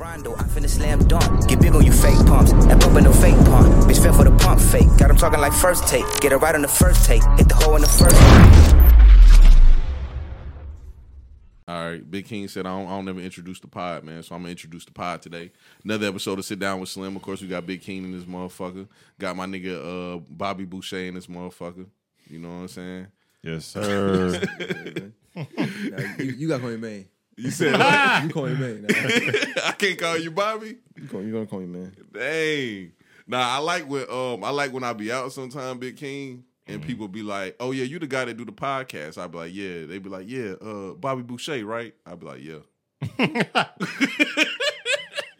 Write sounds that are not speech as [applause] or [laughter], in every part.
Rondo, I finna slam dunk. Get big on you fake pumps. That pump in no fake pump. Bitch fell for the pump fake. Got him talking like first take. Get it right on the first take. Hit the hole in the first All right, Big King said I don't, I don't never introduce the pod, man. So I'm gonna introduce the pod today. Another episode of Sit Down with Slim. Of course, we got Big King in this motherfucker. Got my nigga uh, Bobby Boucher in this motherfucker. You know what I'm saying? Yes, [laughs] sir. Nah, you, you got to call me man. You said what? You call me man. Nah, [laughs] I can't call you Bobby. you, call, you gonna call me man. Dang. Nah, I like when um I like when I be out sometime, Big King, and people be like, "Oh yeah, you the guy that do the podcast." I be like, "Yeah." They be like, "Yeah, uh, Bobby Boucher, right?" I be like, "Yeah." [laughs]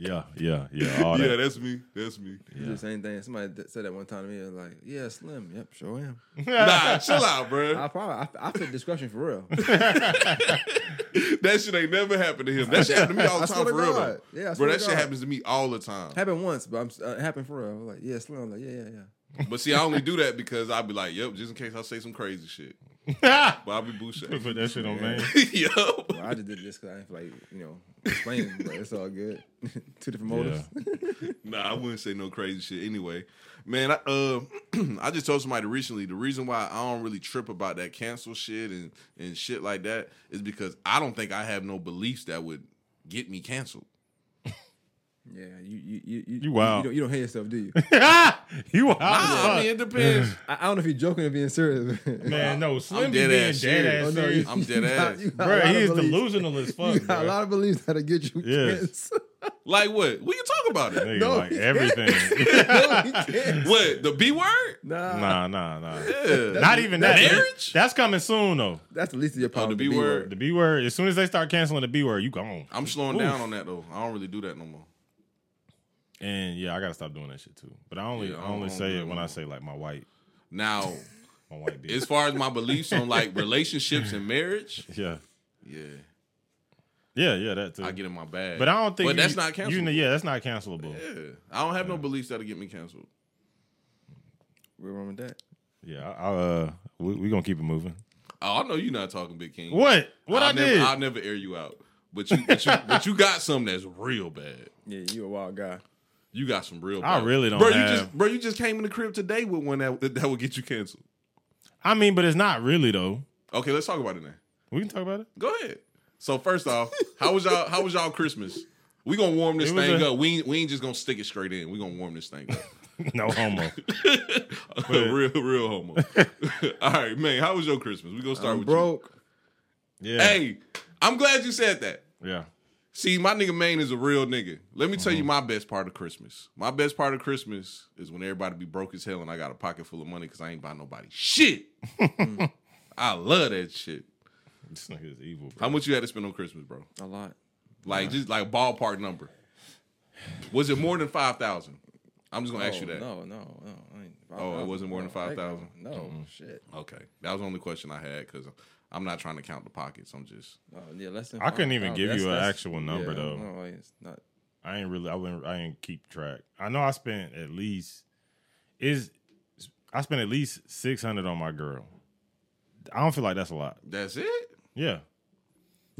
yeah, yeah, yeah. [laughs] All yeah, that. that's me. That's me. You do the same thing. Somebody that said that one time to me. I was like, yeah, Slim. Yep, sure am. [laughs] Nah, chill out, bro. I probably, I, I fit discretion for real. [laughs] That shit ain't never happened to him. That shit happened to me all the time for real, God. though. Yeah, Bro, swear to that shit happens to me all the time. Happened once, but I'm uh, it happened for real. I was like, yeah, Slim. I'm like, yeah, yeah, yeah. But see, I only do that because I'd be like, "Yep," just in case I say some crazy shit. Bobby Boucher. Put that shit on man. Yup. Well, I just did this because I didn't feel like you know explaining, but it's all good. [laughs] Two different motives. [laughs] Nah, I wouldn't say no crazy shit anyway. Man, I, uh, [clears throat] I just told somebody recently the reason why I don't really trip about that cancel shit and, and shit like that is because I don't think I have no beliefs that would get me canceled. Yeah, you you you you, You wild. You don't, you don't hate yourself, do you? [laughs] you wild. Nah, I mean, it depends. [laughs] I, I don't know if you're joking or being serious. [laughs] man, no, Slim be dead being ass dead serious. ass Oh, no, serious. I'm dead got- ass. you got a Bro, lot he is beliefs. delusional as fuck. You got a lot of beliefs that'll get you Yes. canceled. like what? We can talk about it. Nigga, No, like he everything. no, he can't. What? The B word? Nah, nah, nah, nah. Yeah. Not even that. Marriage? That's coming soon though. that's the least of your Oh, the problems. B word. The B word. As soon as they start canceling the B word, you gone. I'm slowing Oof. down on that though. I don't really do that no more. And yeah, I gotta stop doing that shit too. But I only Yeah, I I only don't say do it that when no I more. say like my white Now, my white bitch. as far as my beliefs on like [laughs] relationships and marriage, yeah. yeah, Yeah, yeah, that too. I get in my bag. but I don't think But you- that's not You cancelable. know, yeah, that's not cancelable. Yeah, I don't have no beliefs that'll get me canceled. We're wrong with that. Yeah, I, I, uh, we, we gonna keep it moving. Oh, I know you're not talking Big King. What? What I'll I never, did? I'll never air you out. But you, but you, but you got something that's real bad. Yeah, you a wild guy. You got some real. I really don't Bro, you have- just, bro, you just came in the crib today with one that that, would get you canceled. I mean, but it's not really though. Okay, let's talk about it now. We can talk about it. Go ahead. So first off, how was y'all? How was y'all Christmas? We gonna warm this thing a- up. We ain't, we ain't just gonna stick it straight in. We gonna warm this thing up. [laughs] no homo. [laughs] real, real homo. [laughs] All right, man. How was your Christmas? We gonna start I'm with broke. Yeah. Hey, I'm glad you said that. Yeah. See, my nigga Maine is a real nigga. Let me tell Mm-hmm. you my best part of Christmas. My best part of Christmas is when everybody be broke as hell and I got a pocket full of money because I ain't buy nobody shit. [laughs] I love that shit. This nigga is evil, bro. How much you had to spend on Christmas, bro? A lot. Like just like a ballpark number. Was it more than five thousand? I'm just gonna ask you that. No, no, no. I ain't, Oh, it wasn't more than no, heck 5,000? No, no shit. Okay, that was the only question I had because I'm not trying to count the pockets. I'm just Oh, yeah, less than. I couldn't even oh, give That's- you an actual number, yeah, though. No, it's not. I ain't really. I wouldn't. I ain't keep track. I know I spent at least is. I spent at least six hundred on my girl. I don't feel like that's a lot. that's it. Yeah.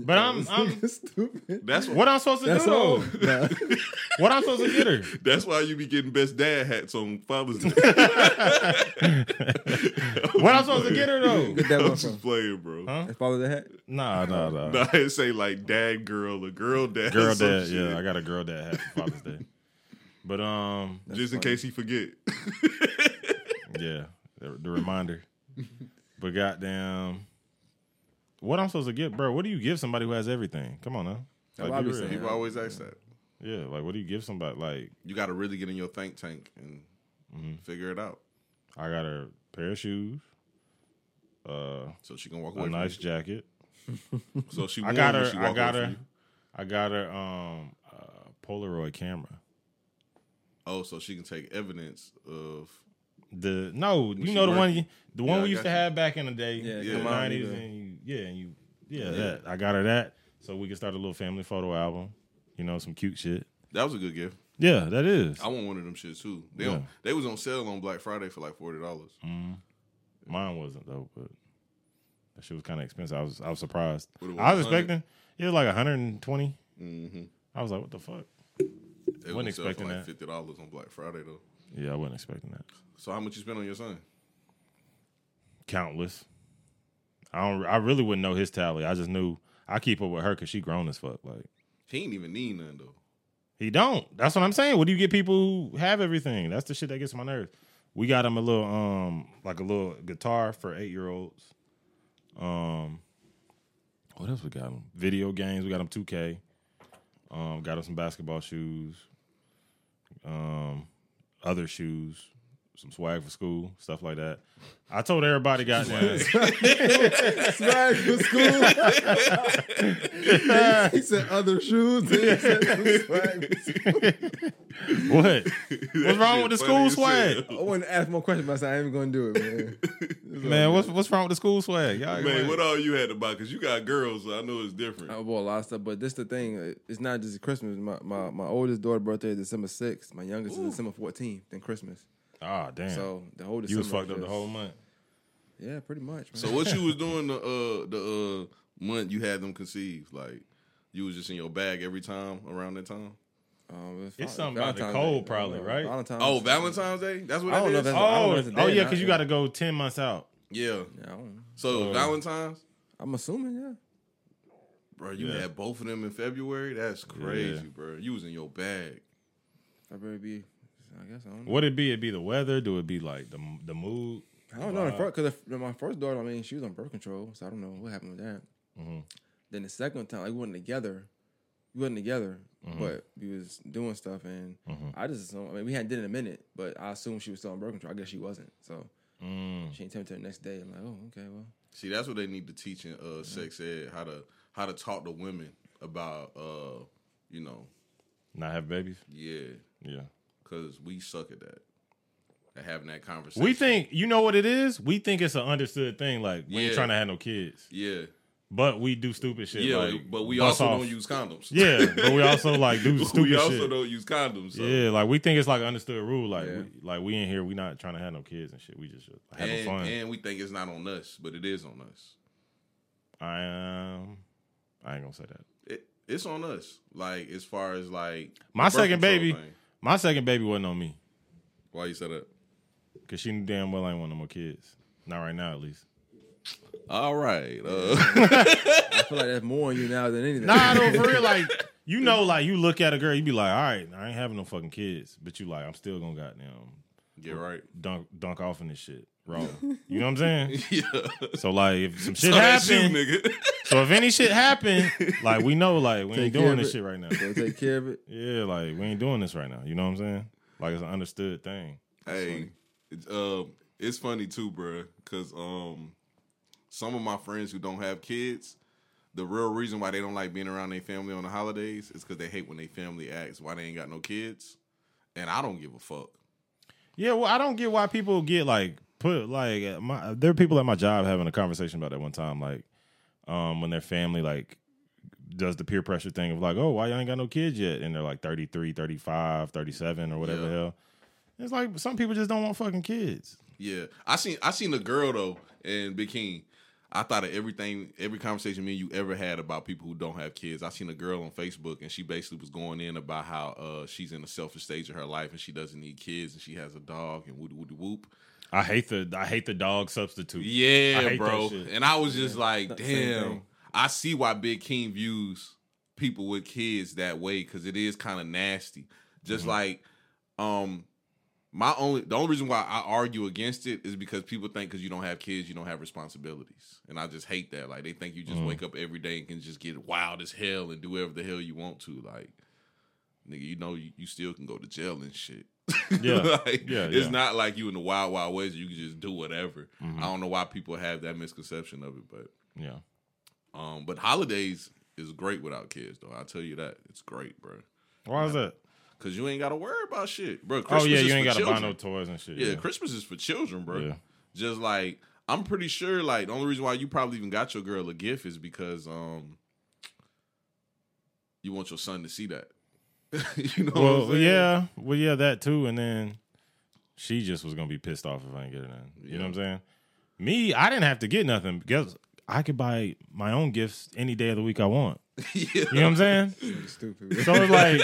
But I'm. I'm [laughs] stupid. That's what. what I'm supposed to That's do? all. though? Nah. [laughs] What I'm supposed to get her? That's why you be getting best dad hats on Father's Day. [laughs] What I'm supposed to get her though? Get that I'm one just from. playing, bro. Huh? That's probably the hat. Nah, nah, nah. Nah, it say like dad girl or girl dad. Girl dad. shit. Yeah, I got a girl dad hat for Father's Day. But um, just in case he forget. yeah, the, the reminder. But goddamn, what I'm supposed to get, bro? What do you give somebody who has everything? Come on now. Like, what I be be saying. People always ask that. Yeah, like what do you give somebody? Like You got to really get in your think tank and Mm-hmm. figure it out I got her a pair of shoes, uh, so she can walk away. a nice you. jacket. [laughs] So she. I got her. she I got her. I got her um uh, Polaroid camera. Oh, so she can take evidence of. The no, you know the one, working? you, the one Yeah, we used to you. have back in the day, Yeah, the nineties, nigga. and you, yeah, and you, yeah, that I got her that, so we can start a little family photo album. You know, some cute shit. That was a good gift. Yeah, that is. I want one of them shits too. They Yeah. on, they was on sale on Black Friday for like forty dollars. Mm. Mine wasn't though, but that shit was kind of expensive. I was I was surprised. Was, I was 100? expecting it was like 120. Mm-hmm. I was like, what the fuck? They Wasn't was gonna sell expecting like that. Fifty dollars on Black Friday though. Yeah, I wasn't expecting that. So how much you spend on your son? Countless. I don't. I really wouldn't know his tally. I just knew I keep up with her because she grown as fuck. Like she ain't even need none though. he don't. That's what I'm saying. What do you get people who have everything? That's the shit that gets my nerves. We got him a little um like a little guitar for eight year olds. Um, what else we got him? Video games. We got him 2K. Um, got him some basketball shoes. Um, other shoes. Some swag for school, stuff like that. I told everybody, goddamn, Swag for school. [laughs] he said other shoes. He said swag. what? What's wrong with the school swag? hell. I wanted to ask more questions, but I said I ain't even gonna do it, man. Man, what's what's wrong with the school swag? Y'all, Man, what all you had to buy? Cause you got girls, so I know it's different. I bought a lot of stuff, but this the thing. It's not just Christmas. My my, my oldest daughter birthday is December sixth. My youngest is December fourteenth. Then Christmas. Ah, damn. So the whole you December was fucked up the whole month. Yeah, pretty much. Man. So what you was doing the uh the uh month you had them conceived? Like you was just in your bag every time around that time? Um, was It's Val- something about the cold Day. probably, Uh, right? Valentine's. Oh, Valentine's Day? That's what I that don't know is? if that's- I don't know Oh, it's oh yeah, because you got to go ten months out. Yeah. Yeah, I don't, So Uh, Valentine's? I'm assuming. Yeah. Bro, you Yeah. had both of them in February? That's crazy, bro. You was in your bag. February be. I guess I don't know. Would it be? It be the weather? Do it be like the the mood? I don't know. Because my first daughter, I mean, she was on birth control, so I don't know what happened with that. Mhm. Then the second time, like, we wasn't together. We wasn't together, but we was doing stuff, and I just assumed. I mean, we hadn't did it in a minute, but I assumed she was still on birth control. I guess she wasn't. So Mm. she ain't tell me till the next day. I'm like, oh, okay, well, See, that's what they need to teach in uh, sex ed how to how to talk to women about uh, you know, Not have babies? yeah, Yeah. Because we suck at that. At having that conversation. We think you know what it is. We think it's an understood thing. Like we ain't trying to have no kids, Yeah. but we do stupid shit. Yeah, like, but we also off. don't use condoms. Yeah, but we also like do [laughs] stupid we also shit. don't use condoms. So. Yeah, like we think it's like an understood rule. Like, Yeah. we, like we in here, we not trying to have no kids and shit. We just having and, fun. and we think it's not on us, but it is on us. I um, I ain't gonna say that. It, it's on us. Like as far as like My second baby, thing. My second baby wasn't on me Why you said that? because she knew damn well I ain't want no more kids. Not right now, at least. All right. Uh, [laughs] I feel like that's more on you now than anything. Nah, no, for real. Like [laughs] you know, like you look at a girl, you be like, all right, I ain't having no fucking kids, but you like, I'm still gonna goddamn get right. dunk dunk off in this shit raw. [laughs] You know what I'm saying? [laughs] Yeah. So like, if some shit So happen, nigga. so if any shit happen, like we know, like we ain't Take care doing this shit right now. So take care of it. [laughs] Yeah, like we ain't doing this right now. You know what I'm saying? Like it's an understood thing. Hey, it's, um, it's funny too, bro, because um, some of my friends who don't have kids, the real reason why they don't like being around their family on the holidays is because they hate when their family asks why they ain't got no kids, and I don't give a fuck. Yeah, well, I don't get why people get like put like my. There are people at my job having a conversation about that one time, like um when their family like does the peer pressure thing of like, oh, why y'all ain't got no kids yet? And they're like 33, 35, 37 or whatever Yeah. the hell. It's like some people just don't want fucking kids. Yeah, I seen I seen a girl though in Big King. I thought of everything, every conversation me and you ever had about people who don't have kids. I seen a girl on Facebook and she basically was going in about how uh, she's in a selfish stage of her life and she doesn't need kids and she has a dog and woody woody whoop. I hate the I hate the dog substitute. Yeah, bro. And I was just like, damn. I see why Big King views people with kids that way because it is kind of nasty. Just Mm-hmm. like, um, my only the only reason why I argue against it is because people think because you don't have kids you don't have responsibilities, and I just hate that. Like they think you just Mm-hmm. wake up every day and can just get wild as hell and do whatever the hell you want to. Like, nigga, you know you, you still can go to jail and shit. [laughs] Yeah. like, Yeah, it's yeah. not like you in the wild wild ways. You can just do whatever. I don't know why people have that misconception of it, but Yeah. um, but holidays is great without kids though. I'll tell you that it's great, bro. Why is that? Cause you ain't got to worry about shit, bro. Oh Christmas yeah, is you ain't got to buy no toys and shit. Yeah, Christmas is for children, bro. Yeah. Just like I'm pretty sure, like the only reason why you probably even got your girl a gift is because um you want your son to see that. [laughs] you know what I'm Well, yeah, well, yeah, that too, and then she just was gonna be pissed off if I didn't get her nothing. You know what I'm saying? Me, I didn't have to get nothing because I could buy my own gifts any day of the week I want. [laughs] yeah. You know what I'm saying? [laughs] Stupid. So it's like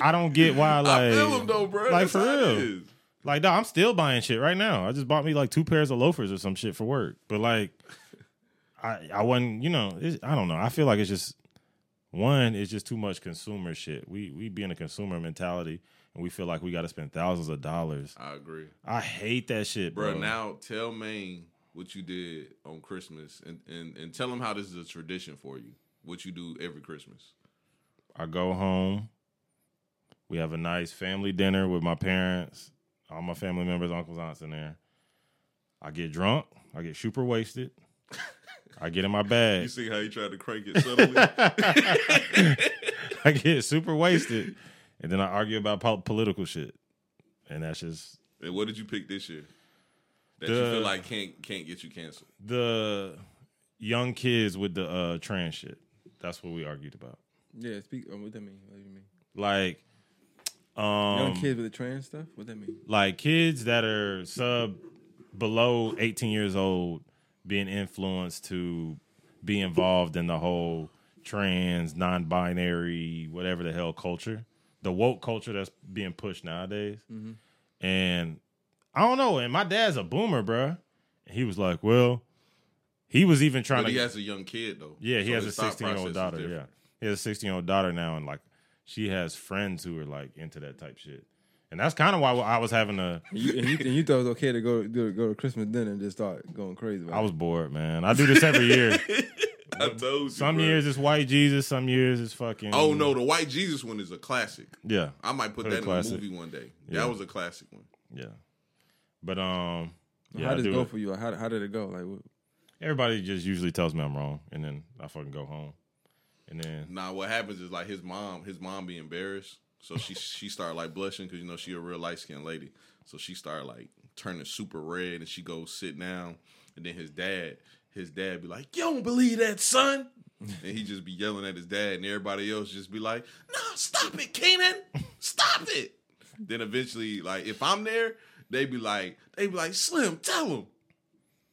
I don't get why like I feel him though, bro. like, That's for real. Like, dog, I'm still buying shit right now. I just bought me like two pairs of loafers or some shit for work. But like, I I wasn't, you know, I don't know. I feel like it's just one, is just too much consumer shit. We we be in a consumer mentality, and we feel like we got to spend thousands of dollars. I agree, I hate that shit, bro. bro. Now tell Maine what you did on Christmas, and and and tell him how this is a tradition for you. What you do every Christmas. I go home. We have a nice family dinner with my parents, all my family members, uncles, aunts in there. I get drunk. I get super wasted. [laughs] I get in my bag. You see how he tried to crank it subtly? [laughs] [laughs] I get super wasted, and then I argue about pol- political shit, and that's just and what did you pick this year? That you feel like can't can't get you canceled. the young kids with the uh, trans shit. That's what we argued about. Yeah, speak. Um, what that mean? What do you mean? Like, um, Young kids with the trans stuff. What that mean? like kids that are sub below 18 years old being influenced to be involved in the whole trans non-binary whatever the hell culture the woke culture that's being pushed nowadays mm-hmm. and i don't know and my dad's a boomer bruh and he was like well he was even trying But to he has a young kid though. yeah, he So has a 16 year old daughter. Yeah, he has a 16 year old daughter now, and like she has friends who are like into that type shit. And that's kind of why I was having a. And you, and you, and you thought it was okay to go do, go to Christmas dinner and just start going crazy. I was bored, man. I do this every year. [laughs] I told you. Some bro. years it's white Jesus, some years it's fucking. Oh no, the White Jesus one is a classic. Yeah, I might put Put a that in a movie one day. Yeah. That was a classic one. yeah. But um, yeah, how I did it go it. for you? How, how did it go? Like, what, Everybody just usually tells me I'm wrong, and then I fucking go home, and then Nah, what happens is like his mom, his mom be embarrassed, so she she started like blushing because you know she a real light skinned lady, so she started like turning super red, and she goes sit down, and then his dad, his dad be like, "You don't believe that, son." And he just be yelling at his dad, and everybody else just be like, "No, stop it, Kenan, stop it." then eventually, like if I'm there, they be like, they be like, "Slim, tell him,"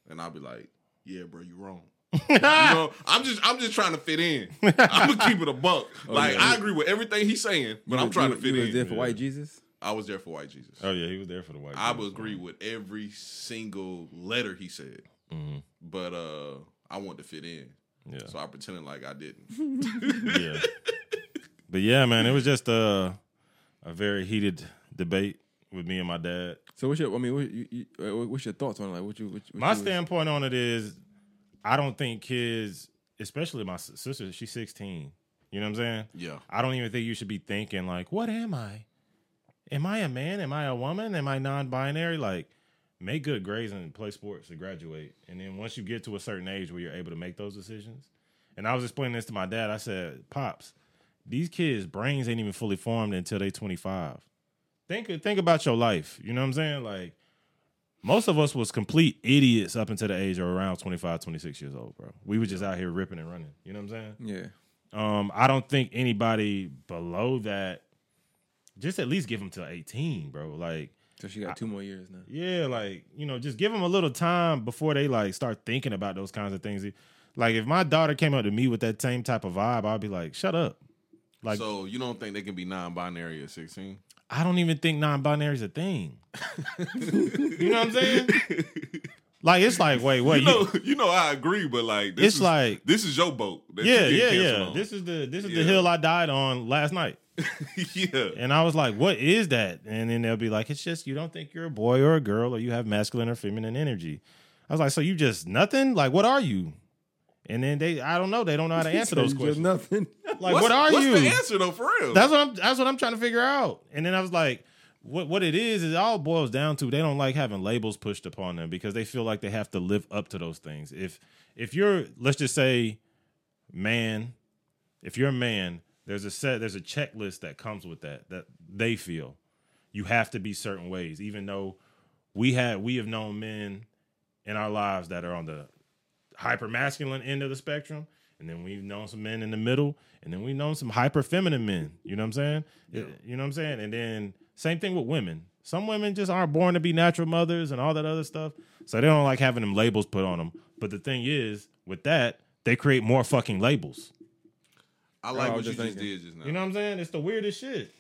and I'll be like, "Yeah, bro, you wrong." You [laughs] know, I'm just I'm just trying to fit in. [laughs] I'm gonna keep it a buck. like yeah. I agree with everything he's saying, but you I'm trying you, to fit you was in. there for Yeah. white Jesus. I was there for White Jesus. oh yeah, he was there for the white. I Jesus, would agree with every single letter he said, Mhm. but uh, I want to fit in, Yeah, so I pretended like I didn't. [laughs] yeah. But yeah, man, it was just a a very heated debate with me and my dad. So what's your? I mean, what, you, you, uh, what's your thoughts on it? Like, what you? What, what My you was- standpoint on it is, I don't think kids, especially my sister, she's 16. You know what I'm saying? Yeah, I don't even think you should be thinking like, what am I? Am I a man? Am I a woman? Am I non-binary? Like, make good grades and play sports to graduate. And then once you get to a certain age where you're able to make those decisions. And I was explaining this to my dad. I said, Pops, these kids' brains ain't even fully formed until they 25. Think think about your life. You know what I'm saying? Like most of us was complete idiots up until the age of around 25, 26 years old, bro. We were just out here ripping and running. You know what I'm saying? Yeah. Um, I don't think anybody below that. Just at least give them till eighteen, bro. Like, So she got two more years now. yeah, like you know, just give them a little time before they like start thinking about those kinds of things. Like, if my daughter came up to me with that same type of vibe, I'd be like, "Shut up." Like, so you don't think they can be non-binary at 16? I don't even think non-binary is a thing. you know what I'm saying? Like, it's like, wait, wait, You know, you know, I agree, but like, this It's is, like- this is your boat. you yeah, get yeah, yeah. on. This is the this is Yeah. the hill I died on last night. [laughs] yeah. And I was like, what is that? And then they'll be like, it's just you don't think you're a boy or a girl or you have masculine or feminine energy. I was like, so you just nothing? Like, what are you? And then they, I don't know, they don't know how to answer those Just questions. Nothing. [laughs] Like, what's, what are what's you? the answer though? For real? That's what I'm. That's what I'm trying to figure out. And then I was like, what what it is is it all boils down to they don't like having labels pushed upon them because they feel like they have to live up to those things. If if you're let's just say man, if you're a man, there's a set there's a checklist that comes with that that they feel you have to be certain ways. Even though we had we have known men in our lives that are on the hyper masculine end of the spectrum. And then we've known some men in the middle, and then we've known some hyper feminine men. You know what I'm saying? Yeah. You know what I'm saying? And then same thing with women. Some women just aren't born to be natural mothers and all that other stuff. So they don't like having them labels put on them. But the thing is, with that, they create more fucking labels. I like I what was you just just thinking. did just now. You know what I'm saying? It's the weirdest shit.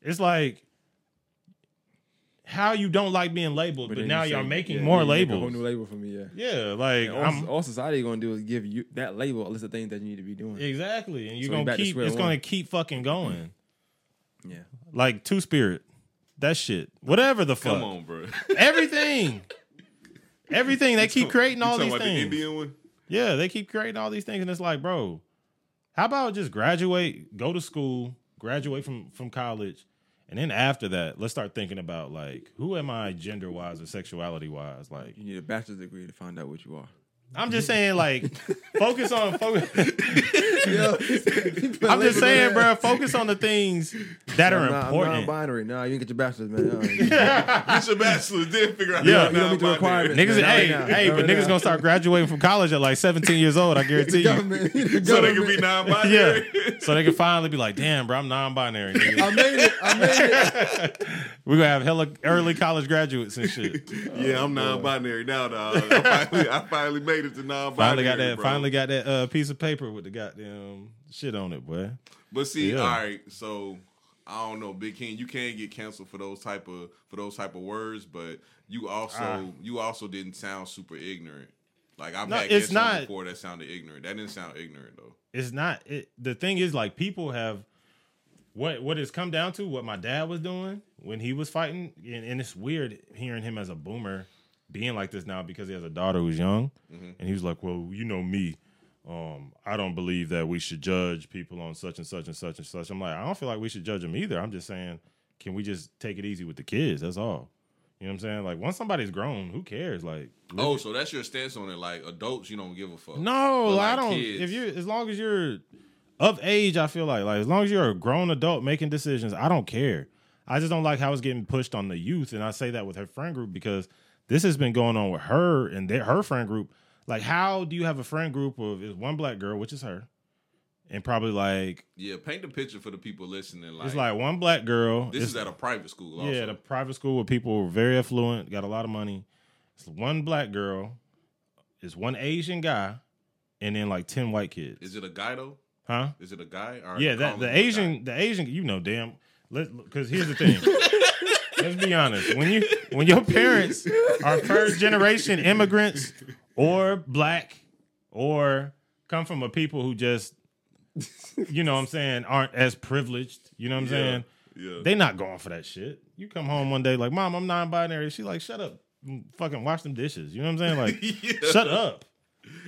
It's like how you don't like being labeled, but, then now you y'all making yeah, more you make A labels. whole new label for me, yeah. yeah, like And all, I'm all society gonna do is give you that label a list of things that you need to be doing. exactly, and you're So gonna keep. square It's gonna keep fucking going. Yeah. Like Two Spirit, that shit, whatever the fuck, Come on, bro. [laughs] everything, everything. They keep creating all you these talking about things. the Indian one? Yeah, they keep creating all these things, and it's like, bro, how about just graduate, go to school, graduate from from college, and then after that, let's start thinking about like, who am I gender wise or sexuality wise? Like, You need a bachelor's degree to find out what you are. I'm just saying, like, [laughs] focus on focus. Yo, I'm just saying, bro, focus on the things that are I'm not, I'm important. non-binary. Nah, you didn't get your bachelor's, man. Uh, Get your bachelor's, then figure out Yeah. You don't meet the requirements. Niggas, Not right hey, now. hey, Not but right niggas gonna start graduating from college at like 17 years old. I guarantee you. the So they can be non-binary. Yeah, so they can finally be like, "Damn, bro, I'm non-binary." nigga. I made it. I made it. [laughs] We're gonna have hella early college graduates and shit. Yeah, I'm non-binary now, dog. I finally, I finally made it to non-binary. Finally got that. bro. Finally got that uh, piece of paper with the goddamn shit on it, boy. But see, Yeah. all right, so I don't know, Big King, you can get canceled for those type of for those type of words, but you also Ah. you also didn't sound super ignorant. Like I've No, had it's guests not- before that sounded ignorant. That didn't sound ignorant though. It's not. It, the thing is, like, people have what what it's come down to. What my dad was doing when he was fighting, and, and it's weird hearing him as a boomer being like this now because he has a daughter who's young, and he was like, "Well, you know me." Um, I don't believe that we should judge people on such and such and such and such. I'm like, I don't feel like we should judge them either. I'm just saying, can we just take it easy with the kids? That's all. You know what I'm saying? Like once somebody's grown, who cares? Like Oh, so that's your stance on it. Like adults, you don't give a fuck. no, But, I don't. kids- If you, as long as you're of age, I feel like, like as long as you're a grown adult making decisions, I don't care. I just don't like how it's getting pushed on the youth, and I say that with her friend group because this has been going on with her and their, her friend group. Like, how do you have a friend group of is one black girl, which is her, and probably like Yeah, paint the picture for the people listening. Like, it's like one black girl. this is at a private school. Also. yeah, the private school where people were very affluent, got a lot of money. It's one black girl, it's one Asian guy, and then like ten white kids. is it a guy though? Huh? Is it a guy? Or Yeah, that the Asian, the Asian, you know, damn. Let because here's the thing. [laughs] Let's be honest. When you when your parents are first generation immigrants or black or come from a people who just you know what I'm saying aren't as privileged, you know what I'm Yeah, saying? Yeah. They not going for that shit. You come home one day like, "Mom, I'm non-binary." She like, "Shut up. Fucking wash them dishes." You know what I'm saying? Like, [laughs] Yeah. shut up.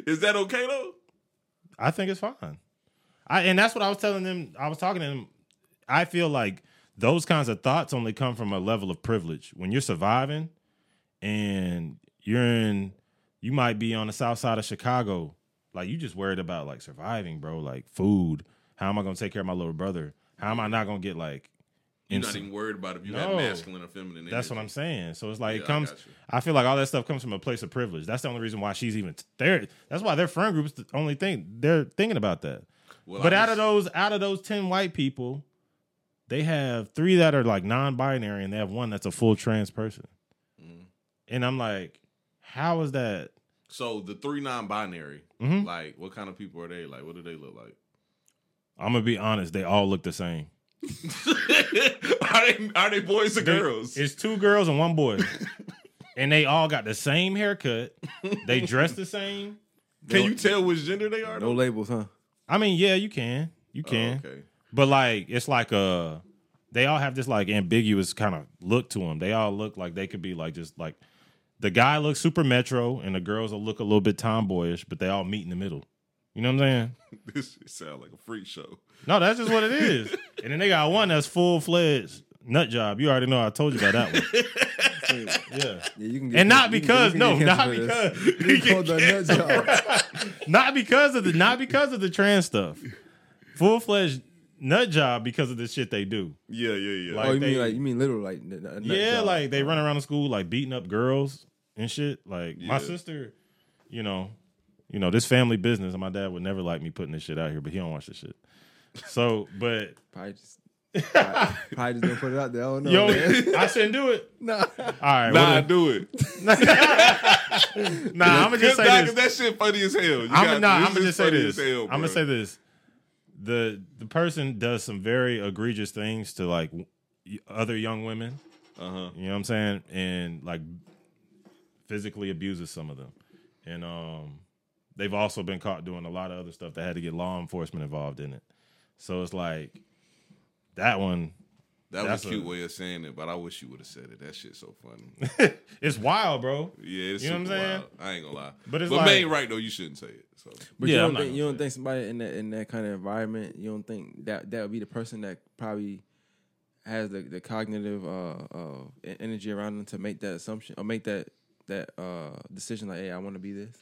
Is that okay though? I think it's fine. I and that's what I was telling them. I was talking to them. I feel like those kinds of thoughts only come from a level of privilege. When you're surviving and you're in, you might be on the south side of Chicago. Like you just worried about like surviving, bro. Like food. How am I gonna take care of my little brother? How am I not gonna get like? You're not even worried about if you No. have masculine or feminine. That's what I'm saying. So it's like Yeah, it comes. you. I, feel like all that stuff comes from a place of privilege. That's the only reason why she's even there. That's why their friend groups the only thing they're thinking about that. Well, but I out of those, out of those ten white people, they have three that are like non-binary, and they have one that's a full trans person. Mhm. And I'm like, how is that? So the three non-binary, Mhm. like, what kind of people are they? Like, what do they look like? I'm gonna be honest. They all look the same. [laughs] are they are they boys or They- girls? It's two girls and one boy, [laughs] and they all got the same haircut. They dress the same. Can you tell which gender they are? No though? labels, huh? I mean, yeah, you can, you Oh, can. okay. But like it's like a they all have this like ambiguous kind of look to them. They all look like they could be like just like the guy looks super metro and the girls will look a little bit tomboyish, but they all meet in the middle. You know what I'm saying? [laughs] This sounds like a freak show. No, that's just what it is. and then they got one that's full fledged nut job. You already know I told you about that one. [laughs] Yeah. Yeah, you can get And not because no, not canceled for this. because You called that nut [laughs] job. not because of the not because of the trans stuff. Full fledged nut job because of the shit they do. Yeah, yeah, yeah. Like oh, you they- mean like you mean literal like n- n- nut yeah, job. like they run around the school like beating up girls and shit. Like my sister, you know, you know this family business, and my dad would never like me putting this shit out here, but he don't watch this shit. So, [laughs] but probably just probably, probably just didn't put it out there. I don't know. yo, man. [laughs] I shouldn't do it. nah. All right, nah, what do it. the- [laughs] nah, I'm gonna just Cause, say nah, this. 'cause that shit funny as hell. You I'm got- nah, I'm gonna is just say this. hell, I'm gonna say this. The the person does some very egregious things to like w- other young women. Uh huh. You know what I'm saying? And like physically abuses some of them. And um they've also been caught doing a lot of other stuff that had to get law enforcement involved in it. So it's like that one That was a cute a- way of saying it, but I wish you would have said it. That shit's so funny. [laughs] it's wild, bro. Yeah, it's You know what I'm saying? wild. I ain't gonna lie. But it's but like- man, right though, you shouldn't say it. So But Yeah, you don't think gonna you don't think somebody in that in that kind of environment, you don't think that that would be the person that probably has the, the cognitive uh, uh, energy around them to make that assumption or make that that uh, decision like, hey, I want to be this.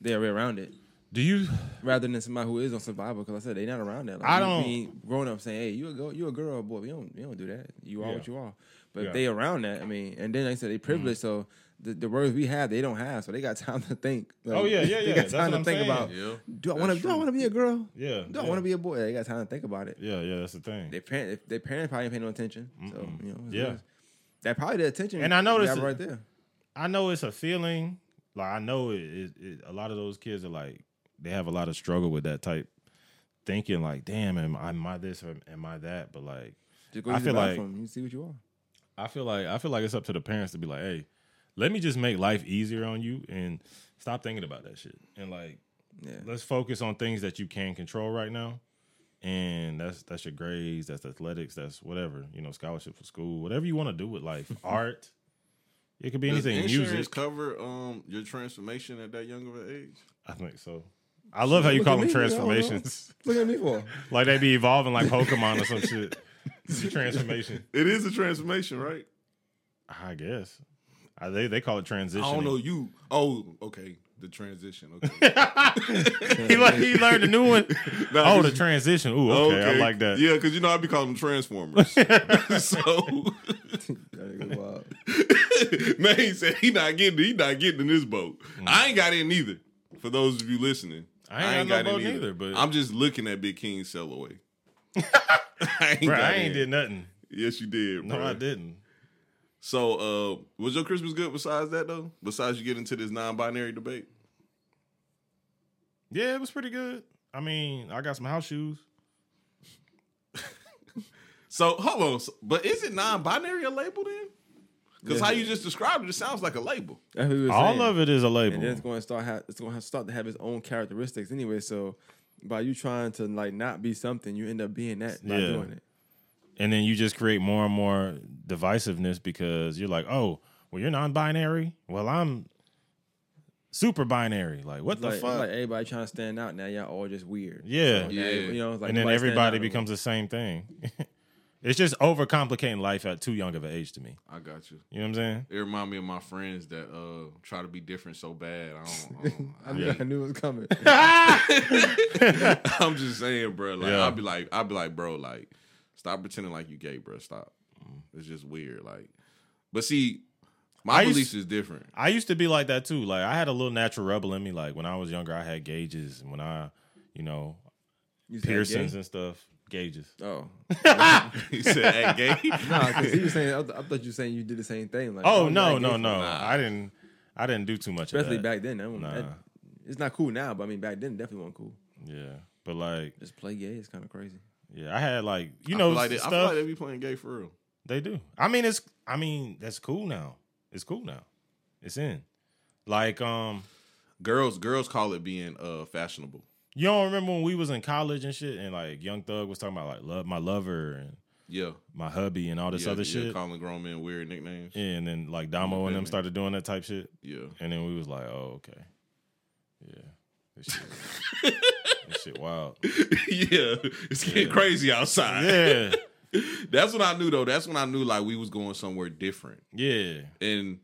They're around it Do you rather than somebody who is on survival. Because I said they're not around that. Like, I don't- being grown up saying, hey, you a girl, you a girl or boy. You don't you don't do that. You are Yeah. what you are. But Yeah. they around that, I mean, and then like I said they mm. privileged, so. The, the words we have, they don't have, so they got [laughs] time to think. Like, Oh, yeah, yeah, yeah. They got time what to I'm think saying. about. yeah, Do I want to? Do I want to be a girl? Yeah. Do I yeah. want to be a boy? They got time to think about it. Yeah, yeah, that's the thing. Their parent, their parents probably ain't paying no attention. So you know, it's- Yeah. it's- that probably the attention. And I noticed you right there. I know it's a feeling. Like I know it, it, it. A lot of those kids are like they have a lot of struggle with that type thinking. Like, damn, am I, am I this or am I that? But like, Just go I feel like- you see what you are. I feel like I feel like it's up to the parents to be like, hey, let me just make life easier on you and stop thinking about that shit. And like, Yeah, let's focus on things that you can control right now. And that's that's your grades, that's athletics, that's whatever you know, scholarship for school, whatever you want to do with life, [laughs] art. It could be Does anything. insurance Music, cover um your transformation at that young of an age? I think so. I love how you Look call them me, I don't know. transformations. [laughs] look at me for. like they be evolving like Pokemon or some shit. It's a Transformation. It is a transformation, right? I guess. I, they they call it transition. I don't know you. Oh, okay. The transition. Okay. [laughs] he, like, he learned a new one. [laughs] Nah, oh, the 'cause- transition. Ooh, okay, I like that. Yeah, because you know I be calling them transformers. so That wild. man, he said he not getting he not getting in this boat. Mm. I ain't got in either. For those of you listening, I ain't got no boat in neither, but- I'm just looking at Big King sell away. [laughs] I ain't, Bro, got I ain't did nothing. Yes, you did. No, bro. I didn't. So, uh, was your Christmas good besides that though? Besides you get into this non-binary debate? Yeah, it was pretty good. I mean, I got some house shoes. [laughs] So hold on, So- but is it non-binary a label then? Because Yeah. how you just described it, it sounds like a label. That's what we was All saying. of it is a label. and then it's going to start. Ha- it's going to start to have its own characteristics anyway. So by you trying to like not be something, you end up being that by Yeah. doing it. and then you just create more and more divisiveness because you're like, oh, well, you're non-binary. Well, I'm super binary. Like, what It's the like, fuck? like everybody trying to stand out now. Y'all all just weird. Yeah. So now, Yeah. You know, like and then everybody becomes the same thing. [laughs] it's just overcomplicating life at too young of an age to me. I got you. You know what I'm saying? It remind me of my friends that uh try to be different so bad. I don't. I don't [laughs] I knew, I knew it was coming. [laughs] I'm just saying, bro. Like Yeah. I'll be like, I'll be like, bro, like, stop pretending like you gay, bro. Stop. It's just weird. Like, but see, my I used- beliefs is different. I used to be like that too. Like I had a little natural rebel in me. Like when I was younger, I had gauges. And when I, you know, You piercings and stuff, gauges. Oh, [laughs] [laughs] he said, "At gay." [laughs] no, because he was saying. I, th- I thought you were saying you did the same thing. Like, Oh no, no, no! Nah. I didn't. I didn't do too much Especially of that. back then. That, one- Nah. that- it's not cool now, but I mean back then it definitely wasn't cool. Yeah, but like, Just play gay is kind of crazy. yeah, I had like you I know feel like they, I stuff. feel like they be playing gay for real. They do. I mean, it's. I mean, that's cool now. It's cool now. It's in. Like, um, Girls, girls call it being uh fashionable. You don't remember when we was in college and shit, and like Young Thug was talking about like love my lover and Yeah, my hubby and all this yeah, other yeah, shit. calling grown men weird nicknames. Yeah, and then like Damo and them started doing that type shit, Yeah, and then we was like, oh okay, yeah, this shit, [laughs] this shit wild. yeah, it's getting crazy outside. Yeah, [laughs] That's when I knew though. That's when I knew like we was going somewhere different. yeah. And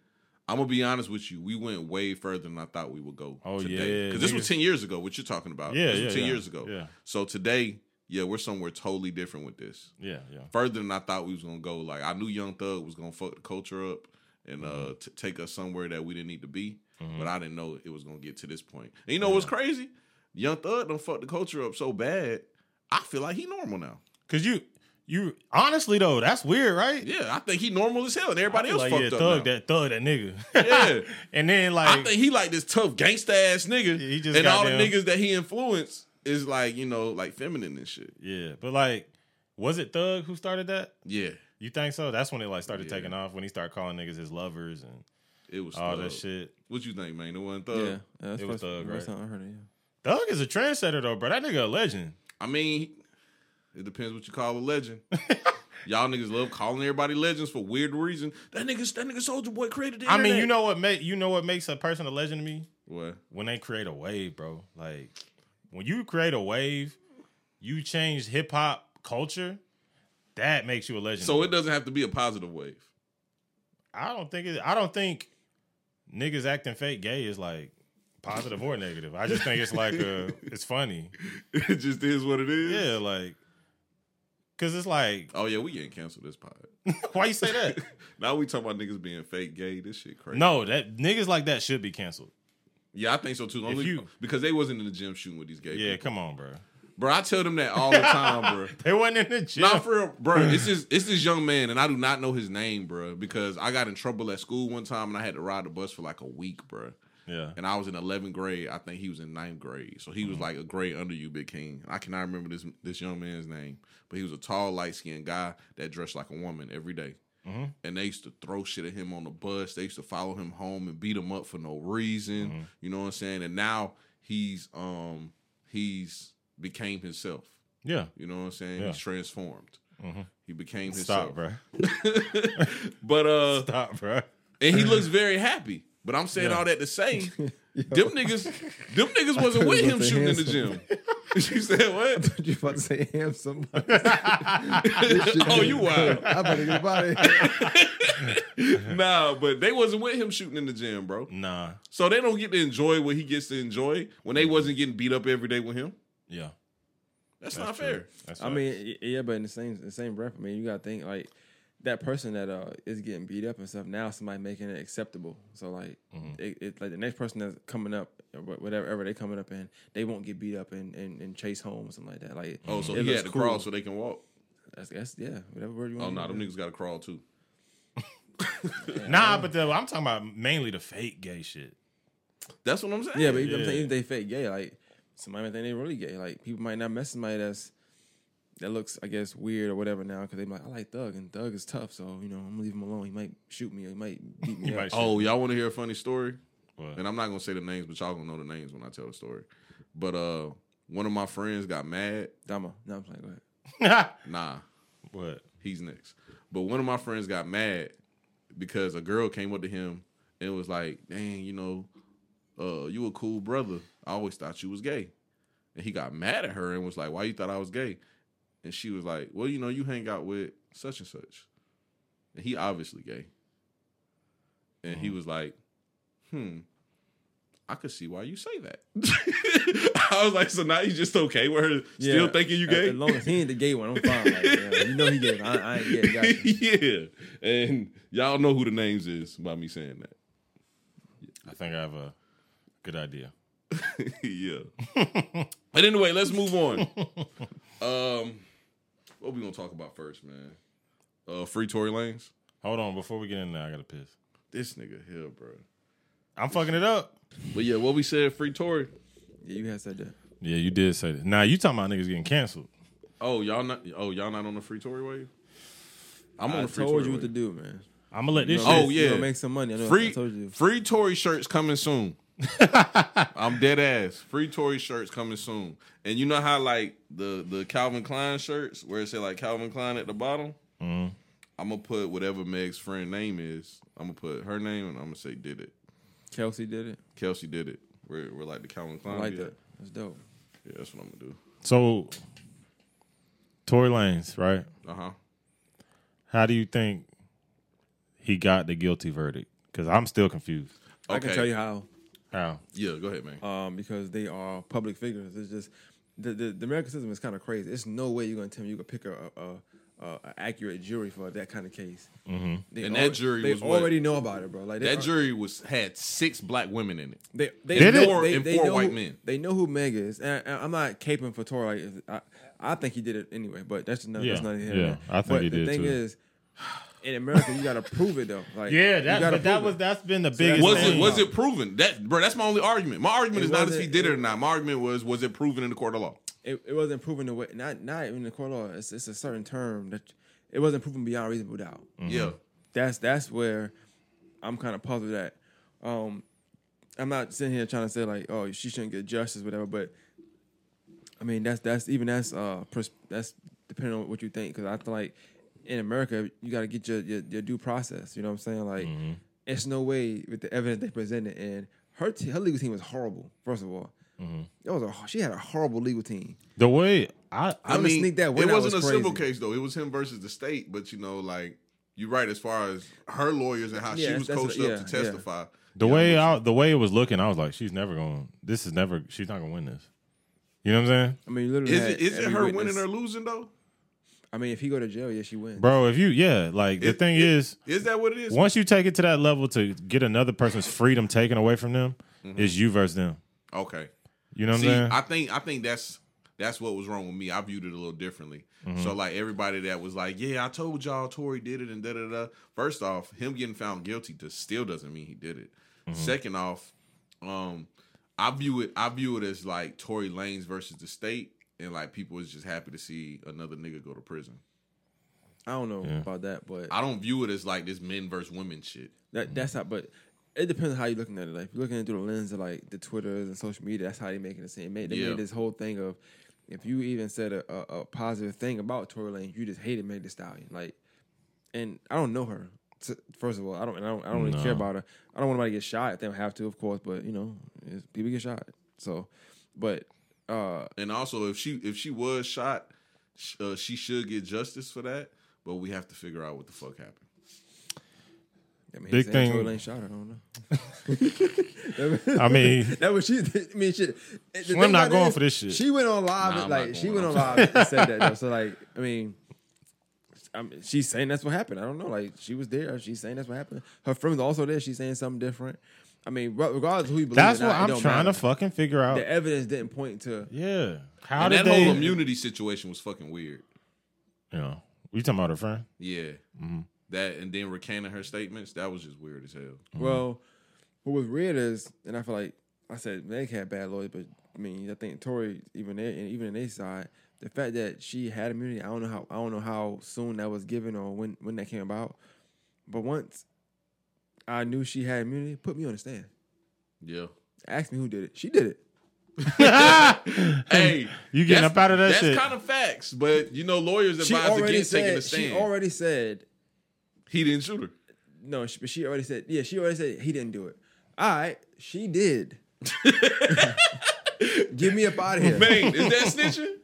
I'm gonna be honest with you, we went way further than I thought we would go. Oh, today. yeah, because this was ten years ago. What you're talking about? Yeah, this was yeah, ten yeah, years ago. yeah. So today, yeah, we're somewhere totally different with this. Yeah, yeah. Further than I thought we was gonna go. Like I knew Young Thug was gonna fuck the culture up and Mm-hmm. uh t- take us somewhere that we didn't need to be. But I didn't know it was gonna get to this point. And you know what's crazy? Young Thug don't fuck the culture up so bad. I feel like he normal now. Cause you, you honestly though, that's weird, right? Yeah, I think he normal as hell, and everybody else like, fucked yeah, up thug now. that thug that nigga. Yeah. [laughs] and then like I think he like this tough gangsta ass nigga, He just and all the niggas that he influenced. is like you know like feminine and shit. Yeah, but like, was it Thug who started that? Yeah, You think so? That's when it like started Yeah. taking off when he started calling niggas his lovers and it was all Thug. that shit. What you think, man? The one Thug. yeah, yeah, that's It was first, Thug, first right? time I heard it. Yeah. Thug is a trendsetter though, bro. That nigga a legend. I mean, it depends what you call a legend. [laughs] Y'all niggas love calling everybody legends for weird reason. That nigga, that nigga Soldier Boy created the I mean, you know what make you know what makes a person a legend to me what? when they create a wave, bro. Like when you create a wave, you change hip hop culture. That makes you a legend. So it doesn't have to be a positive wave. I don't think it. I don't think niggas acting fake gay is like positive or negative. I just think it's like uh [laughs] it's funny. It just is what it is. Yeah, like because it's like Oh yeah, we getting canceled this pod. [laughs] why you say that? [laughs] now we talking about niggas being fake gay. This shit crazy. no, that niggas like that should be canceled. Yeah, I think so too. Only you- because they wasn't in the gym shooting with these gay Yeah, people. come on, bro. Bro, I tell them that all the time, bro. [laughs] They wasn't in the gym. Not for real, bro. It's this it's this young man, and I do not know his name, bro, because I got in trouble at school one time, and I had to ride the bus for like a week, bro. Yeah, And I was in 11th grade. I think he was in ninth grade, so he was like a grade under you, Big King. I cannot remember this this young man's name, but he was a tall, light skinned guy that dressed like a woman every day. And they used to throw shit at him on the bus. They used to follow him home and beat him up for no reason. You know what I'm saying? And now he's um he's became himself. yeah. You know what I'm saying? Yeah. He's transformed. He became his Stop, bro. [laughs] But uh Stop, bro. and he looks very happy. But I'm saying Yeah. all that to say, [laughs] them niggas, them niggas wasn't with him shooting in the gym. [laughs] you said what? you about to say handsome? [laughs] oh, you wild. I better get about it. Nah, but they wasn't with him shooting in the gym, bro. Nah. So they don't get to enjoy what he gets to enjoy when they wasn't getting beat up every day with him. Yeah. That's, That's not true. fair. That's I right. mean, yeah, but in the same the same breath, I mean, you gotta think like that person that uh is getting beat up and stuff. Now somebody making it acceptable. So like, Mm-hmm. it, it like the next person that's coming up, or whatever ever they coming up in, they won't get beat up and and, and chase home or something like that. Like, Oh, so it he had to cool. crawl so they can walk. That's, that's yeah, whatever word you Oh want. no, nah, them niggas got to crawl too. [laughs] nah, but the, I'm talking about mainly the fake gay shit. That's what I'm saying. Yeah, but even, I'm saying, even if they fake gay, like somebody might think they really gay. Like people might not mess with somebody that's that looks, I guess, weird or whatever now because they be like, I like Thug and Thug is tough, so you know I'm gonna leave him alone. He might shoot me or he might beat me might shoot Oh, y'all want to hear a funny story? What? And I'm not gonna say the names, but y'all gonna know the names when I tell the story. But uh, one of my friends got mad. Dama, no, I'm playing. Go ahead. [laughs] Nah, what? he's next. But one of my friends got mad because a girl came up to him and was like, "Dang, you know, uh, you a cool brother. I always thought you was gay." And he got mad at her and was like, "Why you thought I was gay?" And she was like, "Well, you know, you hang out with such and such, and he obviously gay." And he was like, "Hmm." I could see why you say that. [laughs] I was like, so now he's just okay with her still thinking you gay? As long as he ain't the gay one, I'm fine. Like, yeah, you know he gay. I, I ain't gay. Got yeah. And y'all know who the names is by me saying that. I think I have a good idea. [laughs] yeah. [laughs] but anyway, let's move on. Um, what we gonna talk about first, man? Uh, free Tory Lanez. Hold on, before we get in there, I gotta piss. This nigga here, bro. I'm fucking it up. But yeah, what we said, free Tory. Yeah, you had said that. Yeah, you did say that. Now you talking about niggas getting canceled. Oh, y'all not? Oh, y'all not on the free Tory wave? I'm on I the free I told Tory you what to wave. do, man. I'm gonna let this. You shit. Oh, make- you yeah. make some money. I know. Free I told you. free Tory shirts coming soon. I'm dead ass. Free Tory shirts coming soon. And you know how like the the Calvin Klein shirts where it say like Calvin Klein at the bottom? Mm-hmm. I'm gonna put whatever Meg's friend name is. I'm gonna put her name and I'm gonna say did it. Kelsey did it. Kelsey did it. We're, we're like the Calvin Klein. I Klein. like be that. That's dope. Yeah, that's what I'm gonna do. So, Tory Lanez, right? Uh huh. How do you think he got the guilty verdict? Because I'm still confused. I can tell you how. How? Yeah, go ahead, man. um, because they are public figures. It's just the the, the American system is kind of crazy. There's no way you're gonna tell me you can pick a, a, a, a accurate jury for that kind of case. Mm-hmm. They And that jury they was what? already know about it, bro. Like they that jury was had six black women in it. They they Did it? know, they, And they four know white who, men. They know who Meg is, and, and I'm not caping for Tory. Like, I I think he did it anyway, but that's not Yeah, that's not yeah, nor. I think but he the did thing too. is, in America, you gotta prove it though. Like Yeah, that, but that was it. that's been the that's biggest. Was thing. it was it proven? That bro, that's my only argument. My argument It is not if he did it or not. My argument was was it proven in the court of law? it, it wasn't proven the way not not in the court of law. It's, it's a certain term that it wasn't proven beyond reasonable doubt. Yeah. That's that's where I'm kind of puzzled at. Um, I'm not sitting here trying to say like, oh, she shouldn't get justice, whatever. But I mean, that's that's even that's uh pers- that's depending on what you think. Because I feel like in America, you got to get your, your your due process. You know what I'm saying? Like, mm-hmm. it's no way with the evidence they presented and her t- her legal team was horrible. First of all, mm-hmm. it was a she had a horrible legal team. the way I I Them to mean, sneak that win it wasn't was a civil case though. It was him versus the state. But you know, like you're right as far as her lawyers and how Yeah, she was coached yeah, up to yeah. testify. the Yeah, way I'm the way it was looking, I was like, she's never going. This is never. She's not gonna win this. You know what I'm saying, I mean, literally Is it is it her witness. winning or losing though? I mean, if he go to jail, yeah, she wins. bro? If you yeah, like the It- thing it- is, Is that what it is? once you take it to that level to get another person's freedom taken away from them, is you versus them. Okay. You know what See, I'm saying? I think I think that's that's what was wrong with me. I viewed it a little differently. Mm-hmm. So like everybody that was like, "Yeah, I told y'all Tory did it," and da da da. First off, him getting found guilty to still doesn't mean he did it. Mm-hmm. Second off, um, I view it I view it as like Tory Lanez versus the state, and like people was just happy to see another nigga go to prison. I don't know Yeah. about that, but I don't view it as like this men versus women shit. that that's how. But it depends on how you're looking at it. Like if you're looking at it through the lens of like the Twitters and social media, that's how they making it seem. Made, they Yeah. made this whole thing of if you even said a, a, a positive thing about Tory Lanez, you just hated Meg Thee Stallion. Like, and I don't know her. First of all, I don't. And I don't. I don't really No. care about her. I don't want anybody to get shot if they don't have to, of course. But you know, people get shot. So, but uh, And also, if she if she was shot, sh- uh, she should get justice for that. But we have to figure out what the fuck happened. I mean, Big saying thing- Tory Lanez shot her. I don't know. [laughs] I mean, [laughs] That was she. I mean, shit. the Slim thing not going is, for this shit. She went on live, Nah, I'm like she went on on. live and said that. Though. So like, I mean, [laughs] I mean, she's saying that's what happened. I don't know. Like she was there. She's saying that's what happened. Her friends also there. She's saying something different. I mean, regardless of who you believe, that's what not, I'm trying matter. to fucking figure out. The evidence didn't point to. Yeah, how and did that they? whole immunity situation was fucking weird. you know, you talking about her friend? Yeah. Mm-hmm. That and then recanting her statements, that was just weird as hell. Well, what was weird is, and I feel like I said Meg had bad lawyers, but I mean, I think Tory even there, and even in their side, the fact that she had immunity, I don't know how I don't know how soon that was given or when when that came about, but once I knew she had immunity, put me on the stand. Yeah. Ask me who did it. She did it. [laughs] hey, [laughs] You getting up out of that That's shit. kind of facts, but you know, lawyers She advise already against taking said. the She stand. already said he didn't shoot her. no. She, but she already said yeah. She already said he didn't do it. All right, she did. [laughs] Give me up out of here. Man, is that snitching?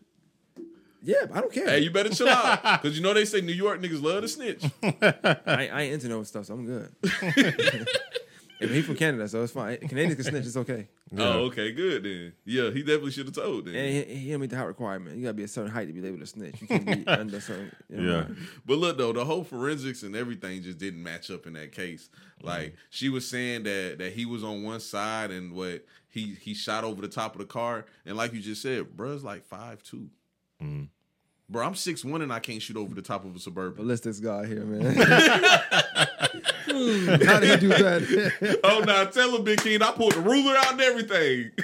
Yeah, I don't care. hey, you better chill out. [laughs] Because you know they say New York niggas love to snitch. I, ain't- I ain't into no stuff, so I'm good. [laughs] and he from Canada, so it's fine. Canadians can snitch, it's okay. Oh, okay, good then. Yeah, he definitely should have told then. And he, he don't meet the height requirement. You gotta be a certain height to be able to snitch. You can't be [laughs] under a certain. You know, Yeah. right? But look though, the whole forensics and everything just didn't match up in that case. Like mm. she was saying that that he was on one side and what he he shot over the top of the car, and like you just said, bruh's like five two. Mm. Bro, I'm six one and I can't shoot over the top of a suburban. Ballistics guy here, man. How did you do that? [laughs] oh, now tell him, Big King, I pulled the ruler out and everything. [laughs]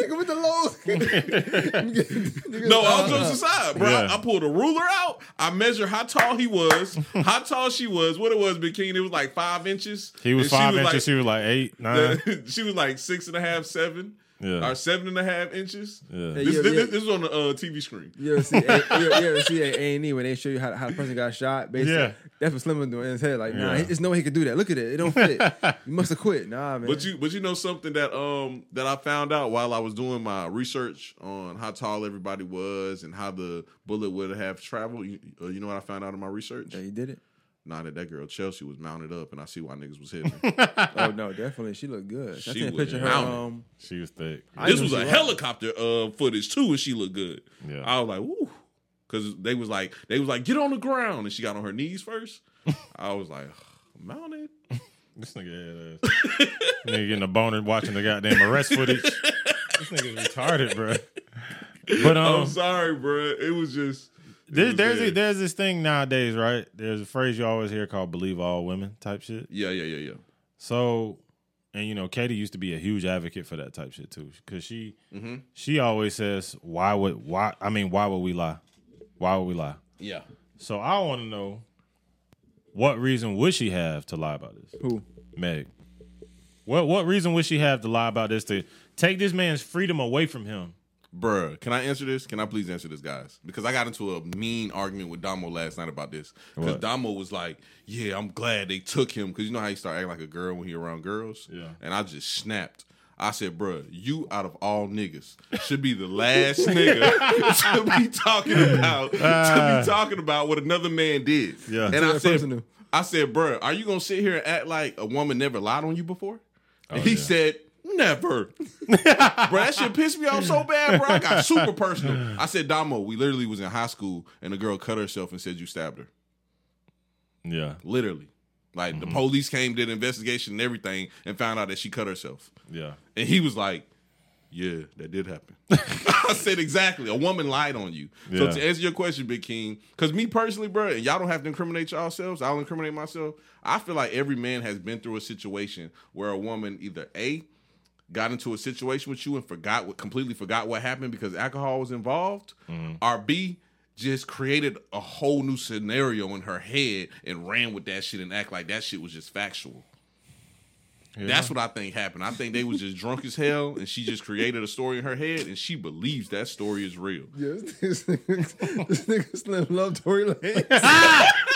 Nigga with the lows. [laughs] no, all jokes aside, bro. I, Yeah. I pulled a ruler out. I measured how tall he was, how tall she was. What it was, Big King, it was like five inches. He was And she five inches. like- she was like eight, nine. she was like six and a half, seven, Yeah. or seven and a half inches. Yeah. This, Yeah, this, yeah. this was on the uh, TV screen. You ever see, you ever, you ever see a A and E when they show you how, how the person got shot? Basically, Yeah. that's what Slim was doing in his head. Like, nah, Yeah. there's no way he could do that. Look at it, it don't fit. [laughs] you must have quit. Nah, man. But you, but you know something that um that I found out while I was doing my research on how tall everybody was and how the bullet would have traveled. You, uh, you know what I found out in my research? yeah, he did it. Nah, that that girl Chelsea was mounted up, and I see why niggas was hitting. [laughs] Oh no, definitely, she looked good. I She seen was picture of her. Um, She was thick. I this was a was. helicopter uh footage too, and she looked good. Yeah. I was like, woo. Cause they was like, they was like, get on the ground, and she got on her knees first. [laughs] I was like, mounted. This nigga had ass. nigga getting a boner watching the goddamn arrest footage. [laughs] this nigga retarded, bro. But um, I'm sorry, bro. It was just There's there's, there. there's this thing nowadays, right? There's a phrase you always hear called "believe all women" type shit. Yeah, yeah, yeah, yeah. So, and you know, Katie used to be a huge advocate for that type shit too, because she Mm-hmm. she always says, "Why would why? I mean, why would we lie? Why would we lie?" Yeah. So I want to know what reason would she have to lie about this, Who? Meg? What what reason would she have to lie about this to take this man's freedom away from him? Bruh, can I answer this? Can I please answer this, guys? Because I got into a mean argument with Damo last night about this. Because What? Damo was like, "Yeah, I'm glad they took him." Because you know how he start acting like a girl when he around girls. Yeah. And I just snapped. I said, "Bruh, you out of all niggas should be the last nigga [laughs] to be talking about to be ah. talking about what another man did." Yeah. And I that said, person "I said, bruh, are you gonna sit here and act like a woman never lied on you before?" And he yeah. said, Never. [laughs] bro, that shit pissed me off so bad, bro. I got super personal. I said, Damo, we literally was in high school and a girl cut herself and said you stabbed her. Yeah, Literally. Like the mm-hmm. police came, did an investigation and everything, and found out that she cut herself. yeah. And he was like, Yeah, that did happen. [laughs] I said, Exactly. A woman lied on you. So to answer your question, Big King, because me personally, bro, and y'all don't have to incriminate yourselves, I'll incriminate myself. I feel like every man has been through a situation where a woman either A, got into a situation with you and forgot what completely forgot what happened because alcohol was involved, mm-hmm. or B, just created a whole new scenario in her head and ran with that shit and act like that shit was just factual. That's what I think happened. I think they was just drunk as hell, and she just created a story in her head, and she believes that story is real. Yes, this nigga, this nigga Slim love Tory Lanez. [laughs]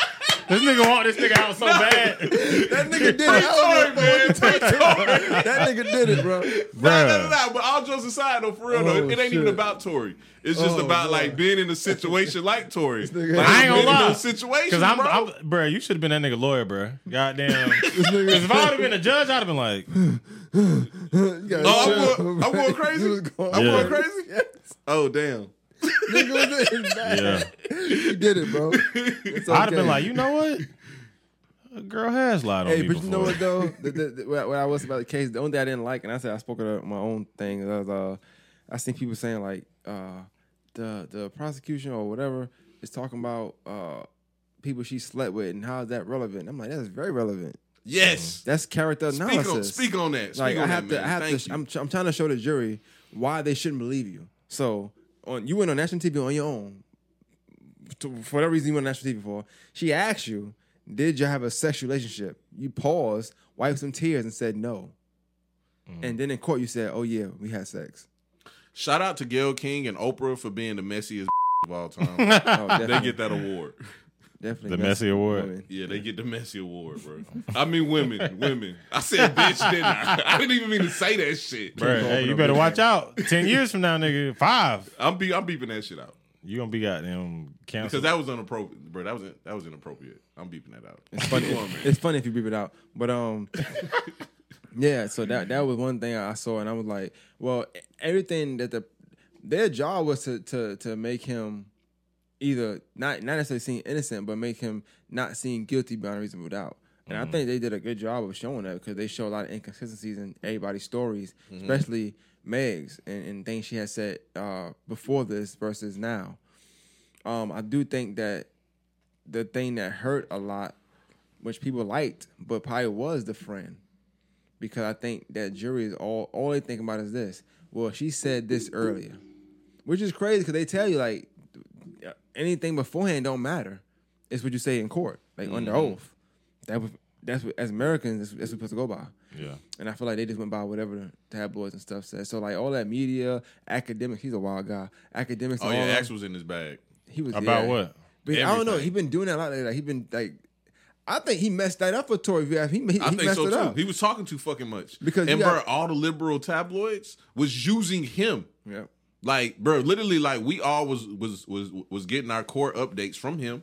This nigga want this nigga out so bad, That nigga did it. I don't know man. what you. [laughs] That nigga did it, bro. Nah, nah, nah, nah, but all jokes aside, though, for real though, Oh, it, it ain't even about Tory. It's just Oh, about bro. like being in a situation [laughs] like Tory. nigga- Like, I ain't gonna in lie. those situations, Because I'm, bro. I'm, bro, you should have been that nigga lawyer, bro. Goddamn. [laughs] Because nigga- if I would have been a judge, I'd have been like, You gotta Oh, I'm chill, going- I'm going crazy? You was going I'm going crazy. Oh damn. Nigga was in his yeah. He did it, bro. It's I'd have been like, you know what? A girl has lied on Hey, me but you know what though? the, the, the, what what I was about the case, the only thing I didn't like, and I said I spoke of my own thing. Was, uh, I seen people saying like uh, the the prosecution or whatever is talking about uh, people she slept with and how is that relevant? I'm like, that's very relevant. Yes. That's character Speak on, analysis. speak on that. Speak like on I have that, to, man. I have Thank to. you. I'm, tr- I'm trying to show the jury why they shouldn't believe you. So on you went on national TV on your own to, for whatever reason you went on national TV for. She asked you, "Did you have a sexual relationship?" You paused, wiped some tears, and said no. Mm-hmm. And then in court you said, "Oh yeah, we had sex." Shout out to Gayle King and Oprah for being the messiest [laughs] of all time. Oh, they get that award. Definitely The messy Messy Award. women. Yeah, they get the messy award, bro. [laughs] I mean, women, women. I said bitch, didn't I? [laughs] I didn't even mean to say that shit. Bro, hey, you better in watch there. out. Ten years from now, nigga, five, I'm be, I'm beeping that shit out you gonna be goddamn because that was inappropriate, bro. That was that was inappropriate. I'm beeping that out. It's funny. Come on, it's funny if you beep it out. But um, [laughs] yeah. So that that was one thing I saw, and I was like, well, everything that the their job was to to to make him either not not necessarily seem innocent, but make him not seem guilty beyond reasonable doubt. And I think they did a good job of showing that because they show a lot of inconsistencies in everybody's stories, especially Meg's and, and things she has said uh, before this versus now. Um, I do think that the thing that hurt a lot, which people liked, but probably was the friend, because I think that jury is all all they think about is this. Well, she said this earlier, which is crazy because they tell you like anything beforehand don't matter. It's what you say in court, like under mm-hmm. oath. That was that's what as Americans that's, that's supposed to go by. yeah. And I feel like they just went by whatever the tabloids and stuff said. So like all that media, Akademiks, he's a wild guy. Akademiks. Oh yeah, X was in his bag. he was About yeah. what? But I don't know. Everything. He been doing that a lot. Like he been like, I think he messed that up for Tory. He, he, he I think messed so too. up. He was talking too fucking much. Because and you bro, all the liberal tabloids was using him. yeah. Like, bro, literally, like we all was was was was getting our core updates from him,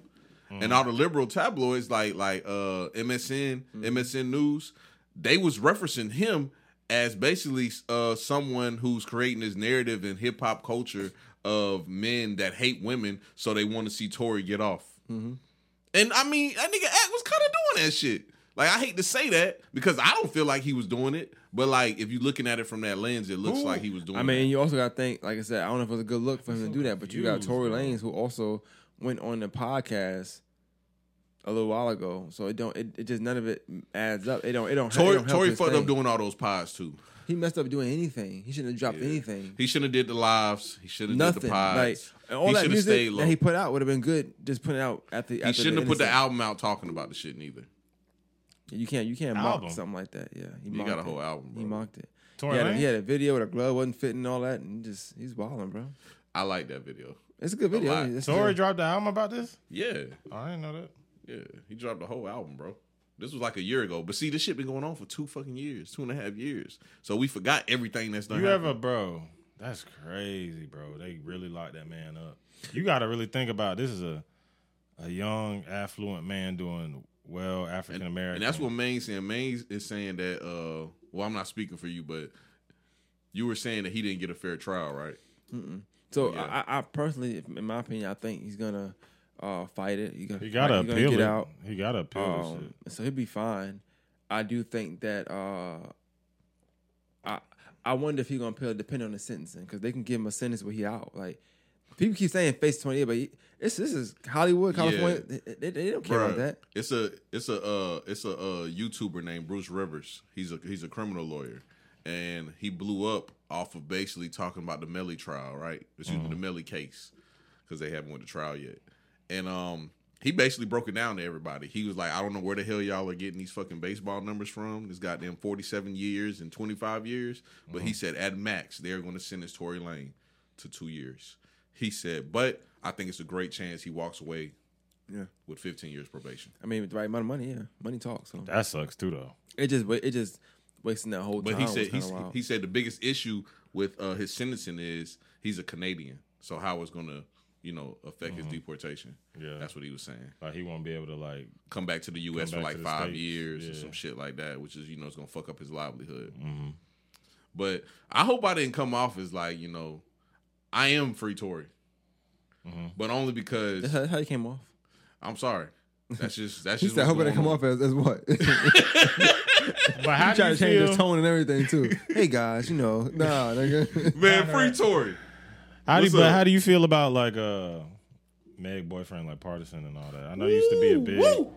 and all the liberal tabloids, like like uh MSN, MSN News, they was referencing him as basically uh someone who's creating this narrative in hip hop culture of men that hate women, so they want to see Tory get off. And I mean, that nigga Act was kind of doing that shit. Like I hate to say that because I don't feel like he was doing it, but like if you're looking at it from that lens, it looks like he was doing. I mean, that. you also got to think, like I said, I don't know if it was a good look for him to do that, but you got confused, Tory. Lanez, who also went on the podcast a little while ago, so it don't. It, it just none of it adds up. It don't. It don't. it Tory, don't help Tory fucked thing. up doing all those pods too. He messed up doing anything. He shouldn't have dropped anything. He shouldn't have did the lives. He should have did Nothing. the pods. Like and all he that music that he put out would have been good. Just put it out at the. He shouldn't have put the album out talking about the shit neither. You can't. You can't Album. mock something like that. Yeah, he He got a it. whole album, He mocked it. Tory He had, a, he had a video where the glove wasn't fitting and all that, and just he's balling, bro. I like that video. It's a good video. lot. It's Tory good. dropped the album about this? Yeah, Oh, I didn't know that. yeah. He dropped the whole album, bro. This was like a year ago. But see, this shit been going on for two fucking years, two and a half years. So we forgot everything that's done. You happened. ever, bro? That's crazy, bro. They really locked that man up. You got to really think about this is a a young, affluent man doing well, African American. And that's what Maine's saying. Maine is saying that. uh Well, I'm not speaking for you, but you were saying that he didn't get a fair trial, right? So Yeah. I, I personally, in my opinion, I think he's gonna uh, fight it. He, gonna, he got to fight- he gonna appeal get it. out. He got to appeal this Um, shit. so he'll be fine. I do think that uh, I I wonder if he's gonna appeal depending on the sentencing because they can give him a sentence where he out. Like people keep saying face twenty eight, but it's this is Hollywood, California. They, they- they don't care Bruh, about that. It's a it's a uh it's a uh YouTuber named Bruce Rivers. He's a he's a criminal lawyer, and he blew up off of basically talking about the Melly trial, right? Excuse me, the Melly case, because they haven't went to trial yet. And um, he basically broke it down to everybody. He was like, I don't know where the hell y'all are getting these fucking baseball numbers from. This goddamn forty seven years and twenty five years, but he said at max they're going to sentence Tory Lanez to two years. He said, but I think it's a great chance he walks away Yeah. with 15 years probation. I mean, with the right amount of money, yeah, money talks. So That sucks too, though. it just it just wasting that whole time. But he said kinda he's, he said the biggest issue with uh, his sentencing is he's a Canadian. So how it's going to, you know, affect his deportation. Yeah. That's what he was saying. Like he won't be able to like. Come back to the U.S. for like five States. years or some shit like that, which is, you know, it's going to fuck up his livelihood. Mm-hmm. But I hope I didn't come off as like, you know, I am free Tory. Mm-hmm. But only because That's how, that's how he came off. I'm sorry. That's just that's [laughs] just said, what's "Hoping to come on. off as, as what?" [laughs] [laughs] But how He do tried you to change feel? his tone and everything too. hey guys, you know, nah, nigga. Man, free Tory. How do you, but how do you feel about like uh Meg boyfriend like Pardison and all that? I know you used to be a big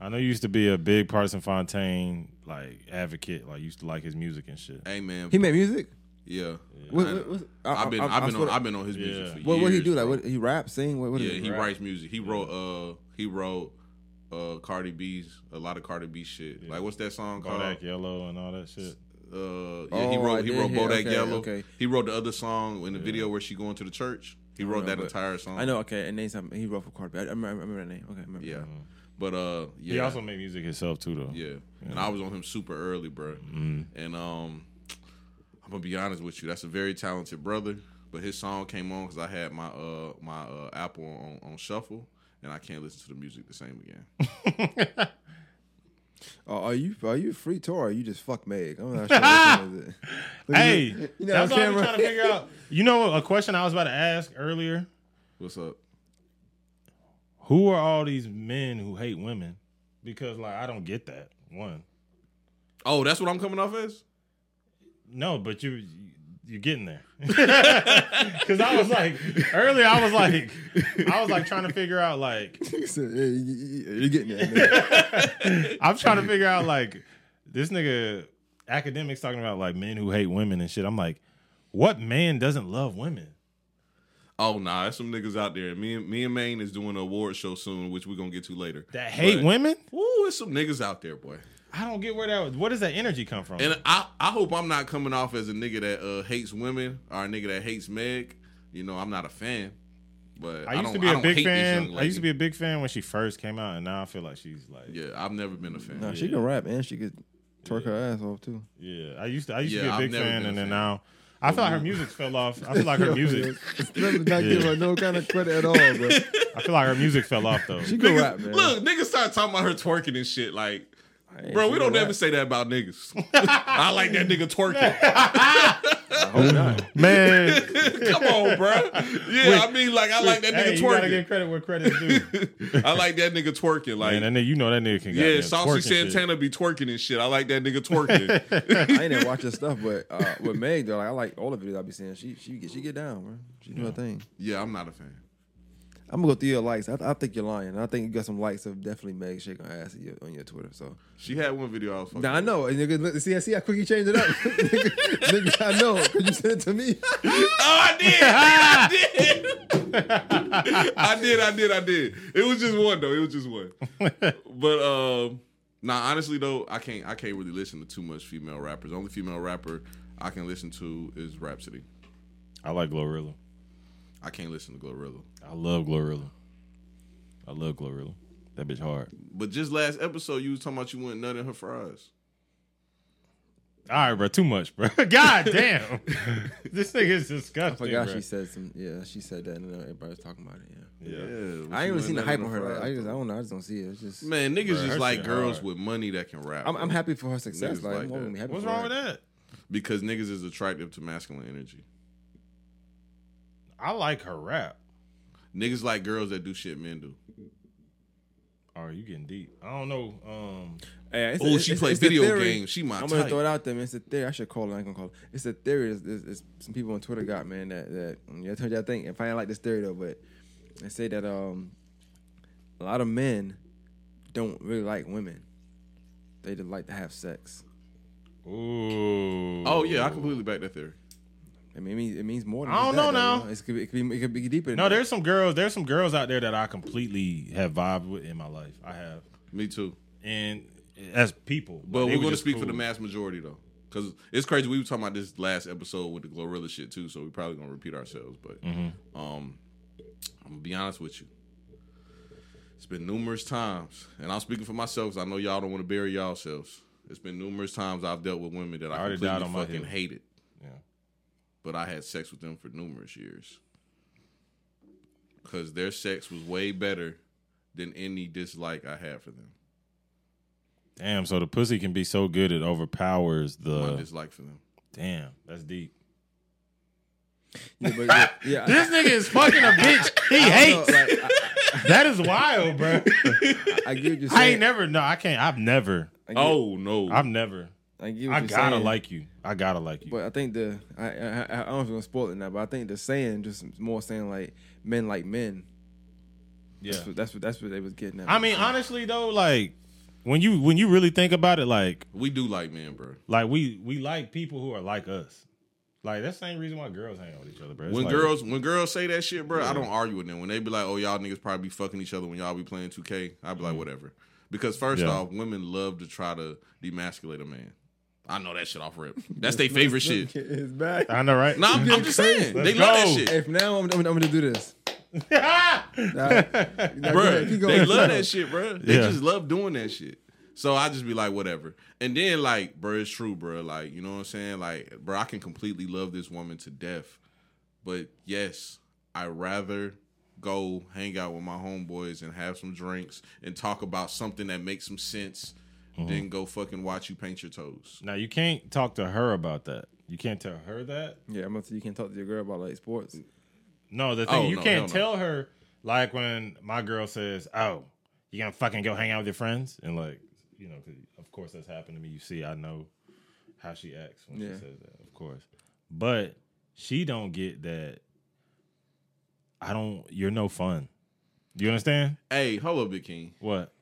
I know you used to be a big Pardison Fontaine like advocate, like used to like his music and shit. Hey man, he made music. Yeah. What, I- what, what, I've been I, I, have been on I've been on his music Yeah. for years. What what he do? Like what he rap, sing? What, what yeah, is he writes music. He wrote uh he wrote uh Cardi B's a lot of Cardi B shit. Like what's that song called? Bodak Yellow and all that shit. Uh yeah, he Oh, wrote I he wrote hear- Bodak okay, Yellow. okay. He wrote the other song in the video where she going to the church. He wrote know, that entire song. I know. Okay, and name something. He wrote for Cardi B. I remember, I remember that name. Okay, I remember. Yeah. But uh yeah. He also made music himself too though. Yeah. And I was on him super early, bro. Mm-hmm. And um, I'm gonna be honest with you. That's a very talented brother. But his song came on because I had my uh my uh Apple on, on shuffle, and I can't listen to the music the same again. Uh, [laughs] are you are you free tour? Or are you just fuck Meg? I'm not sure. which one is it. [laughs] Look at Hey, you- you know, that's on what I'm trying to figure out. [laughs] You know a question I was about to ask earlier? What's up? Who are all these men who hate women? Because like I don't get that. One. Oh, that's what I'm coming off as. No, but you you're getting there. [laughs] Because I was like earlier, I was like, I was like trying to figure out like [laughs] He "Yeah, you- you- You're getting that. [laughs] I'm trying to figure out like this nigga Akademiks talking about like men who hate women and shit. I'm like, what man doesn't love women? Oh nah, there's some niggas out there. Me and me and Maine is doing an award show soon, which we're gonna get to later. That hate But- women? Ooh, there's some niggas out there, boy. I don't get where that. Where does that energy come from? And I, I hope I'm not coming off as a nigga that uh, hates women or a nigga that hates Meg. You know, I'm not a fan. But I used don't- to be I a don't big hate this young fan. I used to be a big fan when she first came out, and now I feel like she's like, yeah, Yeah, I've never been a fan. Nah, she can rap and she could twerk her ass off too. Yeah, I used to. I used Yeah, to be a I've big fan, been a and then now I feel like her music [laughs] fell off. I feel like her music. Let me not give her no kind of credit at all, bro. [laughs] I feel like her music fell off though. She can Niggas, rap, man. Look, niggas start talking about her twerking and shit. Like, Hey, bro, we don't rap. ever say that about niggas. [laughs] I like that nigga twerking. I hope not. Man, [laughs] Come on, bro. Yeah, I mean, like, I like that hey, nigga you gotta twerking. give credit where credit's due. [laughs] I like that nigga twerking. Like, Man, and then you know that nigga can. Get Yeah, goddamn Saucy twerk and shit. Santana be twerking and shit. I like that nigga twerking. I ain't never watch her stuff, but uh, with Meg though, like I like all the videos I be seeing. She she get she get down, bro. She do her thing. yeah, I'm not a fan. I'm gonna go through your likes. I, I think you're lying. I think you got some likes of definitely Meg shaking her ass at your, on your Twitter. So She had one video I was fucking. now I know. And nigga, look- see, see how quick you changed it up. [laughs] nigga, nigga, I know because you sent it to me. [laughs] Oh, I did. [laughs] I did. I did. I did. I did. It was just one though. It was just one. But um, nah. Honestly though, I can't. I can't really listen to too much female rappers. The only female rapper I can listen to is Rapsody. I like Glorilla. I can't listen to Glorilla. I love Glorilla. I love Glorilla. That bitch hard. But just last episode, you was talking about you went nut in her fries. All right, bro. Too much, bro. [laughs] God damn. [laughs] this thing is I disgusting. forgot bro. she said some. Yeah, she said that, and then everybody was talking about it. Yeah, Yeah. I ain't even seen the hype on her. fries. Like, I just, I don't know. I just don't see it. It's just, Man, niggas Bruh, just like girls hard. with money that can rap. I'm, I'm happy for her success. Niggas Like, like I'm always that. gonna be happy What's for wrong her. with that? because niggas is attractive to masculine energy. I like her rap. Niggas like girls that do shit men do. Oh, you getting deep? I don't know. Um, Hey, Oh, she it's- play it's the video games. She my I'm gonna type. throw it out there, man. It's a theory. I should call it. I ain't gonna call it. It's a theory. It's, it's, it's some people on Twitter got man that that yeah, I told you I think if I ain't like this theory though, but they say that um a lot of men don't really like women. They just like to have sex. ooh. Oh yeah, I completely back that theory. I mean, it means, it means more. Than I don't that, know though, now. It's, it, could be, it, could be, it could be deeper. Than No, that. there's some girls. There's some girls out there that I completely have vibed with in my life. I have, Me too. and as people. But we're were gonna just speak for the mass majority though, because it's crazy. We were talking about this last episode with the Glorilla shit too, so we're probably gonna repeat ourselves. But Mm-hmm. um, I'm gonna be honest with you. It's been numerous times, and I'm speaking for myself because I know y'all don't want to bury yourselves. It's been numerous times I've dealt with women that I, I completely died on my fucking hated, Yeah. But I had sex with them for numerous years because their sex was way better than any dislike I had for them. Damn. So the pussy can be so good it overpowers My the. dislike for them. Damn. That's deep. Yeah, but yeah, yeah, I- This nigga is fucking a bitch. He I hates. know, like, I, that is wild, bro. I, I get what you're. I ain't never. No, I can't. I've never. Get, Oh no! I've never. I, get what I you're gotta saying. like you. I gotta like you. But I think the I I, I, I don't know if I'm gonna spoil it now, but I think the saying just more saying like men like men. yeah. That's what that's what, that's what they was getting at. I mean, honestly though, like when you when you really think about it, like we do like men, bro. like we we like people who are like us. Like that's the same reason why girls hang out with each other, bro. It's When like- girls when girls say that shit, bro, I don't argue with them. When they be like, "Oh, y'all niggas probably be fucking each other when y'all be playing 2K," I'd be like, mm-hmm. "Whatever." Because first Yeah. off, women love to try to demasculate a man. I know that shit off rip. [laughs] That's their favorite shit. His back. I know, right? No, I'm, I'm just saying Let's they love that go. shit, If now I'm, I'm, I'm gonna do this. Now, now bro. ahead, keep going. They love that shit, bro. They Yeah. just love doing that shit. So I just be like, whatever. And then like, bro, it's true, bro. Like, you know what I'm saying? Like, bro, I can completely love this woman to death. But yes, I rather go hang out with my homeboys and have some drinks and talk about something that makes some sense Mm-hmm. than go fucking watch you paint your toes. Now you can't talk to her about that. You can't tell her that. Yeah, I'm gonna say you can't talk to your girl about like sports. No, the thing Oh, you no, can't hell no. tell her like when my girl says, "Oh, you gonna fucking go hang out with your friends," and like you know, 'cause of course that's happened to me. You see, I know how she acts when Yeah. she says that, of course, but she don't get that. I don't. You're no fun. Do you understand Hey, hello, up, Big King. what?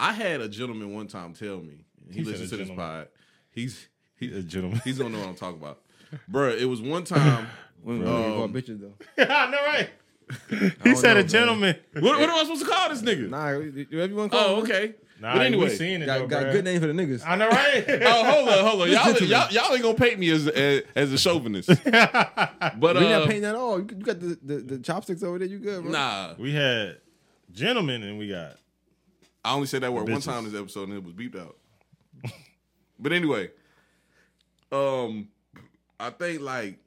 I had a gentleman one time tell me, he, He listens to this pod. He's He's a gentleman. he's gonna know what I'm talking about. Bruh, it was one time. [laughs] Women Um, call bitches though. [laughs] I know, right? [laughs] He said know, a gentleman. what, what am I supposed to call this nigga? Nah, everyone call. oh, okay. Nah, but anyway, we seen it Got, though, got bruh. good name for the niggas. I know, right? oh, hold on, hold on. Y'all, y'all, y'all ain't gonna paint me as as, as a chauvinist. But we not uh, painting at all. You, you got the, the, the chopsticks over there. You good, bro? nah, we had gentlemen, and we got I only said that word one time this episode and it was beeped out. [laughs] but anyway, um, I think like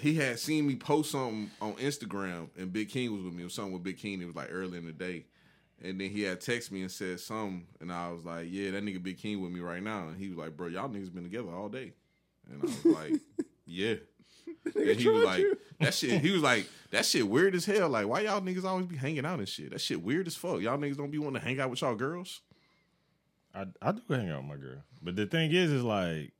he had seen me post something on Instagram and Big King was with me. It was something with Big King. It was like early in the day. And then he had texted me and said something, and I was like, "Yeah, that nigga Big King with me right now." And he was like, "Bro, y'all niggas been together all day." And I was like, [laughs] "Yeah." [laughs] And he was like, "That shit." He was like, "That shit weird as hell. Like, why y'all niggas always be hanging out and shit? That shit weird as fuck. Y'all niggas don't be wanting to hang out with y'all girls." I I do hang out with my girl, but the thing is, is like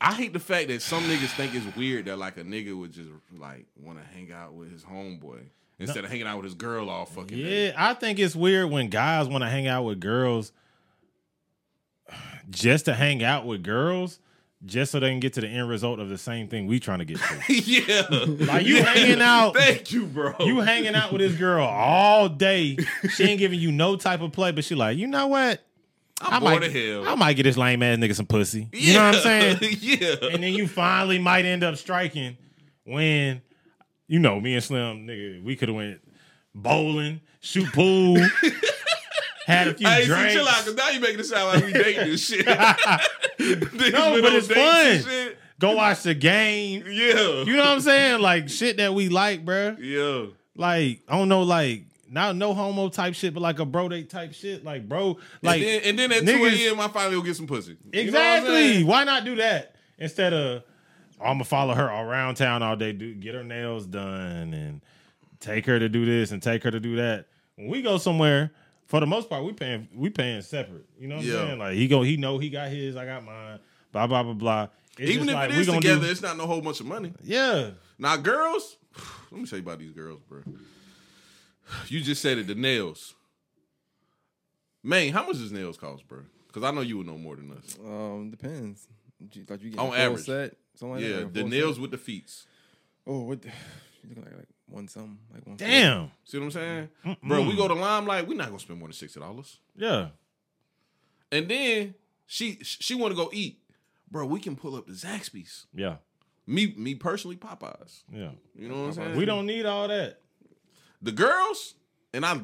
I hate the fact that some niggas think it's weird that like a nigga would just like want to hang out with his homeboy. instead of hanging out with his girl all fucking Yeah, day. I think it's weird when guys want to hang out with girls just to hang out with girls, just so they can get to the end result of the same thing we trying to get to. [laughs] yeah. Like you hanging out, Thank you, bro. you hanging out with this girl all day. She ain't giving you no type of play, but she like, you know what? I'm I bored might. I might get this lame ass nigga some pussy. You know what I'm saying? [laughs] yeah. and then you finally might end up striking when you know me and Slim nigga we could have went bowling, shoot pool, had a few Hey, see, drinks. chill out, because now you making it sound like we dating this shit. [laughs] [laughs] No, but it's fun. Go watch the game. Yeah. You know what I'm saying? Like shit that we like, bruh. Yeah. Like I don't know, like not no homo type shit, but like a bro date type shit. Like bro, like and, then, and then at niggas- 2 a.m., I finally go get some pussy. You know Exactly. Why not do that instead of oh, I'm gonna follow her around town all day, do get her nails done and take her to do this and take her to do that. When we go somewhere, for the most part, we paying we paying separate. You know what Yeah. I'm saying? Like he go, he know he got his, I got mine. Blah blah blah blah. It's Even if like, it we is gonna together, do- it's not no whole bunch of money. yeah. Now, girls, [sighs] let me tell you about these girls, bro. [sighs] You just said it, the nails. Man, how much does nails cost, bro? Because I know you would know more than us. Um, depends. You- Like you get On a full average. set, something like that, yeah, like the nails set. with the feet. Oh, what? The, [sighs] you looking like like one something, like one. Damn. See what I'm saying? Bro, Mm. we go to Limelight, we're not gonna spend more than sixty dollars. Yeah. And then she she want to go eat, bro. We can pull up the Zaxby's. Yeah. Me me personally, Popeyes. Yeah. You know what I'm saying? We don't need all that. The girls and I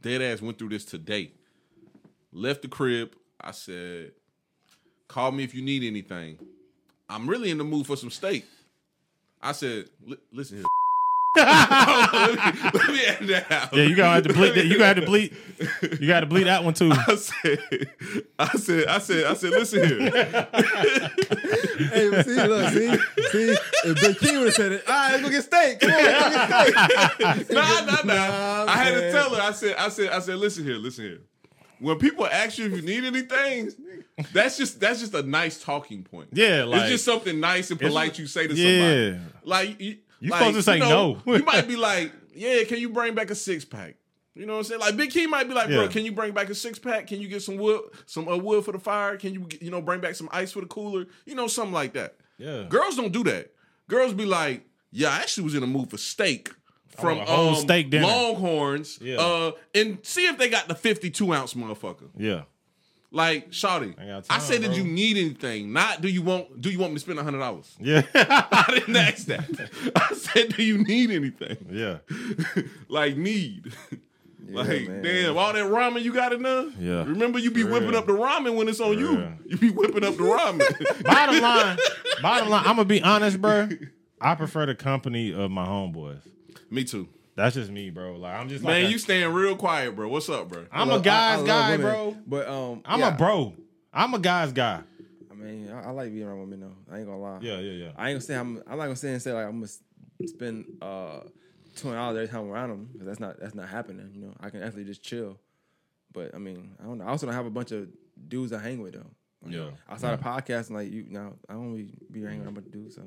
dead ass went through this today. Left the crib. I said, "Call me if you need anything." I'm really in the mood for some steak. I said, "Listen here." [laughs] let, me, let me add that out. Yeah, you gotta have to bleed that. You gotta have to bleed. You gotta bleed that one too. I said, I said, I said, I said, listen here. Hey, see, look, see, see. If Big King would have said it, all right, let's go get steak. Come on, let's go get steak. [laughs] nah, nah, nah. Nah, I had to tell her. I said, I said, I said, listen here, listen here. When people ask you if you need anything, that's just that's just a nice talking point. Yeah, like it's just something nice and polite you say to somebody. yeah. somebody. Like you, You like, supposed to say know, no. you might [laughs] be like, yeah, can you bring back a six pack? You know what I'm saying? Like Big Key might be like, bro, Yeah. can you bring back a six pack? Can you get some wood, some uh, wood for the fire? Can you, you know, bring back some ice for the cooler? You know, something like that. Yeah. Girls don't do that. Girls be like, yeah, I actually was in a mood for steak from um, steak dinner. Longhorns. Yeah. Uh, and see if they got the 52 ounce motherfucker. Yeah. Like, Shawty, I I time, said, did you need anything? Not do you want do you want me to spend hundred dollars? [laughs] Yeah. [laughs] I didn't ask that. [laughs] I said, do you need anything? yeah. like need. like, man. damn, all that ramen you got in there? Yeah. Remember you be For whipping real. up the ramen when it's on you. real. You be whipping up the ramen. Bottom line, bottom line, I'm gonna be honest, bro. I prefer the company of my homeboys. me too. That's just me, bro. Like I'm just like Man, a- you staying real quiet, bro. What's up, bro? I'm I a love- guy's I- I guy, women, bro. But um, I'm yeah, a bro. I'm a guy's guy. I mean, I, I like being around women though. I ain't gonna lie. Yeah, yeah, yeah. I ain't gonna say I'm. I'm not gonna say and say like I'm gonna spend uh twenty dollars every time I'm around them because that's not that's not happening. You know, I can actually just chill. But I mean, I don't know. I also don't have a bunch of dudes I hang with though. Like, Yeah. Outside of podcasting, like you now, I don't really be hanging around with dudes. So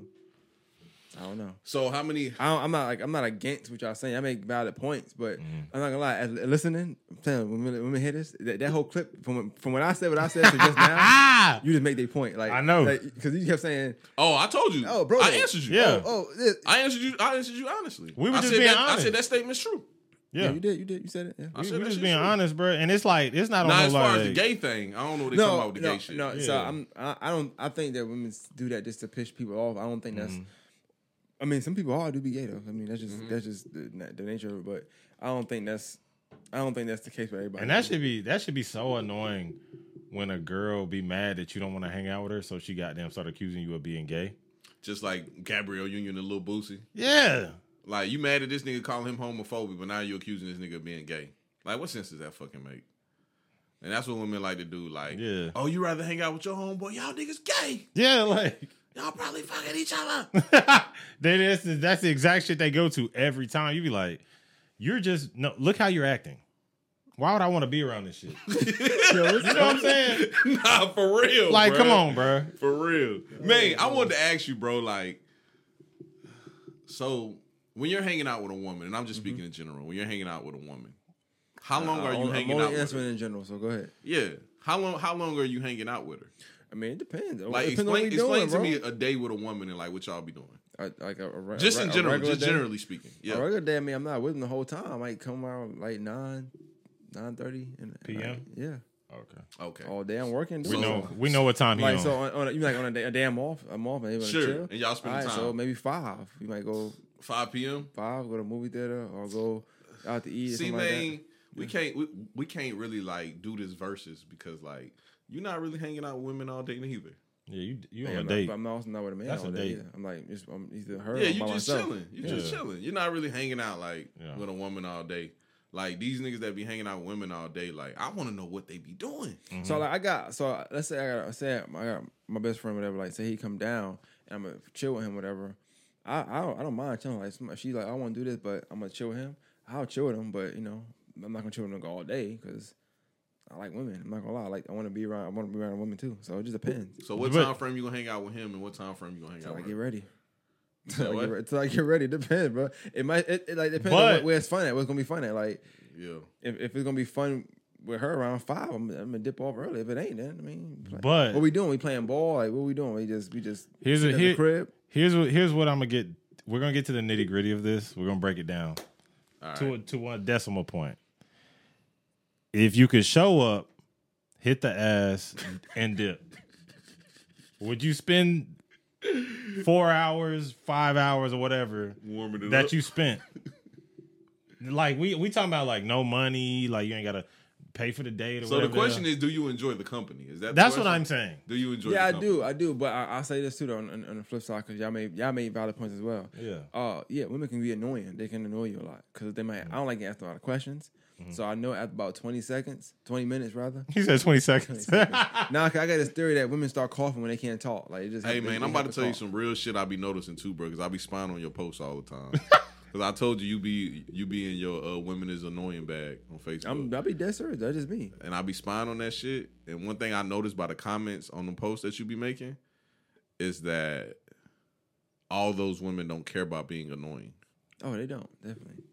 I don't know. So how many I don't, I'm not like I'm not against what y'all saying. I make valid points, but I'm not gonna lie. As, listening, I'm telling you, when women, when women hear this, that, that whole clip from from when I said what I said to just now, [laughs] you just make their point. Like I know. because you kept saying, Oh, I told you. Oh, bro, I answered you. Yeah. "Oh, this, I answered you. I answered you honestly. We were I just said being that, I said that statement's true. yeah. yeah. you did, you did, you said it." Yeah. I We, said we that just being true. honest, bro. And it's like it's not on Now, no as far as the gay thing, I don't know what they talking No, about with the no, gay shit. no. So I'm, I, I don't, I think that women do that just to piss people off. I don't think that's. Mm-hmm. I mean, some people are do be gay though. I mean, that's just Mm-hmm. that's just the, the nature of it. But I don't think that's, I don't think that's the case for everybody. And that should be that should be so annoying when a girl be mad that you don't want to hang out with her, so she goddamn start accusing you of being gay. Just like Gabrielle Union and Lil Boosie. Yeah. Like you mad at this nigga calling him homophobic, but now you're accusing this nigga of being gay. Like what sense does that fucking make? And that's what women like to do. Like, Yeah. oh, you rather hang out with your homeboy? Y'all niggas gay. Yeah, like Y'all probably fucking each other. [laughs] that is that's the exact shit they go to every time. You be like, you're just no look how you're acting. Why would I want to be around this shit? [laughs] you know what I'm saying? nah, for real. Like, bruh. come on, bro. For real. Man, I wanted to ask you, bro, like, so when you're hanging out with a woman, and I'm just mm-hmm. speaking in general, when you're hanging out with a woman, how long I- are you I'm hanging only out with answering her? in general, so go ahead. Yeah. How long how long are you hanging out with her? I mean, it depends. Like it depends on explain what explain doing, to bro. me a day with a woman and like what y'all be doing. A- like a, a re- Just a in re- a general, just day? generally speaking. A Yeah. regular day, I mean, I'm not with them the whole time. I might come around like nine, nine thirty PM? Yeah, Okay. Okay. all day I'm working. We so- know we know what time he Like on. so, on, on a, you like on a, day, a day I'm off. I'm off. Maybe Sure. Chill. And y'all spend All right, time. So maybe five. We might go Five PM. five. Go to a movie theater or go out to eat. or See, something like that. man, we can't we, we can't really like do this versus because like you're not really hanging out with women all day neither. yeah, you you Yeah, on a I'm, date. Not, I'm also not with a man That's all a day. date. either. I'm like, just, I'm either her Yeah, you by just myself. chilling. You just chilling. You're not really hanging out like Yeah. with a woman all day. Like these niggas that be hanging out with women all day, like I want to know what they be doing. So like I got so let's say I got I say I got my best friend whatever like say he come down and I'm gonna chill with him whatever. I I don't, I don't mind chilling like she's like I want to do this but I'm gonna chill with him. I'll chill with him but you know I'm not gonna chill with him all day because I like women. I'm not gonna lie. I like I want to be around. I want to be around women too. So it just depends. So what But- time frame you gonna hang out with him, and what time frame you gonna hang Till out I with get her? ready. said Till I what? get ready. Till I get ready. [laughs] Depends, bro. It might. It, it like depends on But- what, where it's fun at. What's gonna be fun at? Like Yeah. if, if it's gonna be fun with her around five, I'm, I'm gonna dip off early. If it ain't, then I mean, like, But- what we doing? We playing ball? Like what we doing? We just we just Here's a sit at the crib. here's what here's what I'm gonna get. We're gonna get to the nitty gritty of this. We're gonna break it down All right. to a, to one decimal point. If you could show up, hit the ass, and dip, would you spend four hours, five hours, or whatever Warming it that up. you spent? Like we we talking about like no money, like you ain't gotta pay for the date or So the whatever. question is, do you enjoy the company? Is that the that's what? I'm saying. Do you enjoy? Yeah, I the company? do, I do. But I, I say this too though, on, on, on the flip side because y'all made y'all made valid points as well. Yeah. Uh, yeah, women can be annoying. They can annoy you a lot because they might. I don't like getting asked a lot of questions. Mm-hmm. So I know after about twenty seconds, twenty minutes rather. He said 20 seconds. [laughs] nah, 'cause I got this theory that women start coughing when they can't talk. Like it just. Hey man, I'm about to tell you some real shit I be noticing too, bro. Because I be spying on your posts all the time. [laughs] Because I told you you be you be in your uh, women is annoying bag on Facebook, I'm. I be dead serious. That's just me. and I be spying on that shit. And one thing I noticed by the comments on the posts that you be making is that all those women don't care about being annoying, Oh, they don't definitely.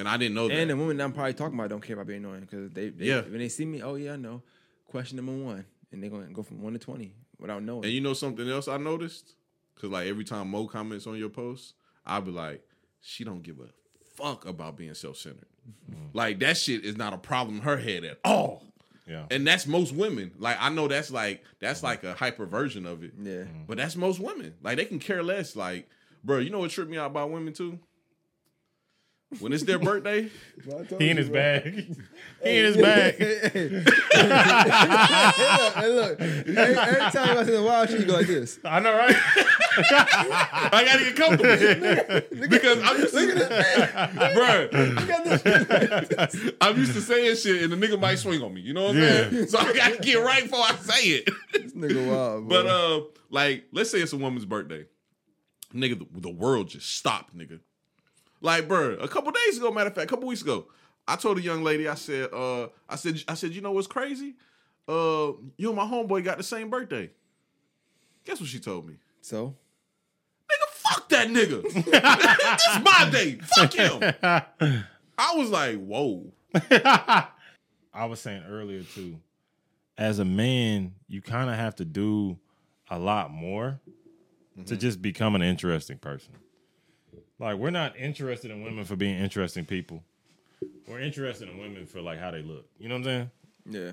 And I didn't know that. And the women that I'm probably talking about don't care about being annoying because they, they Yeah. when they see me, oh yeah, I know. Question number one, and they're gonna go from one to twenty without knowing. And you know something else I noticed? Cause like every time Mo comments on your post, I'll be like, she don't give a fuck about being self-centered. Mm-hmm. Like that shit is not a problem in her head at all. yeah. And that's most women. Like I know that's like that's like a hyper version of it. yeah, mm-hmm. But that's most women. Like they can care less. Like, bro, you know what tripped me out about women too? When it's their birthday, [laughs] [laughs] He in his bag. he in his bag. hey, look, every, every time I see the wild shit, you go like this. I know, right? [laughs] I gotta get comfortable because I'm used to, bro. I'm used to saying shit, and the nigga might swing on me. You know what I'm Yeah. saying? So I gotta get right before I say it. This nigga wild, bro. But uh, like, let's say it's a woman's birthday, nigga, the, the world just stopped, nigga. Like, bro, a couple days ago, matter of fact, a couple weeks ago, I told a young lady, I said, uh, I said, I said, you know what's crazy? Uh, you and my homeboy got the same birthday. Guess what she told me? so Nigga, fuck that nigga. [laughs] this is my day. Fuck him. [laughs] I was like, whoa. [laughs] I was saying earlier too, as a man, you kind of have to do a lot more to just become an interesting person. Like we're not interested in women for being interesting people. We're interested in women for like how they look. You know what I'm saying? yeah,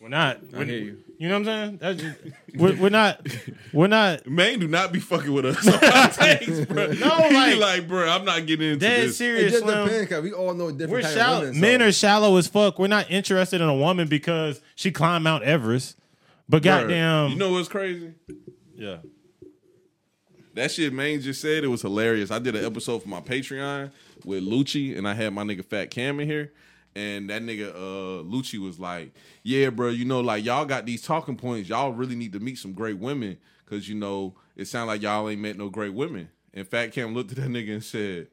We're not. We're, hear you. You know what I'm saying? That's just, we're, we're not. We're not. [laughs] Man, do not be fucking with us [laughs] [laughs] on our bro. No, He like- like, bro, I'm not getting into Dead this. it serious. just Slim. depends because we all know different. We're kind shallow. Of women, Men are shallow as fuck. We're not interested in a woman because she climbed Mount Everest. But Bruh, goddamn, You know what's crazy? yeah. That shit Maine just said it was hilarious. I did an episode for my Patreon with Lucci, and I had my nigga Fat Cam in here. And that nigga uh Lucci was like, Yeah, bro, you know, like y'all got these talking points. Y'all really need to meet some great women. Cause you know, it sounds like y'all ain't met no great women. And Fat Cam looked at that nigga and said,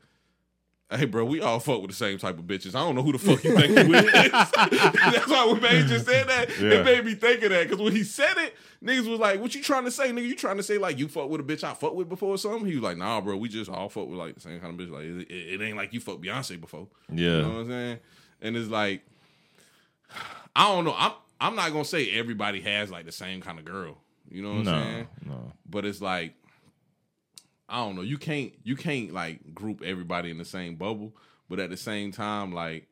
Hey, bro, we all fuck with the same type of bitches. I don't know who the fuck you think you is. [laughs] That's why when man just said that, Yeah. it made me think of that. Because when he said it, niggas was like, "What you trying to say, nigga? You trying to say like you fuck with a bitch I fuck with before or something?" He was like, "Nah, bro, we just all fuck with like the same kind of bitch. Like it, it, it ain't like you fuck Beyonce before. Yeah. You know what I'm saying? And it's like, I don't know. I'm I'm not gonna say everybody has like the same kind of girl. You know what I'm no, saying? no. but it's like I don't know. You can't you can't like group everybody in the same bubble, but at the same time, like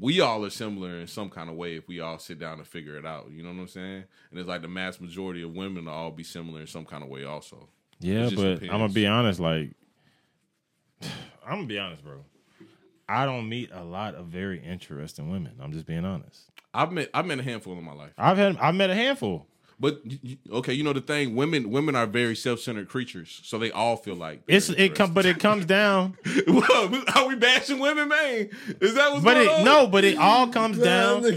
we all are similar in some kind of way if we all sit down and figure it out. You know what I'm saying? And it's like the mass majority of women will all be similar in some kind of way also. Yeah, but depends. I'm gonna be honest. Like, [sighs] I'm gonna be honest, bro. I don't meet a lot of very interesting women. I'm just being honest. I've met I've met a handful in my life. I've had I've met a handful. But y- y- okay, you know the thing, women women are very self-centered creatures, so they all feel like It's they're it come, but it comes down. [laughs] What, are we bashing women, man? Is that what's But going it on? no, but it all comes down. [laughs] I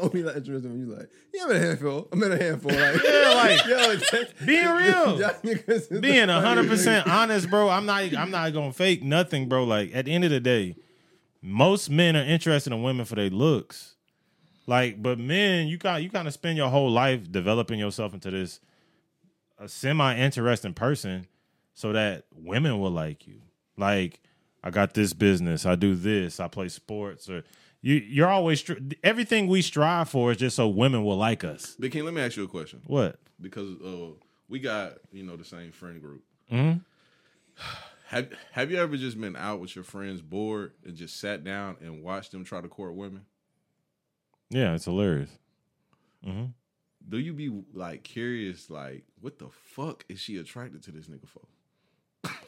don't be like interested when you like, yeah, I'm in a handful. I'm in a handful. [laughs] Like, Yeah, like, yo, that- being real. y'all niggas is the being funniest hundred percent honest, bro. I'm not. I'm not gonna fake nothing, bro. Like at the end of the day, most men are interested in women for their looks. Like, but men, you got you kind of spend your whole life developing yourself into this a semi interesting person, so that women will like you. Like, I got this business. I do this. I play sports. Or you, you're always everything we strive for is just so women will like us. Big King, let me ask you a question. What? because uh, we got you know the same friend group. Mhm. [sighs] Have Have you ever just been out with your friends, bored, and just sat down and watched them try to court women? Yeah, it's hilarious. Do you be like curious, like what the fuck is she attracted to this nigga for?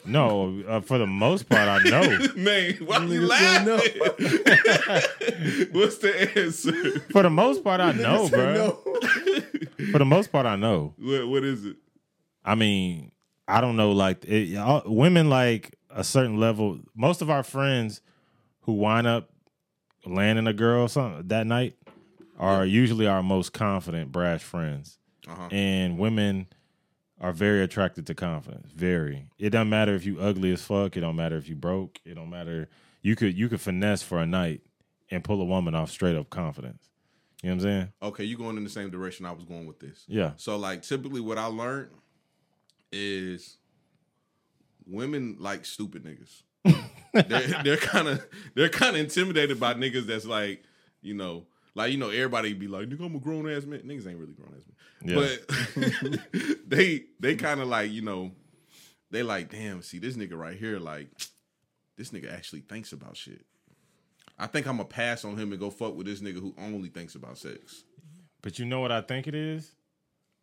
No, uh, for the most part, I know. [laughs] Man, why you Niggas say laughing? [laughs] What's the answer? For the most part, I know, bro. no. For the most part, I know. What What is it? I mean, I don't know. Like it, all- women, like a certain level. Most of our friends who wind up landing a girl something that night are usually our most confident, brash friends. Uh-huh. And women are very attracted to confidence. Very. It doesn't matter if you ugly as fuck. It don't matter if you broke. It don't matter. You could you could finesse for a night and pull a woman off straight up confidence. You know what I'm saying? Okay, you going in the same direction I was going with this. Yeah. So like typically what I learned is women like stupid niggas. [laughs] they're they're kind of they're kind of intimidated by niggas that's like you know like you know everybody be like nigga I'm a grown ass man niggas ain't really grown ass man Yeah. but [laughs] [laughs] they they kind of like you know they like damn see this nigga right here like this nigga actually thinks about shit. I think I'm gonna pass on him and go fuck with this nigga who only thinks about sex. But you know what I think it is?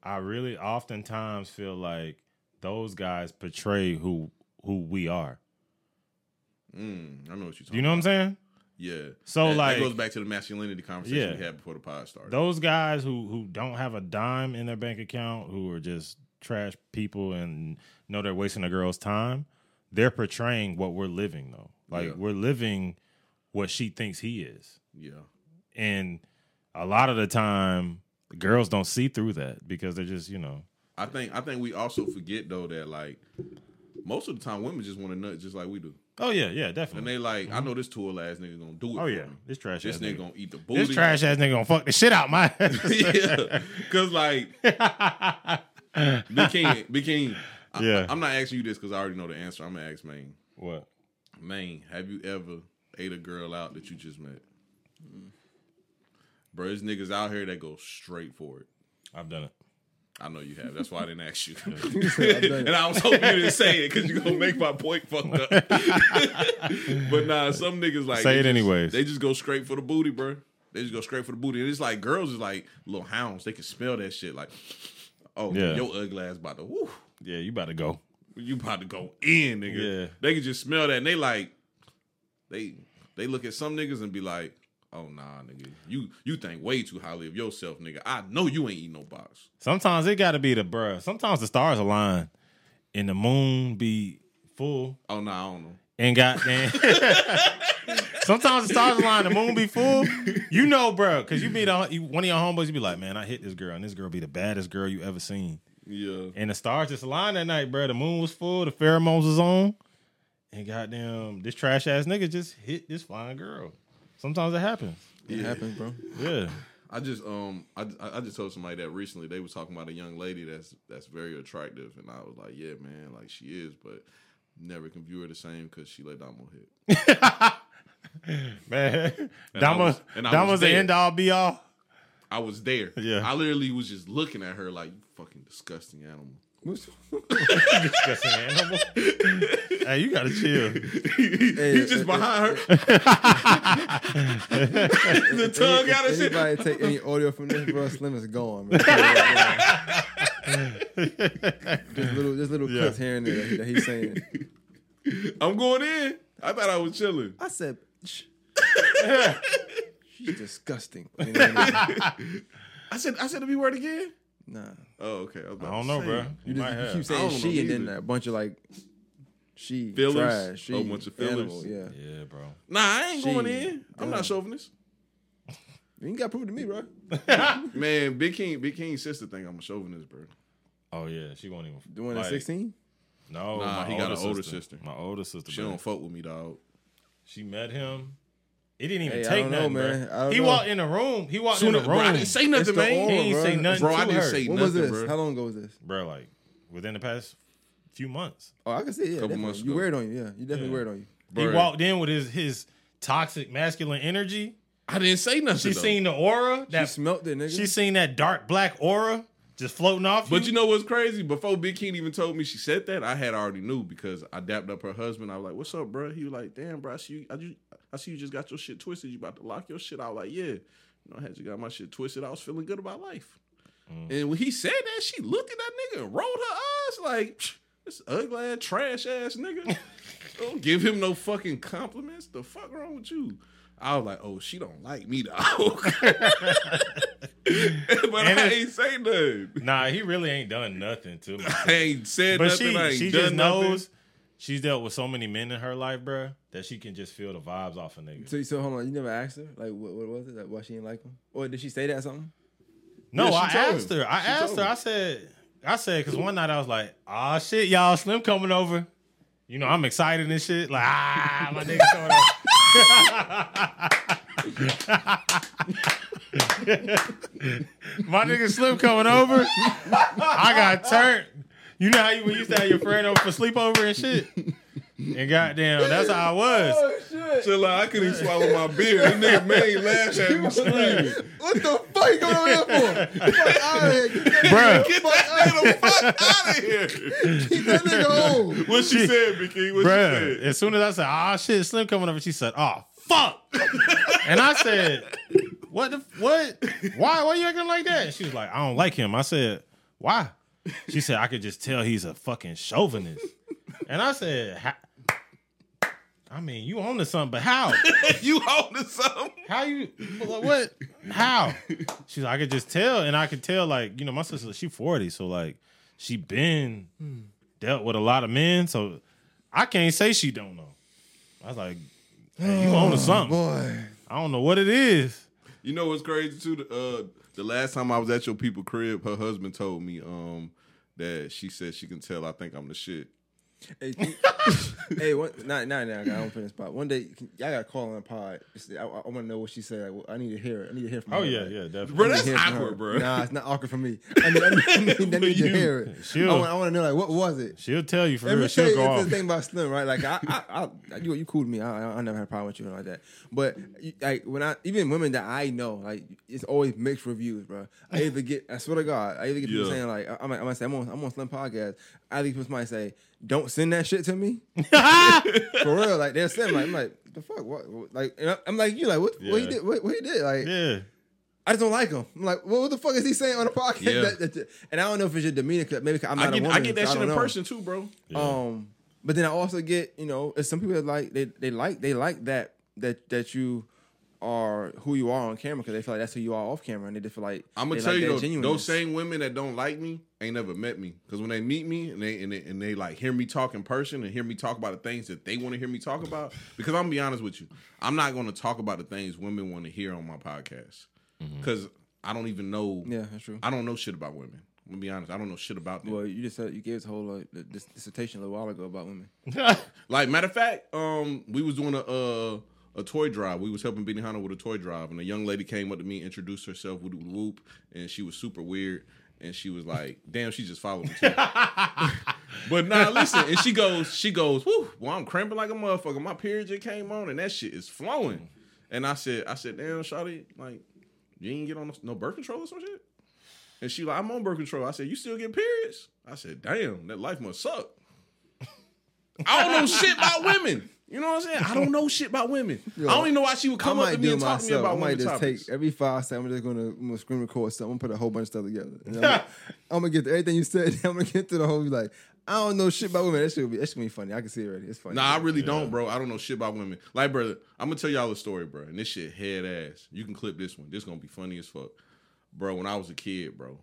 I really oftentimes feel like those guys portray who who we are. Mm, I know what you're talking. You know what I'm saying? Yeah. So, that, like- that goes back to the masculinity conversation Yeah. we had before the pod started. Those guys who who don't have a dime in their bank account, who are just trash people and know they're wasting a girl's time, they're portraying what we're living though. Like Yeah. we're living what she thinks he is. yeah. And a lot of the time the girls don't see through that because they're just, you know, I think I think we also forget though that like most of the time women just want to nut just like we do. Oh yeah, yeah, definitely. And they like, I mm-hmm. know this tool ass nigga gonna do it. Oh yeah. me. This trash This ass nigga nigga. gonna eat the booty. This trash ass nigga gonna fuck the shit out my [laughs] ass. yeah. Cause like Big King, Big King. I, Yeah. I'm not asking you this because I already know the answer. I'm gonna ask Maine. What? Maine, have you ever ate a girl out that you just met? Mm. Bro, there's niggas out here that go straight for it. I've done it. I know you have. That's why I didn't ask you. [laughs] said, "I've done it." and I was hoping you didn't say it because you're gonna make my point fucked up. [laughs] but nah, some niggas like Say it just- anyways. They just go straight for the booty, bro. They just go straight for the booty. And it's like girls is like little hounds. They can smell that shit. Like, oh, Yeah. your ugly ass about to woo. Yeah, you about to go. You about to go in, nigga. Yeah. They can just smell that and they like they they look at some niggas and be like, oh nah, nigga. You you think way too highly of yourself, nigga. I know you ain't eat no box. Sometimes it got to be the bruh. Sometimes the stars align and the moon be full Oh nah, I don't know. and goddamn. [laughs] Sometimes the stars align, the moon be full. You know, bro, because you meet a, you, one of your homeboys, you be like, man, I hit this girl, and this girl be the baddest girl you ever seen. Yeah. And the stars just aligned that night, bro. The moon was full, the pheromones was on, and goddamn this trash ass nigga just hit this fine girl. Sometimes it happens. It happens, bro. Yeah. I just um I, I I just told somebody that recently they was talking about a young lady that's that's very attractive and I was like yeah man like she is but never can view her the same because she let Damo hit. [laughs] Man. And I Dama was- and I Dama's was the end all be all. I was there. Yeah. I literally was just looking at her like you fucking disgusting animal. Disgusting animal. hey, you gotta chill. He's just uh, behind her. [laughs] the tongue out and shit. Anybody take any audio from this, bro? Slim is gone, man. just little, just little Yeah. clips here and there that, he's saying. I'm going in. I thought I was chilling. I said, Shh. [laughs] she's disgusting. You know what I? I said I said the B word again. Nah, Oh okay. I, I don't know, say. bro. you, You just, you keep saying she and then a bunch of like she Fillers? trash, she Oh, a bunch of fillers? animal, yeah. Yeah, bro. Nah, I ain't going She- in. I'm yeah. not uh, chauvinist. [laughs] You ain't got to prove to me, bro. [laughs] Man, Big King, Big King's sister think I'm a chauvinist, bro. Oh yeah, she won't even Doing like, at sixteen. No, Nah, my he got older an older sister. sister. My older sister. She bro. don't fuck with me, dog. She met him. It didn't even Hey, I take don't know, nothing, man. I don't He know. walked in the room. He walked Soon in the room. bro, I didn't say nothing, man. aura, he ain't bro. say nothing Bro, to I didn't her. say When was nothing, this? bro. How long ago was this? bro, like within the past few months. Oh, I can see it. Yeah, Couple definitely. months You wear it on you. Yeah, you definitely Yeah. wear it on you. He walked in with his his toxic masculine energy. I didn't say nothing. She though. seen the aura. She That smelt it, nigga. she seen that dark black aura just floating off. But you know what's crazy? Before Big King even told me she said that, I had already knew because I dapped up her husband. I was like, "What's up, bro?" He was like, "Damn, bro, I see you. I, just, I see you just got your shit twisted. You about to lock your shit." out. like, "Yeah." You know, I had just got my shit twisted. I was feeling good about life. Mm. And when he said that, she looked at that nigga and rolled her eyes like, "This ugly ass, trash ass nigga." [laughs] don't give him no fucking compliments. The fuck wrong with you? I was like, "Oh, she don't like me, dog." [laughs] [laughs] but And I ain't say nothing. Nah, he really ain't done nothing to me. I ain't said But nothing. she she done just nothing. knows she's dealt with so many men in her life, bruh, that she can just feel the vibes off a nigga. So, so hold on. You never asked her like what, what was it? Like why she didn't like him? Or did she say that something? No, Yeah, I asked him. her. I She asked her. him. I said, I said, because one night I was like, ah, shit, y'all, Slim coming over. You know, I'm excited and shit. Like, ah, my nigga coming over. [laughs] my nigga Slim coming over. I got turned. You know how you, used to have your friend over for sleepover and shit? [laughs] And goddamn, that's how I was. shit! So like, I couldn't even swallow my beer. That nigga man laughed at me screaming. What the fuck you going over there for? [laughs] Fuck out of here! Get that, Bruh. Get that nigga the fuck out of here. keep that nigga home. What she said, Big King? What Bruh, she said? as soon as I said, "Ah, shit, Slim coming over," she said, "Oh, fuck," [laughs] and I said, "What the what? Why? Why you acting like that?" And she was like, "I don't like him." I said, "Why?" She said, "I could just tell he's a fucking chauvinist," and I said, "I mean, you own to something, but how? [laughs] you holding something? How you? What? How?" She's like, "I could just tell, and I could tell, like, you know, my sister, she forty, so like, she been dealt with a lot of men, so I can't say she don't know." I was like, hey, "You own to something? Boy, I don't know what it is." You know what's crazy too? Uh, the last time I was at your people crib, her husband told me um that she said she can tell I think I'm the shit. Hey, [laughs] hey, one, not not now. I don't finish spot. One day, can, y'all got to call on pod. Just- I, I want to know what she said. Like, well, I need to hear it. I need to hear from Oh her. yeah, like, yeah, definitely. Bro, I that's awkward, bro. Nah, it's not awkward for me. I need, I need, I need, I [laughs] need to hear it. She'll- I want, I want to know like what was it. She'll tell you for Let real. She'll you go off. the thing about Slim, right? Like I, I, I you, you cool to me. I, I, I never had a problem with you and like that. But like when I, even women that I know, like it's always mixed reviews, bro. I either get, I swear to God, I either get people Yeah. saying like, I'm, I'm gonna say I'm on, I'm on Slim podcast. I either get somebody say, don't send that shit to me. [laughs] For real, like they're saying, like, I'm like, the fuck, what? what- Like, and I- I'm like, you like, what? What he did? What, what he did? Like, Yeah. I just don't like him. I'm like, well, what the fuck is he saying on the podcast? Yeah. [laughs] That- that- and I don't know if it's your demeanor. 'cause maybe 'cause I'm I not get a woman. I get that so shit in know. person too, bro. Um, but then I also get, you know, it's some people that like they they like they like that that that you are who you are on camera because they feel like that's who you are off camera, and they just feel like I'm gonna tell like you though, those same women that don't like me ain't never met me because when they meet me and they, and they and they like hear me talk in person and hear me talk about the things that they want to hear me talk about. Because I'm gonna be honest with you, I'm not going to talk about the things women want to hear on my podcast because I don't even know. Yeah, that's true. I don't know shit about women. I'm gonna be honest. I don't know shit about them. Well, you just said you gave us a whole uh, dis- dissertation a little while ago about women. [laughs] Like matter of fact, um, we was doing a uh, a toy drive. We was helping Benny Hanna with a toy drive, and a young lady came up to me, introduced herself with whoop, and she was super weird, and she was like, "Damn, she just followed me." Too. [laughs] but nah, listen, and she goes, she goes, "Whoo, well, I'm cramping like a motherfucker. My period just came on, and that shit is flowing." And I said, I said, "Damn, Shotty, like, you ain't get on no birth control or some shit." And she like, "I'm on birth control." I said, "You still get periods?" I said, "Damn, that life must suck." I don't know shit about women. You know what I'm saying? I [laughs] don't know shit about women. I don't even know why she would come up to me and talk to me about I might women just topics. take every five seconds. I'm just gonna, I'm gonna screen record something. I'm gonna put a whole bunch of stuff together. I'm, gonna- [laughs] I'm gonna get to everything you said. [laughs] I'm gonna get to the whole like I don't know shit about women. That shit will be that gonna be funny. I can see it already. It's funny. Nah, I really don't, bro. I don't know shit about women. Like, brother, I'm gonna tell y'all a story, bro. And this shit head ass. You can clip this one. This gonna be funny as fuck, bro. When I was a kid, bro,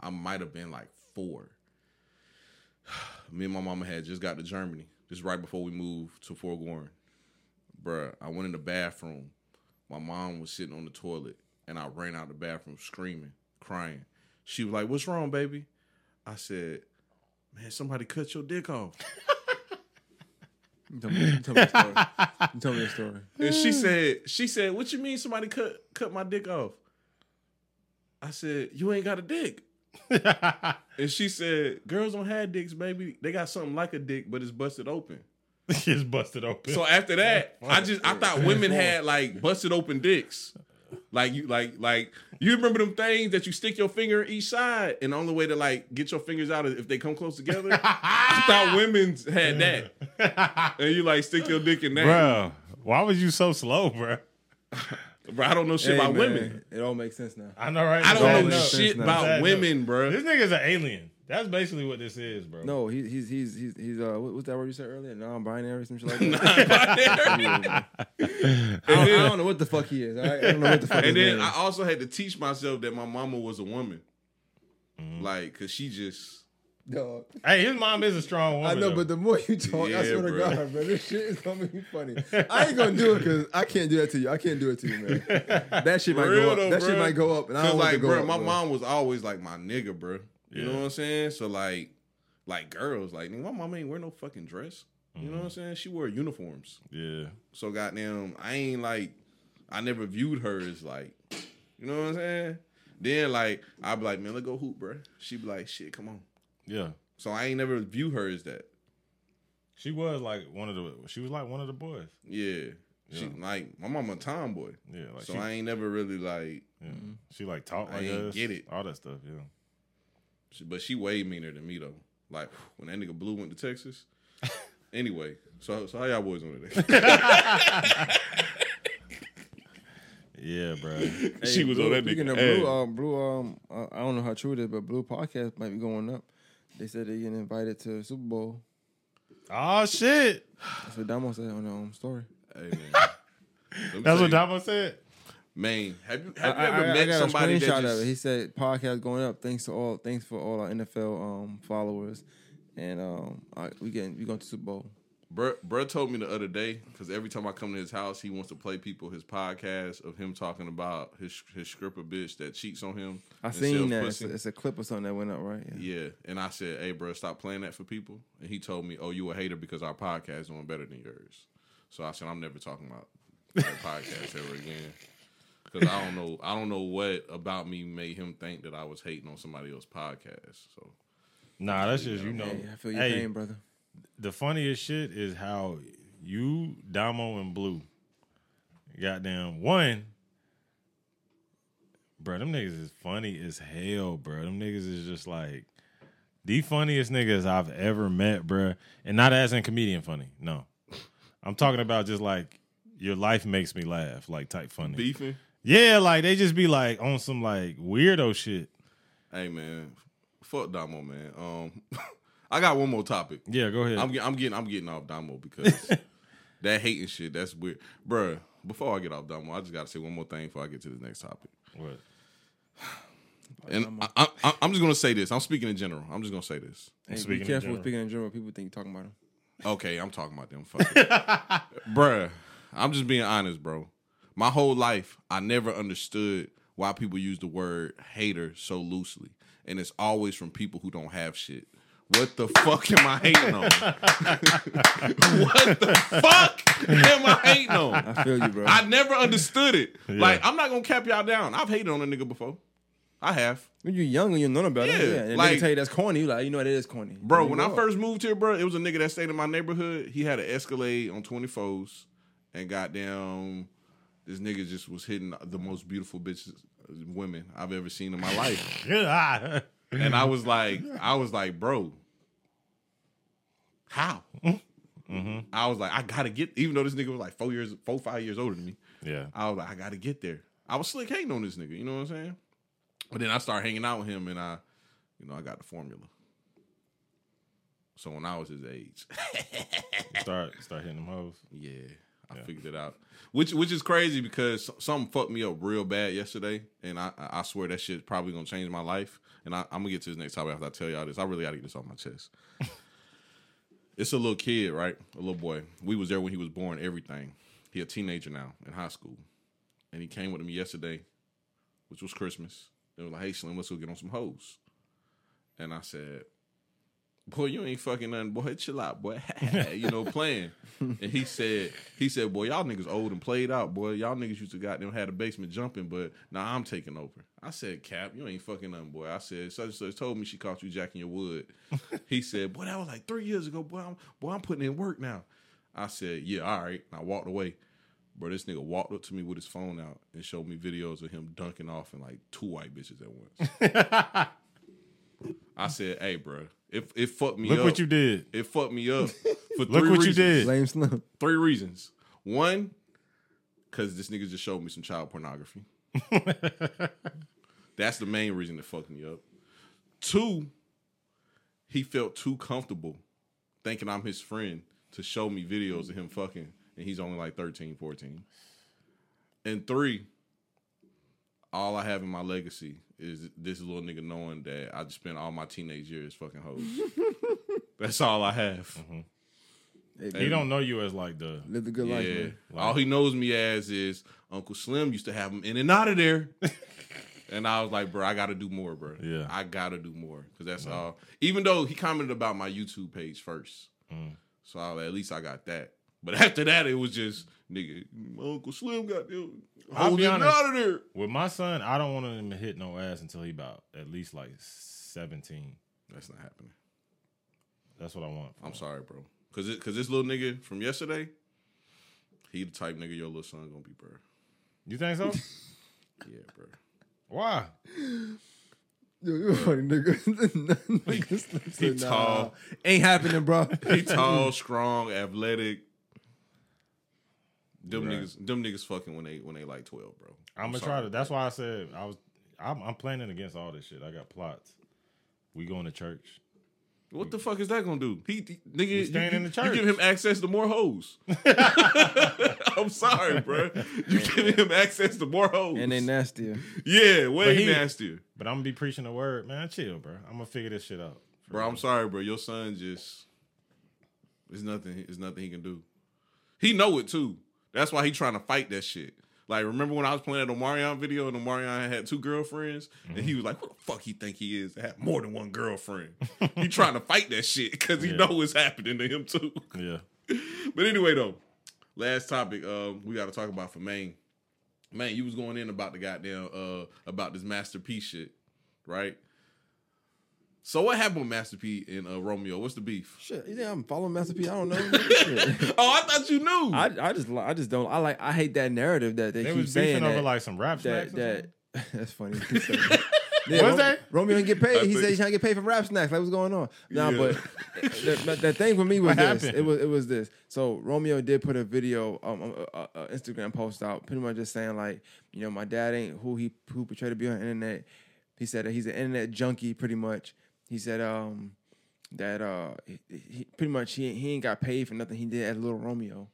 I might have been like four. [sighs] Me and my mama had just got to Germany. This is right before we moved to Fort Warren, Bruh, I went in the bathroom. My mom was sitting on the toilet, and I ran out the bathroom screaming, crying. She was like, "What's wrong, baby?" I said, "Man, somebody cut your dick off." [laughs] Tell me, you tell me the story. Tell me the story. And she said, she said, what you mean somebody cut cut my dick off? I said, you ain't got a dick. And she said, girls don't have dicks, baby. They got something like a dick, but it's busted open. [laughs] It's busted open. So after that, [laughs] I just I thought women had like busted open dicks. Like you like like you remember them things that you stick your finger each side, and the only way to like get your fingers out is if they come close together. [laughs] I thought women's had that, and you like stick your dick in that. bro, why was you so slow, bro? Bro, I don't know shit Hey, about man, women. It all makes sense now. I know, right? I don't adding know shit about adding women, bro. This nigga's an alien. That's basically what this is, bro. No, he, he's he's he's he's uh what, what's that word you said earlier? Non-binary, some shit like that. [laughs] [laughs] I, don't, I don't know what the fuck he is. I, I don't know what the fuck. and then name I also had to teach myself that my mama was a woman, Mm-hmm. like, cause she just Dog. Hey, his mom is a strong woman. I know, though. but the more you talk, I Yeah, swear to. God, bro, this shit is gonna be funny. I ain't gonna do it because I can't do that to you. I can't do it to you, man. [laughs] That shit might go up. though, that shit might go up, and I don't like, bro, up. my bro. mom was always like my nigga, bro. You know what I'm saying? So like, like girls, like my mom ain't wear no fucking dress. You Mm-hmm. know what I'm saying? She wore uniforms. yeah. So goddamn, I ain't like, I never viewed her as like, you know what I'm saying? Then like, I'd be like, man, let's go hoop, bro. She'd be like, shit, come on. Yeah. So I ain't never view her as that. She was like one of the she was like one of the boys. Yeah. She Yeah. like my mama a tomboy. Yeah, like so she, I ain't never really like yeah. she like talked I like ain't us. get it. All that stuff, yeah. she- but she way meaner than me though. Like when that nigga Blue went to Texas. [laughs] anyway, so so how y'all boys doing today? [laughs] Yeah, bro. she was Blue, on that Speaking nigga. of ass. Blue, uh, Blue, um, I don't know how true it is, but Blue podcast might be going up. They said they getting invited to Super Bowl. oh shit. That's what Damo said on their own story. Hey, man. That's what you, Damo said. Man, have you I, have you ever I- I met got somebody a that just, of it. He said podcast going up. Thanks to all, thanks for all our NFL um, followers, and um, I, we getting we going to Super Bowl. Bruh, bruh told me the other day because every time I come to his house, he wants to play people his podcast of him talking about his his stripper bitch that cheats on him. I seen that. It's a, it's a clip or something that went up, right? Yeah, and I said, "Hey, bro, stop playing that for people." And he told me, "Oh, you a hater because our podcast is doing better than yours." So I said, "I'm never talking about that [laughs] podcast ever again." Because I don't know, I don't know what about me made him think that I was hating on somebody else's podcast. So Nah, that's just you know. Hey, I feel your Hey, pain, brother. The funniest shit is how you, Damo, and Blue, goddamn one, bro. Them niggas is funny as hell, bro. Them niggas is just like the funniest niggas I've ever met, bro. And not as in comedian funny, no. I'm talking about just like your life makes me laugh, like type funny. beefing. Yeah, like they just be like on some like weirdo shit. Hey, man, fuck Damo, man. Um, [laughs] I got one more topic. Yeah, go ahead. I'm getting, I'm getting, I'm getting off Domo because [laughs] that hating shit. That's weird, Bruh, Before I get off Domo, I just gotta say one more thing before I get to the next topic. what? [sighs] And I, I, I'm just gonna say this. I'm speaking in general. I'm just gonna say this. Hey, speaking be in careful general. speaking in general. People think you're talking about them. Okay, I'm talking about them. Fuck it. [laughs] Bruh, I'm just being honest, bro. My whole life, I never understood why people use the word hater so loosely, and it's always from people who don't have shit. What the fuck am I hating on? [laughs] what the fuck am I hating on? I feel you, bro. I never understood it. Like, I'm not gonna cap y'all down. I've hated on a nigga before. I have. when you're young and you know about Yeah, it, yeah. And like- they tell you that's corny. You like, you know what? It is corny, Bro, when I first moved here, bro, it was a nigga that stayed in my neighborhood. He had an Escalade on 24s, and goddamn, this nigga just was hitting the most beautiful bitches, women I've ever seen in my life. [laughs] Yeah. and I mm-hmm. was like, I was like, bro, how? Mm-hmm. I was like, I gotta get. Even though this nigga was like four years, four five years older than me, yeah. I was like, I gotta get there. I was slick hating on this nigga. You know what I'm saying? But then I started hanging out with him, and I, you know, I got the formula. So when I was his age, Start start hitting them hoes. yeah, I figured it out. Which which is crazy because something fucked me up real bad yesterday, and I I swear that shit's probably gonna change my life. And I, I'm gonna get to this next topic after I tell y'all this. I really gotta get this off my chest. [laughs] it's a little kid, right? A little boy. We was there when he was born. Everything. He a teenager now in high school, and he came with me yesterday, which was Christmas. They were like, "Hey Slim, let's go get on some hoes." And I said, boy, you ain't fucking nothing, boy. Chill out, boy. [laughs] you know, [laughs] playing. and he said, he said, boy, y'all niggas old and played out, boy. Y'all niggas used to goddamn had a basement jumping, but now I'm taking over. I said, Cap, you ain't fucking nothing, boy. I said, such and such told me she caught you jacking your wood. [laughs] he said, boy, that was like three years ago, boy. I'm, boy, I'm putting in work now. I said, yeah, all right. And I walked away. Bro, this nigga walked up to me with his phone out and showed me videos of him dunking off in like two white bitches at once. I said, "Hey, bro, it it fucked me up. Look up. what you did. It fucked me up [laughs] for Look three what you reasons. did. Blame Slim. Three reasons. One, because this nigga just showed me some child pornography. [laughs] That's the main reason it fucked me up. Two, he felt too comfortable thinking I'm his friend to show me videos of him fucking, and he's only like 13, 14. And three, all I have in my legacy is this little nigga knowing that I just spent all my teenage years fucking hoes. [laughs] That's all I have. He don't know you as like the Live the good life, Yeah. man. All he knows me as is Uncle Slim used to have him in and out of there. [laughs] and I was like, bro, I got to do more, bro. Yeah. I got to do more because that's all. Even though he commented about my YouTube page first. Mm. So I, at least I got that. But [laughs] after that, it was just, nigga, my Uncle Slim got them. I'll Hold be him honest. out of there. with my son. I don't want him to hit no ass until he about at least like seventeen. That's not happening. That's what I want. I'm sorry, bro. Because cause this little nigga from yesterday, he the type nigga your little son gonna be, bro. You think so? [laughs] Yeah, bro. Why? Yo, you a funny nigga. [laughs] Nigga Slim He said, nah, tall. Ain't happening, bro. He tall, [laughs] strong, athletic. Them Right. niggas, them niggas fucking when they when they like twelve, bro. I'm gonna try to. That's why I said I was. I'm, I'm planning against all this shit. I got plots. We going to church. What the fuck is that gonna do? He, he- nigga, you, staying in the you church. give him access to more hoes. [laughs] [laughs] I'm sorry, bro. You giving him access to more hoes. and they nastier. yeah, way But he- nastier, But I'm gonna be preaching the word, man. Chill, bro. I'm gonna figure this shit out. bro. I'm sorry, bro. Your son just, there's nothing. There's nothing he can do. He know it too. That's why he trying to fight that shit. Like, remember when I was playing that Omarion video and Omarion had two girlfriends, and he was like, "What the fuck he think he is to have more than one girlfriend?" [laughs] he trying to fight that shit because he Yeah. know it's happening to him too. Yeah. [laughs] But anyway, though, last topic um, we got to talk about for Maine. Man, you was going in about the goddamn uh about this Master P shit, right? So what happened with Master P and uh, Romeo? What's the beef? Shit, you think I'm following Master P? I don't know. [laughs] Oh, I thought you knew. I, I just I just don't I like I hate that narrative that they, They keep was saying beefing over that, like some rap that snacks. or that [laughs] that's funny. [laughs] yeah, Was that? Romeo didn't get paid. I He think- said he's trying to get paid for rap snacks. Like what's going on? Nah, Yeah. but the, the, the thing for me was What this. happened? It was it was this. So Romeo did put a video, um, um, uh, uh, Instagram post out, pretty much just saying like, you know, my dad ain't who he who portrayed to be on the internet. He said that he's an internet junkie, pretty much. He said um that uh he, he pretty much he he ain't got paid for nothing he did as Little Romeo.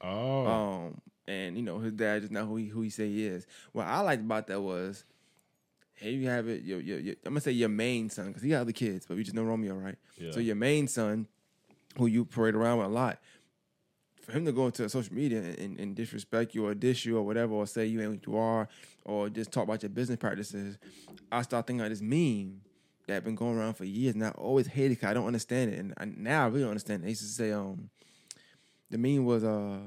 Oh. Um, and you know his dad just not who he who he say he is. What I liked about that was, here you have it. Your, your, your, I'm gonna say your main son because he got other kids, but we just know Romeo, right? Yeah. So your main son, who you parade around with a lot, for him to go into social media and, and, disrespect you or dish you or whatever, or say you ain't what you are, or just talk about your business practices, I start thinking of this meme that been going around for years, and I always hated it I don't understand it, and I, now I really understand it. They used to say, um, the meme was, uh,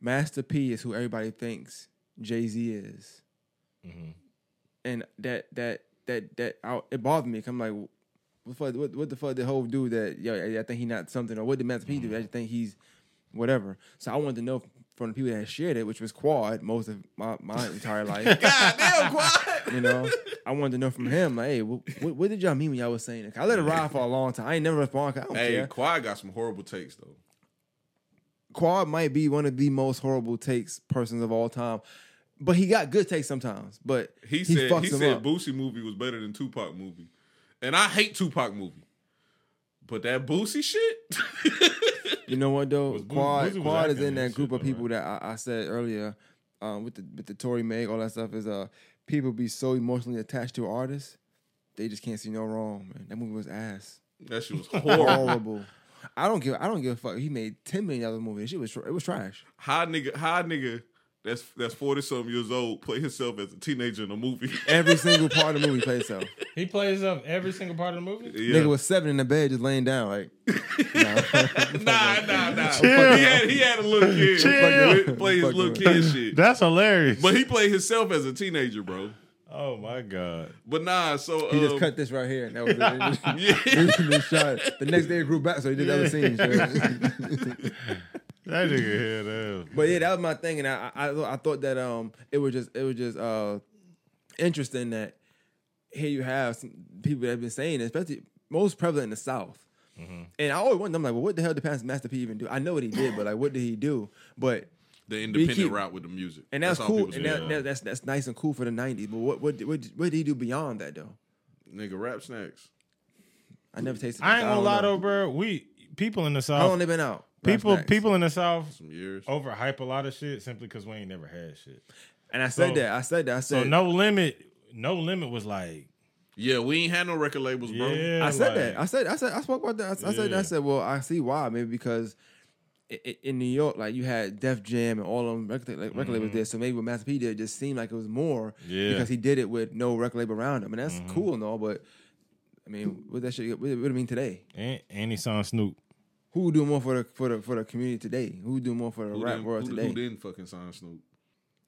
Master P is who everybody thinks Jay Z is, and that that that that I, it bothered me. 'cause I'm like, what, the fuck- what, what the fuck the whole dude that yo, I, I think he not something, or what did Master P do? I just think he's whatever. So I wanted to know from the people that shared it, which was Quad most of my, my [laughs] entire life. God damn, quiet. You know, I wanted to know from him, like, hey, what, what, what did y'all mean when y'all was saying it? I let it ride for a long time. I ain't never respond. 'cause I don't Hey, care. Quad got some horrible takes though. Quad might be one of the most horrible takes persons of all time, but he got good takes sometimes. But He, he, said fucks he said up. Boosie movie was better than Tupac movie, and I hate Tupac movie, but that Boosie shit. [laughs] You know what though? Was Quad was Quad is in that group shit, of though, people that I, I said earlier, um, with the with the Tory Meg, all that stuff is uh people be so emotionally attached to artists, they just can't see no wrong, man. That movie was ass. that shit was [laughs] horrible. Horrible. I don't give I don't give a fuck. He made ten million dollars movie. Shit was it was trash. How nigga? How nigga? That's that's forty something years old. Play himself as a teenager in a movie. Every single part of the movie played itself. He plays up [laughs] every single part of the movie. yeah. Nigga was seven in the bed just laying down like [laughs] nah, nah, nah. He had he had a little kid. Chill. Play his little kid shit. That's hilarious. But he played himself as a teenager, bro. oh my god. But nah, so he just um, cut this right here and that was it. [laughs] Yeah. He shot. The next day it grew back, so he did other scenes. Yeah. That nigga head ass. But yeah, that was my thing, and I I, I thought that um it was just it was just uh interesting that here you have some people that have been saying, it, especially most prevalent in the South. And I always wonder, I'm like, well, what the hell did Pastor Master P even do? I know what he did, but like, what did he do? But the independent keep- route with the music, and that's, all cool, and that, that, that's that's nice and cool for the '90s. But what what what, what did he do beyond that though? Nigga, rap snacks. I never tasted. I ain't gonna lie know. though, bro. We people in the south. How long south, they been out? people Rap Snacks. people in the south Some years. overhype a lot of shit simply because we ain't never had shit. And I said So- that. I said that. I So said no limit, no limit was like, Yeah, we ain't had no record labels, bro. yeah. I said like- that. I said. I said. I spoke about that. I, I said. Yeah. I said. Well, I see why. Maybe because i- i- in New York, like you had Def Jam and all of them record, like, record labels there. So maybe what Master P did just seemed like it was more Mm-hmm. Yeah. Mm-hmm. because he did it with no record label around him, and that's cool and all. But I mean, what that shit? What would it mean today? and, and he signed Snoop. Who do more for the for the for the community today? Who do more for the Who rap world who, today? who didn't fucking sign Snoop?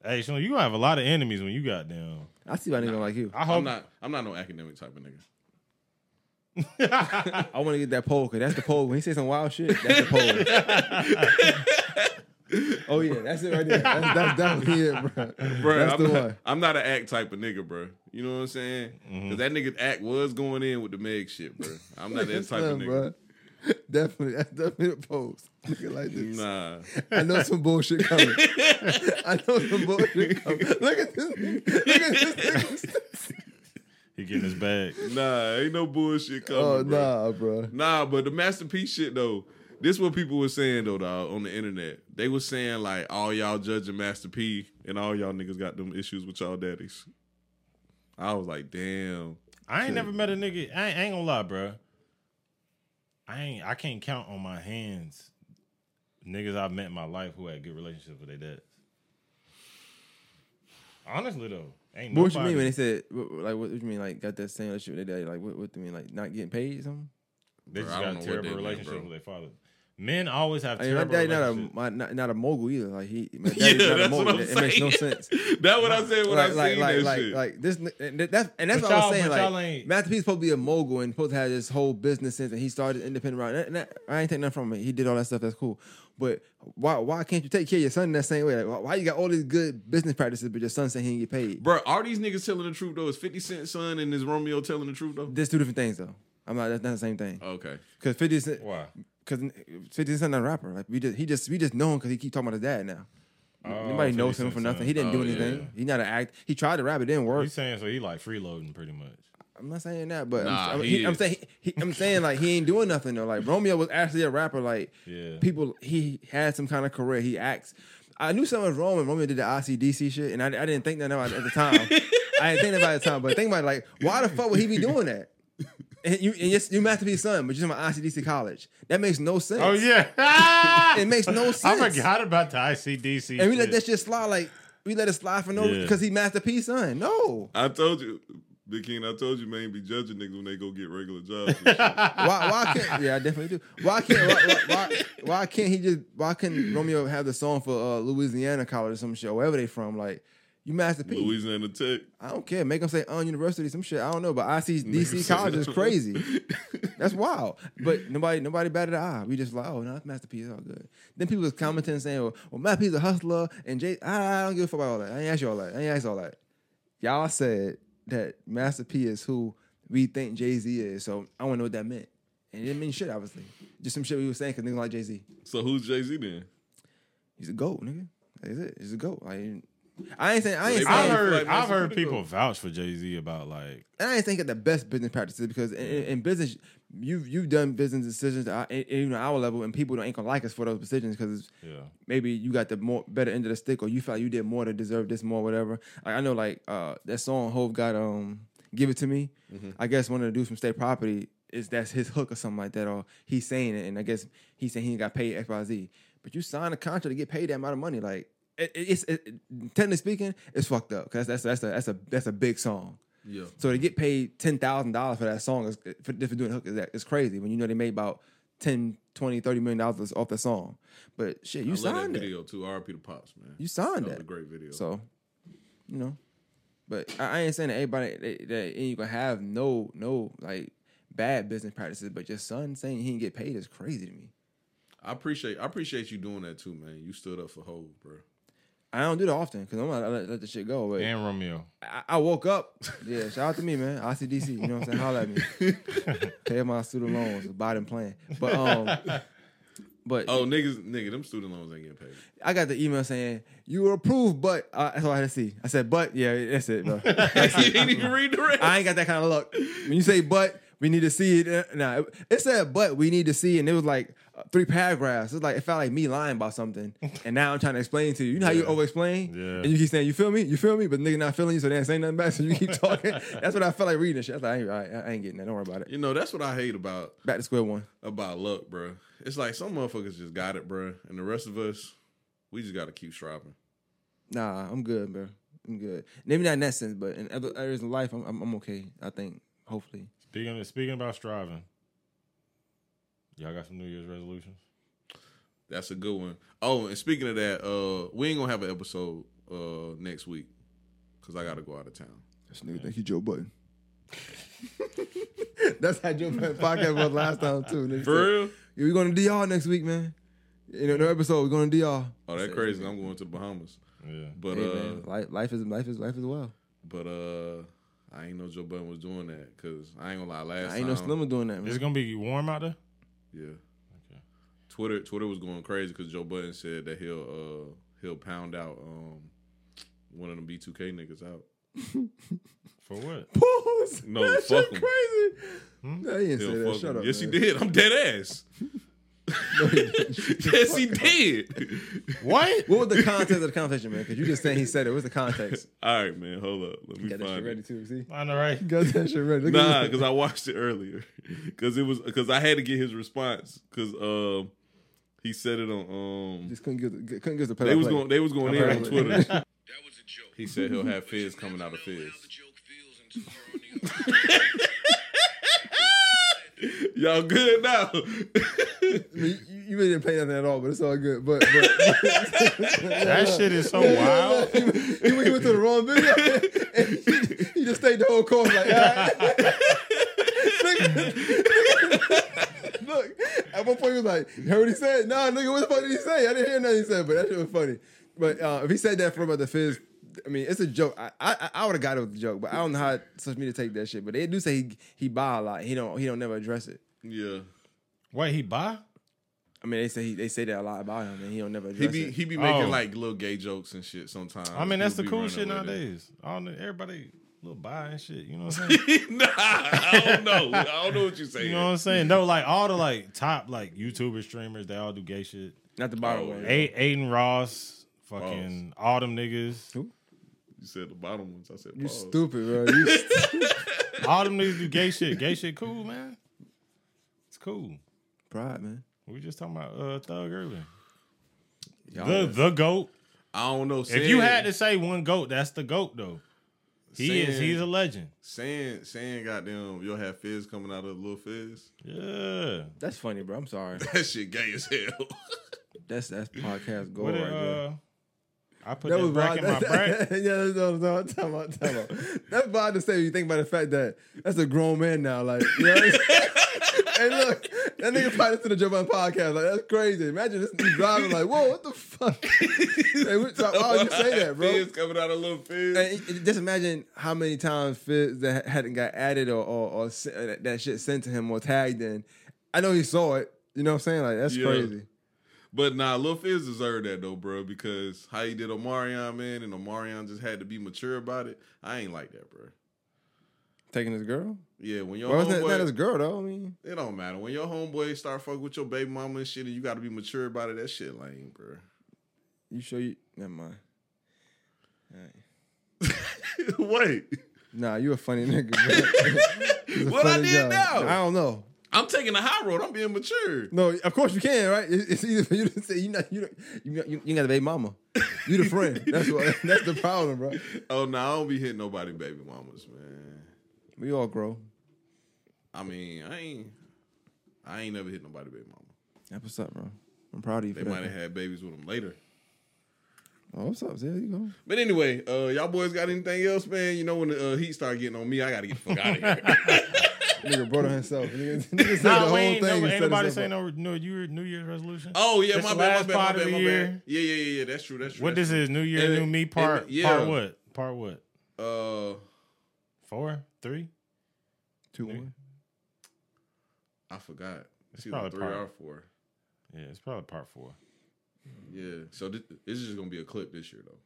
Hey, so you gonna have a lot of enemies when you got down. I see why nigga like you. I hope I'm not. I'm not no academic type of nigga. [laughs] I want to get that poll because that's the poll. When he say some wild shit, that's the poll. [laughs] oh yeah, that's it right there. That's, that's definitely it, bro. Bro, That's I'm the not, one. I'm not an act type of nigga, bro. You know what I'm saying? Mm-hmm. Because that nigga act was going in with the Meg shit, bro. I'm not that type of nigga. bruh. Definitely, that's definitely the post. Nigga like this. Nah. I know some bullshit coming. [laughs] I know some bullshit coming. Look at this. Look at this. [laughs] he getting his bag. Nah, ain't no bullshit coming. Oh bro. nah, bro. Nah, but the Master P shit though. This what people were saying though, dog, on the internet. They were saying like all y'all judging Master P and all y'all niggas got them issues with y'all daddies. I was like, damn. I ain't never met a nigga. I ain't, I ain't gonna lie, bro. I ain't. I can't count on my hands niggas I've met in my life who had good relationships with their dads. Honestly though, ain't But what you mean when they said like what, what you mean like got that same relationship with their daddy? Like what, what do you mean like not getting paid or something? They Bro, just I got a terrible relationship bro. with their father. Men always have I mean, my daddy not a not, not a mogul either. Like he, my [laughs] Yeah, daddy's not a that's what mogul. I'm It, saying. it makes no sense. [laughs] That's what I said when like, I like, seen like, that like, shit. like this, and that's and that's But what I was saying. Like, ain't- Master P's supposed to be a mogul and supposed to have this whole business sense, and he started independent route. And that, I ain't taking nothing from him. He did all that stuff. That's cool. But why why can't you take care of your son in that same way? Like, why, you got all these good business practices, but your son saying he didn't get paid? Bro, are these niggas telling the truth though? Is 50 Cent son and is Romeo telling the truth though? There's two different things though. I'm not. That's not the same thing. Oh, okay. Because Fifty Cent, Why? Because Fifty Cent not a rapper. Like we just he just we just know him because he keep talking about his dad now. Oh, Nobody knows him for nothing. He didn't do Oh, anything. yeah. He not an act. He tried to rap. It didn't work. He's saying so he like freeloading pretty much. I'm not saying that, but Nah, I'm, I'm, he he- I'm saying he, he- I'm saying like he ain't doing nothing though. Like Romeo was actually a rapper. Like Yeah. people, he had some kind of career. He acts. I knew something was wrong when Romeo did the ICDC shit, and I, I didn't think that about at the time. [laughs] I didn't think about it at the time, but think about it, like why the fuck would he be doing that? And you and yes, you Master P's son, but you're talking about ICDC college. That makes no sense. Oh yeah, [laughs] It makes no sense. [laughs] I sense. forgot about the ICDC. And we let shit. that shit slide like we let it slide for no Yeah. because he Master P's son. No. I told you, Big King. I told you, man, be judging niggas when they go get regular jobs. and shit. [laughs] Why why can't yeah, I definitely do. Why can't why, why, why, why can't he just why couldn't Romeo have the song for uh, Louisiana college or some shit, or wherever they from? Like you Master P's. Louisiana Tech. I don't care. Make them say on university, some shit. I don't know, but I see [laughs] DC college is crazy. [laughs] That's wild. But nobody nobody batted an eye. We just like, oh no, it's Master P's, all good. Then people was commenting saying, well, well Master P's a hustler and Jay. I, I don't give a fuck about all that. I ain't ask you all that. I ain't ask all that. Y'all said that Master P is who we think Jay Z is. So I want to know what that meant. And it didn't mean shit, obviously. Just some shit we was saying because niggas like Jay Z. So who's Jay Z then? He's a goat, nigga. That's it. He's a goat. Like, I ain't saying I ain't They saying I've heard, like I've heard people though. vouch for Jay Z about like, and I ain't think of the best business practices because in, in, in business, you've you've done business decisions at, at even our level, and people don't ain't gonna like us for those decisions because yeah, maybe you got the more better end of the stick, or you felt you did more to deserve this more, whatever. Like, I know, like uh, that song Hove got um, "Give It to Me." I guess one of the dudes from State Property is that's his hook or something like that, or he's saying it, and I guess he's saying he ain't got paid X Y Z. But you signed a contract to get paid that amount of money, like. It, it- it's it, technically speaking, it's fucked up because that's that's a that's a that's a big song. Yeah. So to get paid ten thousand dollars for that song is for, for doing hook is that it's crazy when you know they made about 10, 20, 30 million dollars off that song. But shit, you I love that signed it. video too. RP the Pops, man. You signed that that. a great video. So, you know. But I, I ain't saying that everybody that, that ain't gonna have no no like bad business practices, but just son saying he didn't get paid is crazy to me. I appreciate I appreciate you doing that too, man. You stood up for Hove, bro. I don't do that often because I'm gonna let, let the shit go. But and Romeo. I, I woke up. [laughs] Yeah, shout out to me, man. i ICDC, you know what I'm saying? Holla at me. [laughs] Pay my student loans, Biden plan. But um, but Oh, niggas, nigga, them student loans ain't getting paid. I got the email saying you were approved, but uh, that's all I had to see. I said, but yeah, that's it, bro. [laughs] you didn't even read the rest. I ain't got that kind of luck. When you say but, we need to see it. uh, Nah, it- it said but we need to see, it, and it was like three paragraphs. It's like it felt like me lying about something, and now I'm trying to explain to you. You know how you Yeah. over explain, Yeah. and you keep saying you feel me, you feel me, but nigga not feeling you, so they ain't saying nothing back. So you keep [laughs] talking. That's what I felt like reading. Shit. I was like, I ain't, I, I ain't getting that. Don't worry about it. You know, that's what I hate about Back to square one. about luck, bro. It's like some motherfuckers just got it, bro, and the rest of us, we just got to keep striving. Nah, I'm good, bro. I'm good. Maybe not in that sense, but in other areas of life, I'm, I'm, I'm okay. I think. Hopefully. Speaking speaking about striving, y'all got some New Year's resolutions. That's a good one. Oh, and speaking of that, uh, we ain't gonna have an episode uh next week because I got to go out of town. This nigga think he Joe Budden. [laughs] That's how Joe Budden podcast was last time too. Nigga For said, real? Yeah, we going to DR next week, man. You know, no episode. We're going to DR. Oh, that crazy. I'm going to the Bahamas. Yeah, But Hey, uh, man, life, life is life is life is well. but uh, I ain't know Joe Budden was doing that because I ain't gonna lie. Last I ain't no slimmer doing that, man. it's gonna be warm out there. Yeah. Twitter Twitter was going crazy because Joe Budden said that he'll uh he'll pound out um one of them B two K niggas out. [laughs] For what? Pause. No, that fuck shit crazy. No, he didn't He'll say that. Shut him. up. yes, man. he did. I'm dead ass. [laughs] [laughs] yes, he did. What? What was the context of the conversation, man? Because you just saying he said it. What's the context? [laughs] All right, man. Hold up. Let me You got that shit find ready it. too. See, I know, right? got that shit ready. Look Nah, at because I watched it earlier. [laughs] Because it was because I had to get his response because um he said it on um just couldn't give the, couldn't give the play. they was going they was going in on Twitter. That was a joke. He said he'll have Fizz coming out of Fizz. how the joke feels until you're on the other Y'all good now? I mean, you, you really didn't pay nothing at all, but it's all good. But, but [laughs] That shit is so wild. he, [laughs] went- he went he went to the wrong video. And he, he just stayed the whole course like, all right. [laughs] Look, at one point he was like, "You heard what he said? Nah, nigga, what the fuck did he say? I didn't hear nothing he said, but that shit was funny. But uh, if he said that for about the fizz, I mean, it's a joke. I I, I would have got it with the joke, but I don't know how social media take that shit. But they do say he he buy a lot. He don't he don't never address it. yeah. Wait, he buy? I mean, they say he, they say that a lot about him, and he don't never He address be it. he be making Oh. like little gay jokes and shit sometimes. I mean, that's He'll the be cool running shit with it. nowadays. All the, everybody little buy and shit. You know what I'm [laughs] saying? nah, I don't know. I don't know what you're saying. you know what I'm saying? No, like all the like top like YouTuber streamers, they all do gay shit. Not the bottom Oh, one. yeah. A- Adin Ross, fucking all them niggas. You said the bottom ones. I said You pause. stupid, bro. [laughs] You st- All them niggas do gay shit. Gay shit cool, man. It's cool. Pride, man. We just talking about uh Thug earlier. Y'all The is- the goat. I don't know. If you had to say one goat, that's the goat though. He is. He's a legend. saying saying goddamn you'll have fizz coming out of little fizz. Yeah. That's funny, bro. I'm sorry. [laughs] That shit gay as hell. [laughs] That's that's podcast gold What right it, there. uh, I put that, bracket in my [laughs] bracket. yeah, no, no, time out, time out. That's bad to say you think about the fact that that's a grown man now. Like, you know what I'm saying? Hey, look, that nigga probably listen to the Joe Budden podcast. Like, that's crazy. Imagine this nigga driving like, whoa, what the fuck? [laughs] hey, what, why would you say that, bro? Fizz coming out of little fizz. And it- it- just imagine how many times Fizz that hadn't got added or or, or uh, that- that shit sent to him or tagged in. I know he saw it. You know what I'm saying? Like that's Yeah. crazy. But nah, Lil Fizz deserved that though, bro, because how he did Omarion, man, and Omarion just had to be mature about it. I ain't like that, bro. Taking his girl. Yeah, when your Well, it's not, homeboy, not his girl though. I mean, it don't matter. When your homeboy start fucking with your baby mama and shit, and you got to be mature about it, that shit lame, bro. you sure you? Never mind. [laughs] Wait, Nah, you a funny [laughs] nigga. a What I funny did now? I don't know. I'm taking the high road. I'm being mature. No, of course you can, right? It's, either for you to say you not you you got- you, you got the baby mama. You the friend. That's what. That's the problem, bro. Oh no, I don't be hitting nobody baby mamas, man. We all grow. I mean, I ain't, I ain't never hit nobody baby mama. That's what's up, bro. I'm proud of you. They for that. might have had babies with them later. Oh, what's up? There you go. But anyway, uh, y'all boys got anything else, man? You know when the uh, heat start getting on me, I gotta get the fuck out of here. [laughs] Nigga brought on himself. Nigga, nigga said the whole we ain't, thing. no, ain't nobody himself say no, no New, New Year's resolution. oh yeah, This my bad, my last bad, my bad, my year. bad. Yeah, yeah, yeah, yeah. That's true. That's true. What that's this is New Year, And- New Me part and- yeah. part what? Part what? true. Uh, Four, three? One. I forgot. It's, It's probably three part- or four. Yeah, it's probably part four. Yeah. So this, this is just gonna be a clip this year though,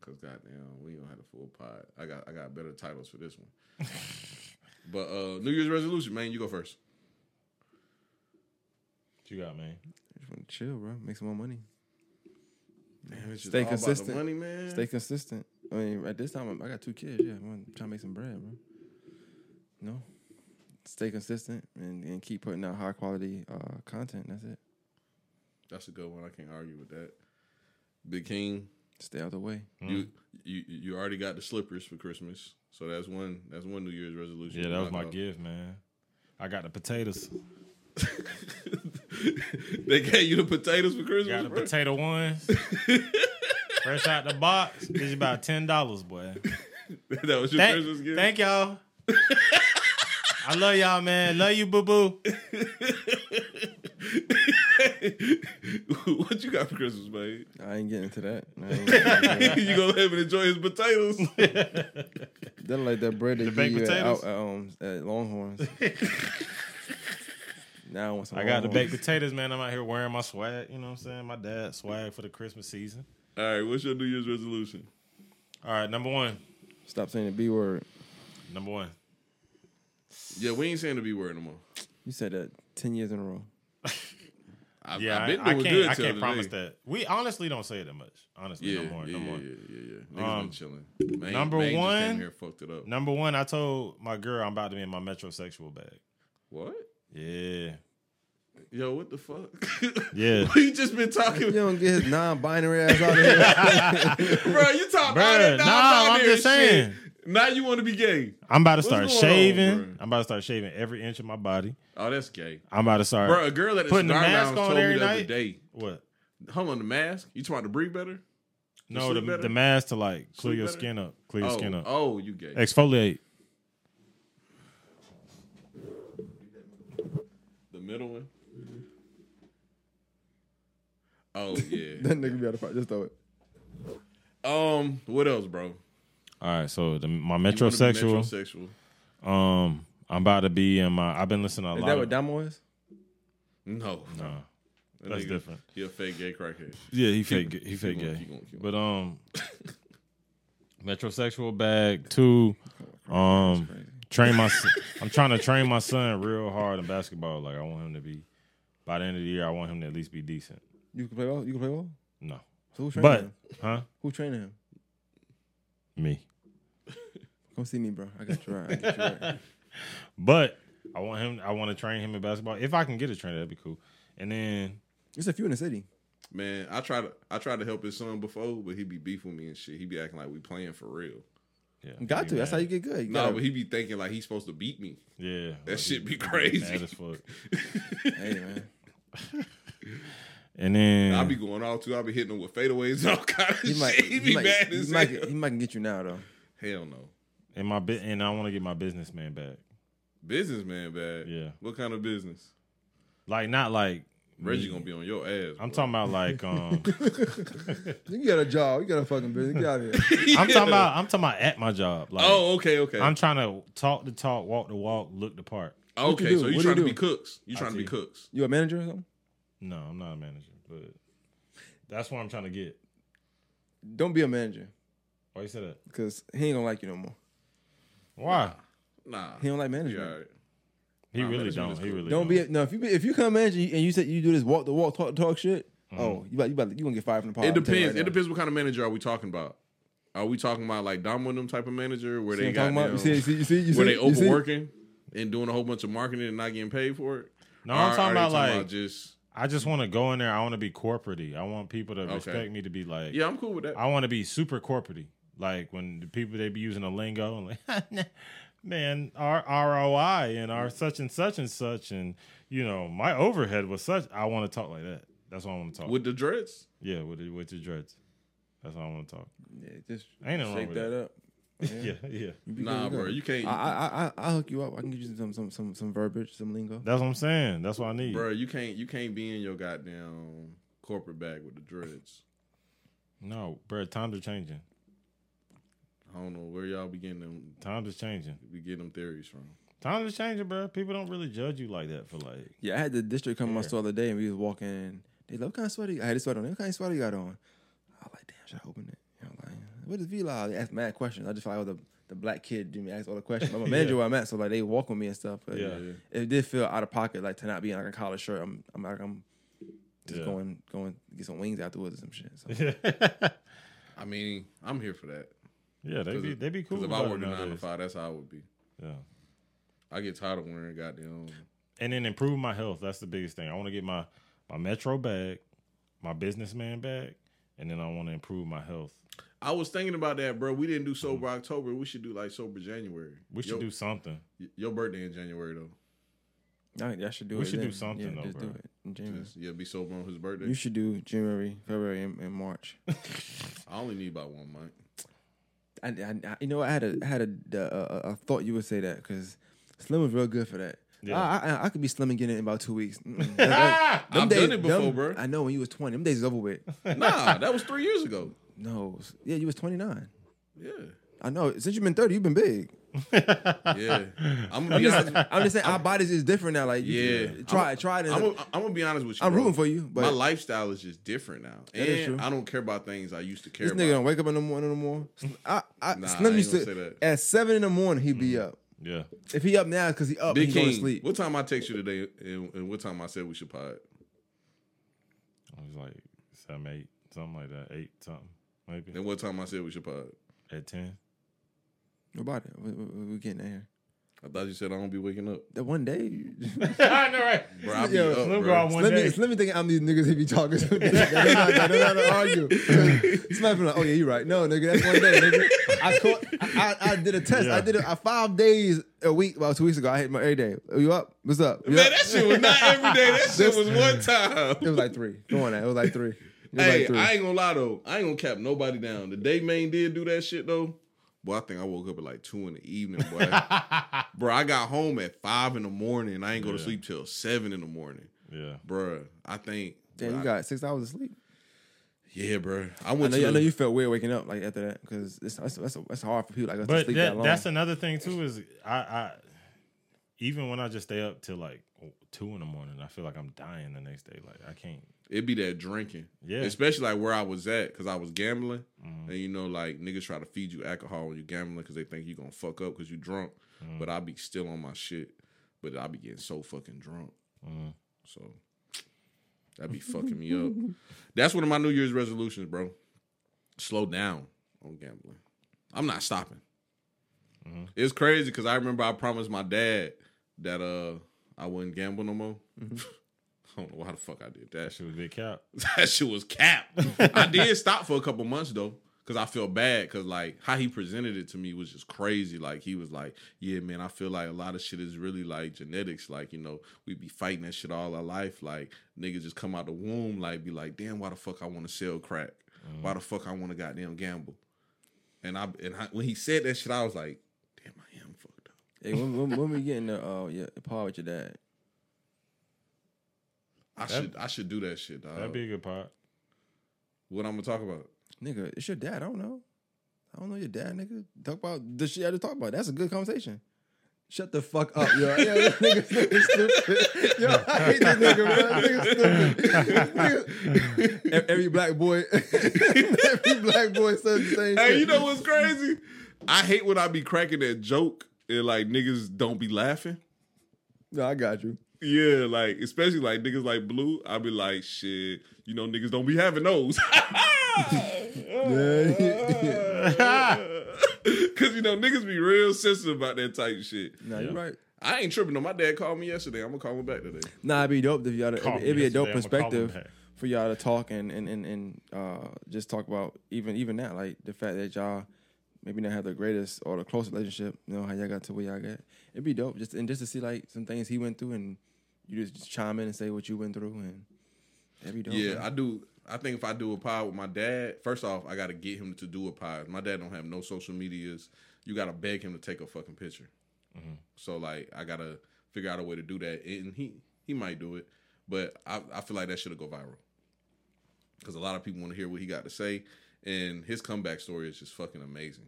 cause goddamn, we don't have a full pod. I got I got better titles for this one. [laughs] but uh New Year's resolution, man. You go first. What you got, man? I Just want to chill, bro. Make some more money. Damn, it's just Stay all about the consistent. money, man. Stay consistent. I mean, at this time, I got two kids. Yeah, I'm trying to make some bread, bro. No. Stay consistent and, and keep putting out high quality uh, content. That's it. That's a good one. I can't argue with that. Big King, Stay out the way. you you you already got the slippers for Christmas, so that's one that's one New Year's resolution. Yeah, that was my out. gift, man. I got the potatoes. [laughs] they gave you the potatoes for Christmas. Got the bro? potato ones. [laughs] Fresh out the box. It's about ten dollars, boy. [laughs] that was your Thank, Christmas gift. thank y'all. I love y'all, man. Love you, boo boo. [laughs] what you got for Christmas, man? I ain't getting to that. I getting into that. [laughs] you gonna let him enjoy his potatoes? [laughs] That like that bread they The give baked you at, potatoes? out, at, um, at Longhorns. now I want some I got the baked potatoes, man. I'm out here wearing my swag. You know what I'm saying? My dad swag for the Christmas season. All right, what's your New Year's resolution? All right, number one. Stop saying the B word. Number one. Yeah, we ain't saying the B word no more. You said that 10 years in a row. I've, Yeah, I've I, been I can't. good I can't today. promise that. We honestly don't say it that much. Honestly, Yeah, no more. yeah, no more. yeah, yeah, yeah. Niggas Um, been chilling. Man, number man just one- came here fucked it up. Number one, I told my girl I'm about to be in my metrosexual bag. What? Yeah, Yo, what the fuck? [laughs] Yeah. we just been talking, You don't get his non-binary ass out of here. [laughs] bro. You talking Bruh, all that nah, non-binary I'm just saying. shit. Now you want to be gay? I'm about to start going on, shaving. I'm about to start shaving every inch of my body. Oh, that's gay, I'm about to start. bro. A girl at the Putting the mask on every the night? day. what? Hold on, the mask. You trying to breathe better? No, the, better? the mask to like clear Sleep your better? skin up. Clear your Oh, skin up. oh, you gay? Exfoliate. The middle one. Oh [laughs] yeah. that nigga be out of part. Just throw it. um, what else, bro? All right, so the, my metrosexual. Metrosexual. Um, I'm about to be in my. I've been listening to a Is lot. that what Damo is? No, No, That that's nigga, different. He a fake gay crackhead. Yeah, he fake. He fake going, gay. keep going, keep But um, [laughs] metrosexual bag two. Um, train my. I'm trying to train my son real hard in basketball. Like I want him to be. By the end of the year, I want him to at least be decent. You can play ball? You can play ball? No, So who's training but him? huh? Who training him? Me. [laughs] Come see me, bro. I got you right. I got you right. [laughs] but I want him. I want to train him in basketball. If I can get a trainer, that'd be cool. And then There's a few in the city. Man, I try to I tried to help his son before, but he'd be beef with me and shit. He be acting like we playing for real. yeah, got be to. That's how you get good. You No, gotta- but he'd be thinking like he's supposed to beat me. Yeah, That shit be crazy. Mad as fuck. [laughs] hey man. And then I'll be going all too. I'll be hitting him with fadeaways and all [laughs] kind of He shit. might. he be might, mad he might, hell. he might get you now though. Hell no. and my bit, and I want to get my businessman back. Businessman back. Yeah. What kind of business? Like not like Reggie me. gonna be on your ass. I'm boy. talking about like um [laughs] You got a job. You got a fucking business. Get out of here. [laughs] I'm talking about I'm talking about at my job. Like Oh, okay, okay. I'm trying to talk the talk, walk the walk, look the part. What you okay, so you What trying you to be cooks. You trying to be cooks. You a manager or something? No, I'm not a manager, but that's what I'm trying to get. Don't be a manager Why you say that? because he ain't gonna like you no more. Why? Nah. He don't like You management. all right. He Nah, really management don't. is He cool. really Don't don't. be a, no. If you be, if you come manager and you said you do this walk the walk talk the talk shit. Mm-hmm. Oh, you about you about you gonna get fired from the pod. It I'm telling you depends. right it depends what kind of manager are we talking about. Are we talking about like Dom with them type of manager where See they got I'm talking? You see, you see, you see, where they you see? overworking and doing a whole bunch of marketing and not getting paid for it? No, I'm Or talking are they about like just I just want to go in there. I want to be corporate I want people to respect me to be like yeah. I'm cool with that. I want to be super corporate Like when the people they be using a lingo and like [laughs] man, our ROI and our such and such and such and you know, my overhead was such I want to talk like that. That's what I want to talk. with the dreads. yeah, with the, with the dreads. That's what I want to talk. Yeah, just Ain't wrong shake that that. up. Yeah, yeah. You Nah, bro, you can't. I, I I I'll hook you up. I can give you some some some some verbiage, some lingo. That's what I'm saying. That's what I need. bro, you can't. You can't be in your goddamn corporate bag with the dreads. No, bro, times are changing. I don't know where y'all be getting them. Times is changing. Be get them theories from. Times is changing, bro. People don't really judge you like that for like. Yeah, I had the district come to my Yeah. store the other day and we was walking. They like, what kind of sweater? You? I had this sweater on. What kind of sweater you got on? I was like, damn, should I open it? You know, like, what is V-Law? They asked mad questions. I just felt like I was the, the black kid. Jimmy asked all the questions. I'm a [laughs] manager where I'm at, so like they walk with me and stuff. But Yeah. it did feel out of pocket, like to not be in like a collar shirt. I'm I'm like I'm just Yeah. going going get some wings afterwards or some shit. So. [laughs] I mean, I'm here for that. yeah, they be they be cool. Because if I about it worked a nine to nowadays. five, that's how I would be. Yeah. I get tired of wearing goddamn. and then improve my health. That's the biggest thing. I want to get my my Metro bag, my businessman bag, and then I want to improve my health. I was thinking about that, bro. We didn't do mm-hmm. sober October. We should do like sober January. We should Your- do something. your birthday in January though. I think I should do We it. We should do something, yeah, though, just bro. do it in January. Just, yeah, be sober on his birthday. You should do January, February, and, and March. [laughs] I only need about one month. I, I, I- you know, I had a I had a, the, uh, a thought you would say that because Slim was real good for that. Yeah. I, I I could be slim and getting in about two weeks. Mm-mm. [laughs] That- that- I've done it before, them- bro. I know when you was twenty, them days is over with. Nah, that was three years ago. [laughs] No, yeah, you was twenty nine. Yeah, I know. Since you've been thirty, you've been big. [laughs] yeah. I'm gonna I'm be just, honest. I'm just saying our bodies is different now. Like, you- Yeah, try I'm, it, try it. I'm, gonna- I'm gonna be honest with you. I'm bro. rooting for you, but my lifestyle is just different now, That is and true. I don't care about things I used to care this about. nigga don't wake up in the morning no more. I, I, Nah, Slim I used to say that. at seven in the morning he'd be mm-hmm. up. Yeah. If he up now, because he up, Big he going to sleep. what time I text you today, and, and what time I said we should pod? I was like seven, eight, something like that. Eight, something, maybe. And what time I said we should pod? At ten. What about it? We, we, we getting there. I thought you said I don't be waking up, That one day. [laughs] I know, right? bro. I be Yo, up, Slim bro. one Let me, day. let me think I'm these niggas he be talking to. [laughs] They don't know- don't how to argue. [laughs] Somebody be like, oh yeah, you right. No, nigga, that's one day, nigga. I caught, I, I, I did a test. Yeah. I did it five days a week, about two weeks ago. I hit my every day. Are you up? What's up? You Man, up? that shit was not every day. That shit was one time. It was like three. Go on, that. It was like three. It was Hey, like. I ain't gonna lie though. I ain't gonna cap nobody down. The day Main did do that shit though. Boy, I think I woke up at like two in the evening, boy. [laughs] bro, I got home at five in the morning. I ain't go to sleep till seven in the morning. Yeah. bro. I think. Damn, bruh, you got six hours of sleep. yeah, bro. I I went know, to you- I know you felt weird waking up like after that because it's that's, that's, that's hard for people like us to But sleep that, that, long. that's another thing too. Is I, I even when I just stay up till like two in the morning, I feel like I'm dying the next day. Like I can't. It'd be that drinking. Yeah. Especially like where I was at because I was gambling. Mm-hmm. And you know, like niggas try to feed you alcohol when you're gambling because they think you're gonna fuck up because you drunk. Mm-hmm. But I be still on my shit. But I be getting so fucking drunk. Mm-hmm. So that be fucking me up. [laughs] That's one of my New Year's resolutions, bro. Slow down on gambling. I'm not stopping. It's crazy because I remember I promised my dad that uh I wouldn't gamble no more. [laughs] I don't know why the fuck I did that. That shit was big cap. [laughs] that shit was cap. I did stop for a couple months though, because I felt bad. Because like how he presented it to me was just crazy. Like he was like, "Yeah, man, I feel like a lot of shit is really like genetics. Like you know, we be fighting that shit all our life. Like niggas just come out the womb, like be like, damn, why the fuck I want to sell crack? Why the fuck I want to goddamn gamble? And I and I, when he said that shit, I was like, damn, I am fucked up. Hey, when, when, when we getting the uh yeah the pod with your dad? I should I should do that shit. Dog. That'd be a good pot. what I'm gonna talk about. Nigga, it's your dad. I don't know. I don't know your dad, nigga. Talk about the shit I just talk about. That's a good conversation. Shut the fuck up, yo. [laughs] Yeah, this nigga stupid, stupid. Yo, I hate this nigga, bro. Nigga stupid. Every black boy, [laughs] every black boy says the same thing. Hey, shit. you know what's crazy? I hate when I be cracking that joke and like niggas don't be laughing. No, I got you. Yeah, like especially like niggas like Blue. I be like, shit, you know, niggas don't be having those. [laughs] Cause you know niggas be real sensitive about that type of shit. Nah, you're right. I ain't tripping. No, my dad called me yesterday. I'm gonna call him back today. Nah, it'd be dope if y'all. It'd, it'd be a dope yesterday, I'ma call him perspective for y'all to talk and and and and uh, just talk about even even that, like the fact that y'all maybe not have the greatest or the closest relationship. You know how y'all got to where y'all got. It'd be dope just and just to see like some things he went through and you just, just chime in and say what you went through and that'd be dope. Yeah, man. I do. I think if I do a pod with my dad, first off, I got to get him to do a pod. My dad don't have no social medias. You got to beg him to take a fucking picture. Mm-hmm. So like, I gotta figure out a way to do that, and he he might do it, but I I feel like that should go viral because a lot of people want to hear what he got to say, and his comeback story is just fucking amazing.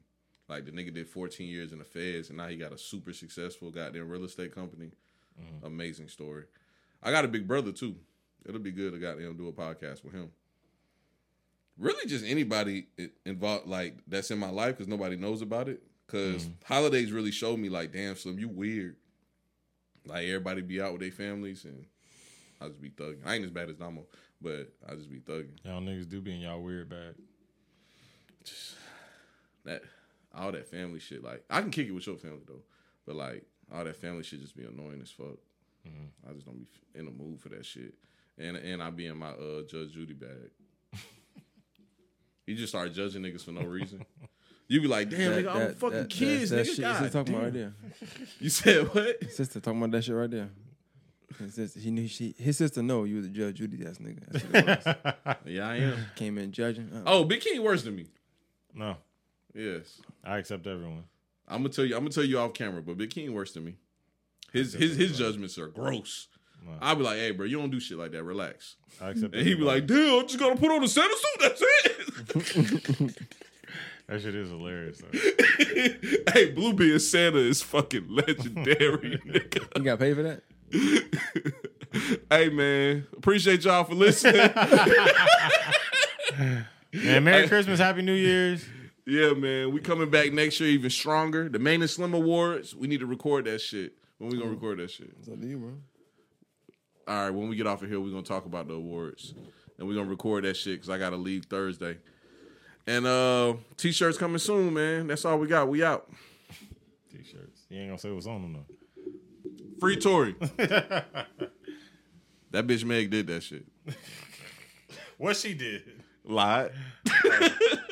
Like the nigga did 14 years in the feds, and now he got a super successful goddamn real estate company. Mm-hmm. Amazing story. I got a big brother too. It'll be good to goddamn do a podcast with him. Really, just anybody involved like that's in my life because nobody knows about it. Because mm-hmm. holidays really showed me like, damn, Slim, you weird. Like everybody be out with their families, and I just be thugging. I ain't as bad as Damo, but I just be thugging. Y'all niggas do be in y'all weird bag. Just that all that family shit. Like I can kick it with your family though, but like all that family shit just be annoying as fuck. I just don't be in the mood for that shit. And and I be in my uh Judge Judy bag. [laughs] he just started judging niggas for no reason. You be like, damn, nigga, I'm fucking kids, that nigga. shit God sister talking about right there. [laughs] You said what? Sister talking about that shit right there. His sister, he knew she, his sister know you was a Judge Judy ass nigga. That's what it was. [laughs] Yeah, I am. Came in judging. Uh, Oh, Big King worse than me. No, Yes. I accept everyone. I'm gonna tell you. I'm gonna tell you off camera, but Big King worse than me. His his his judgments are gross. Wow. I'll be like, hey, bro, you don't do shit like that. Relax. I accept. And he be like, "Dude, I'm just gonna put on a Santa suit. That's it. [laughs] that shit is hilarious. [laughs] Hey, Blue being Santa is fucking legendary, [laughs] nigga. you got paid for that? hey, man, appreciate y'all for listening. Man, Merry Christmas, Happy New Year's. Yeah, man, we coming back next year even stronger. The Main and Slim Awards, we need to record that shit. When we gonna record that shit? It's up to you, bro. All right, when we get off of here, we're gonna talk about the awards, and we're gonna record that shit because I gotta leave Thursday. And uh, t-shirts coming soon, man. That's all we got. We out. T-shirts. You ain't gonna say what's on them though. Free Tory. [laughs] that bitch Meg did that shit. What she did? Lied. [laughs]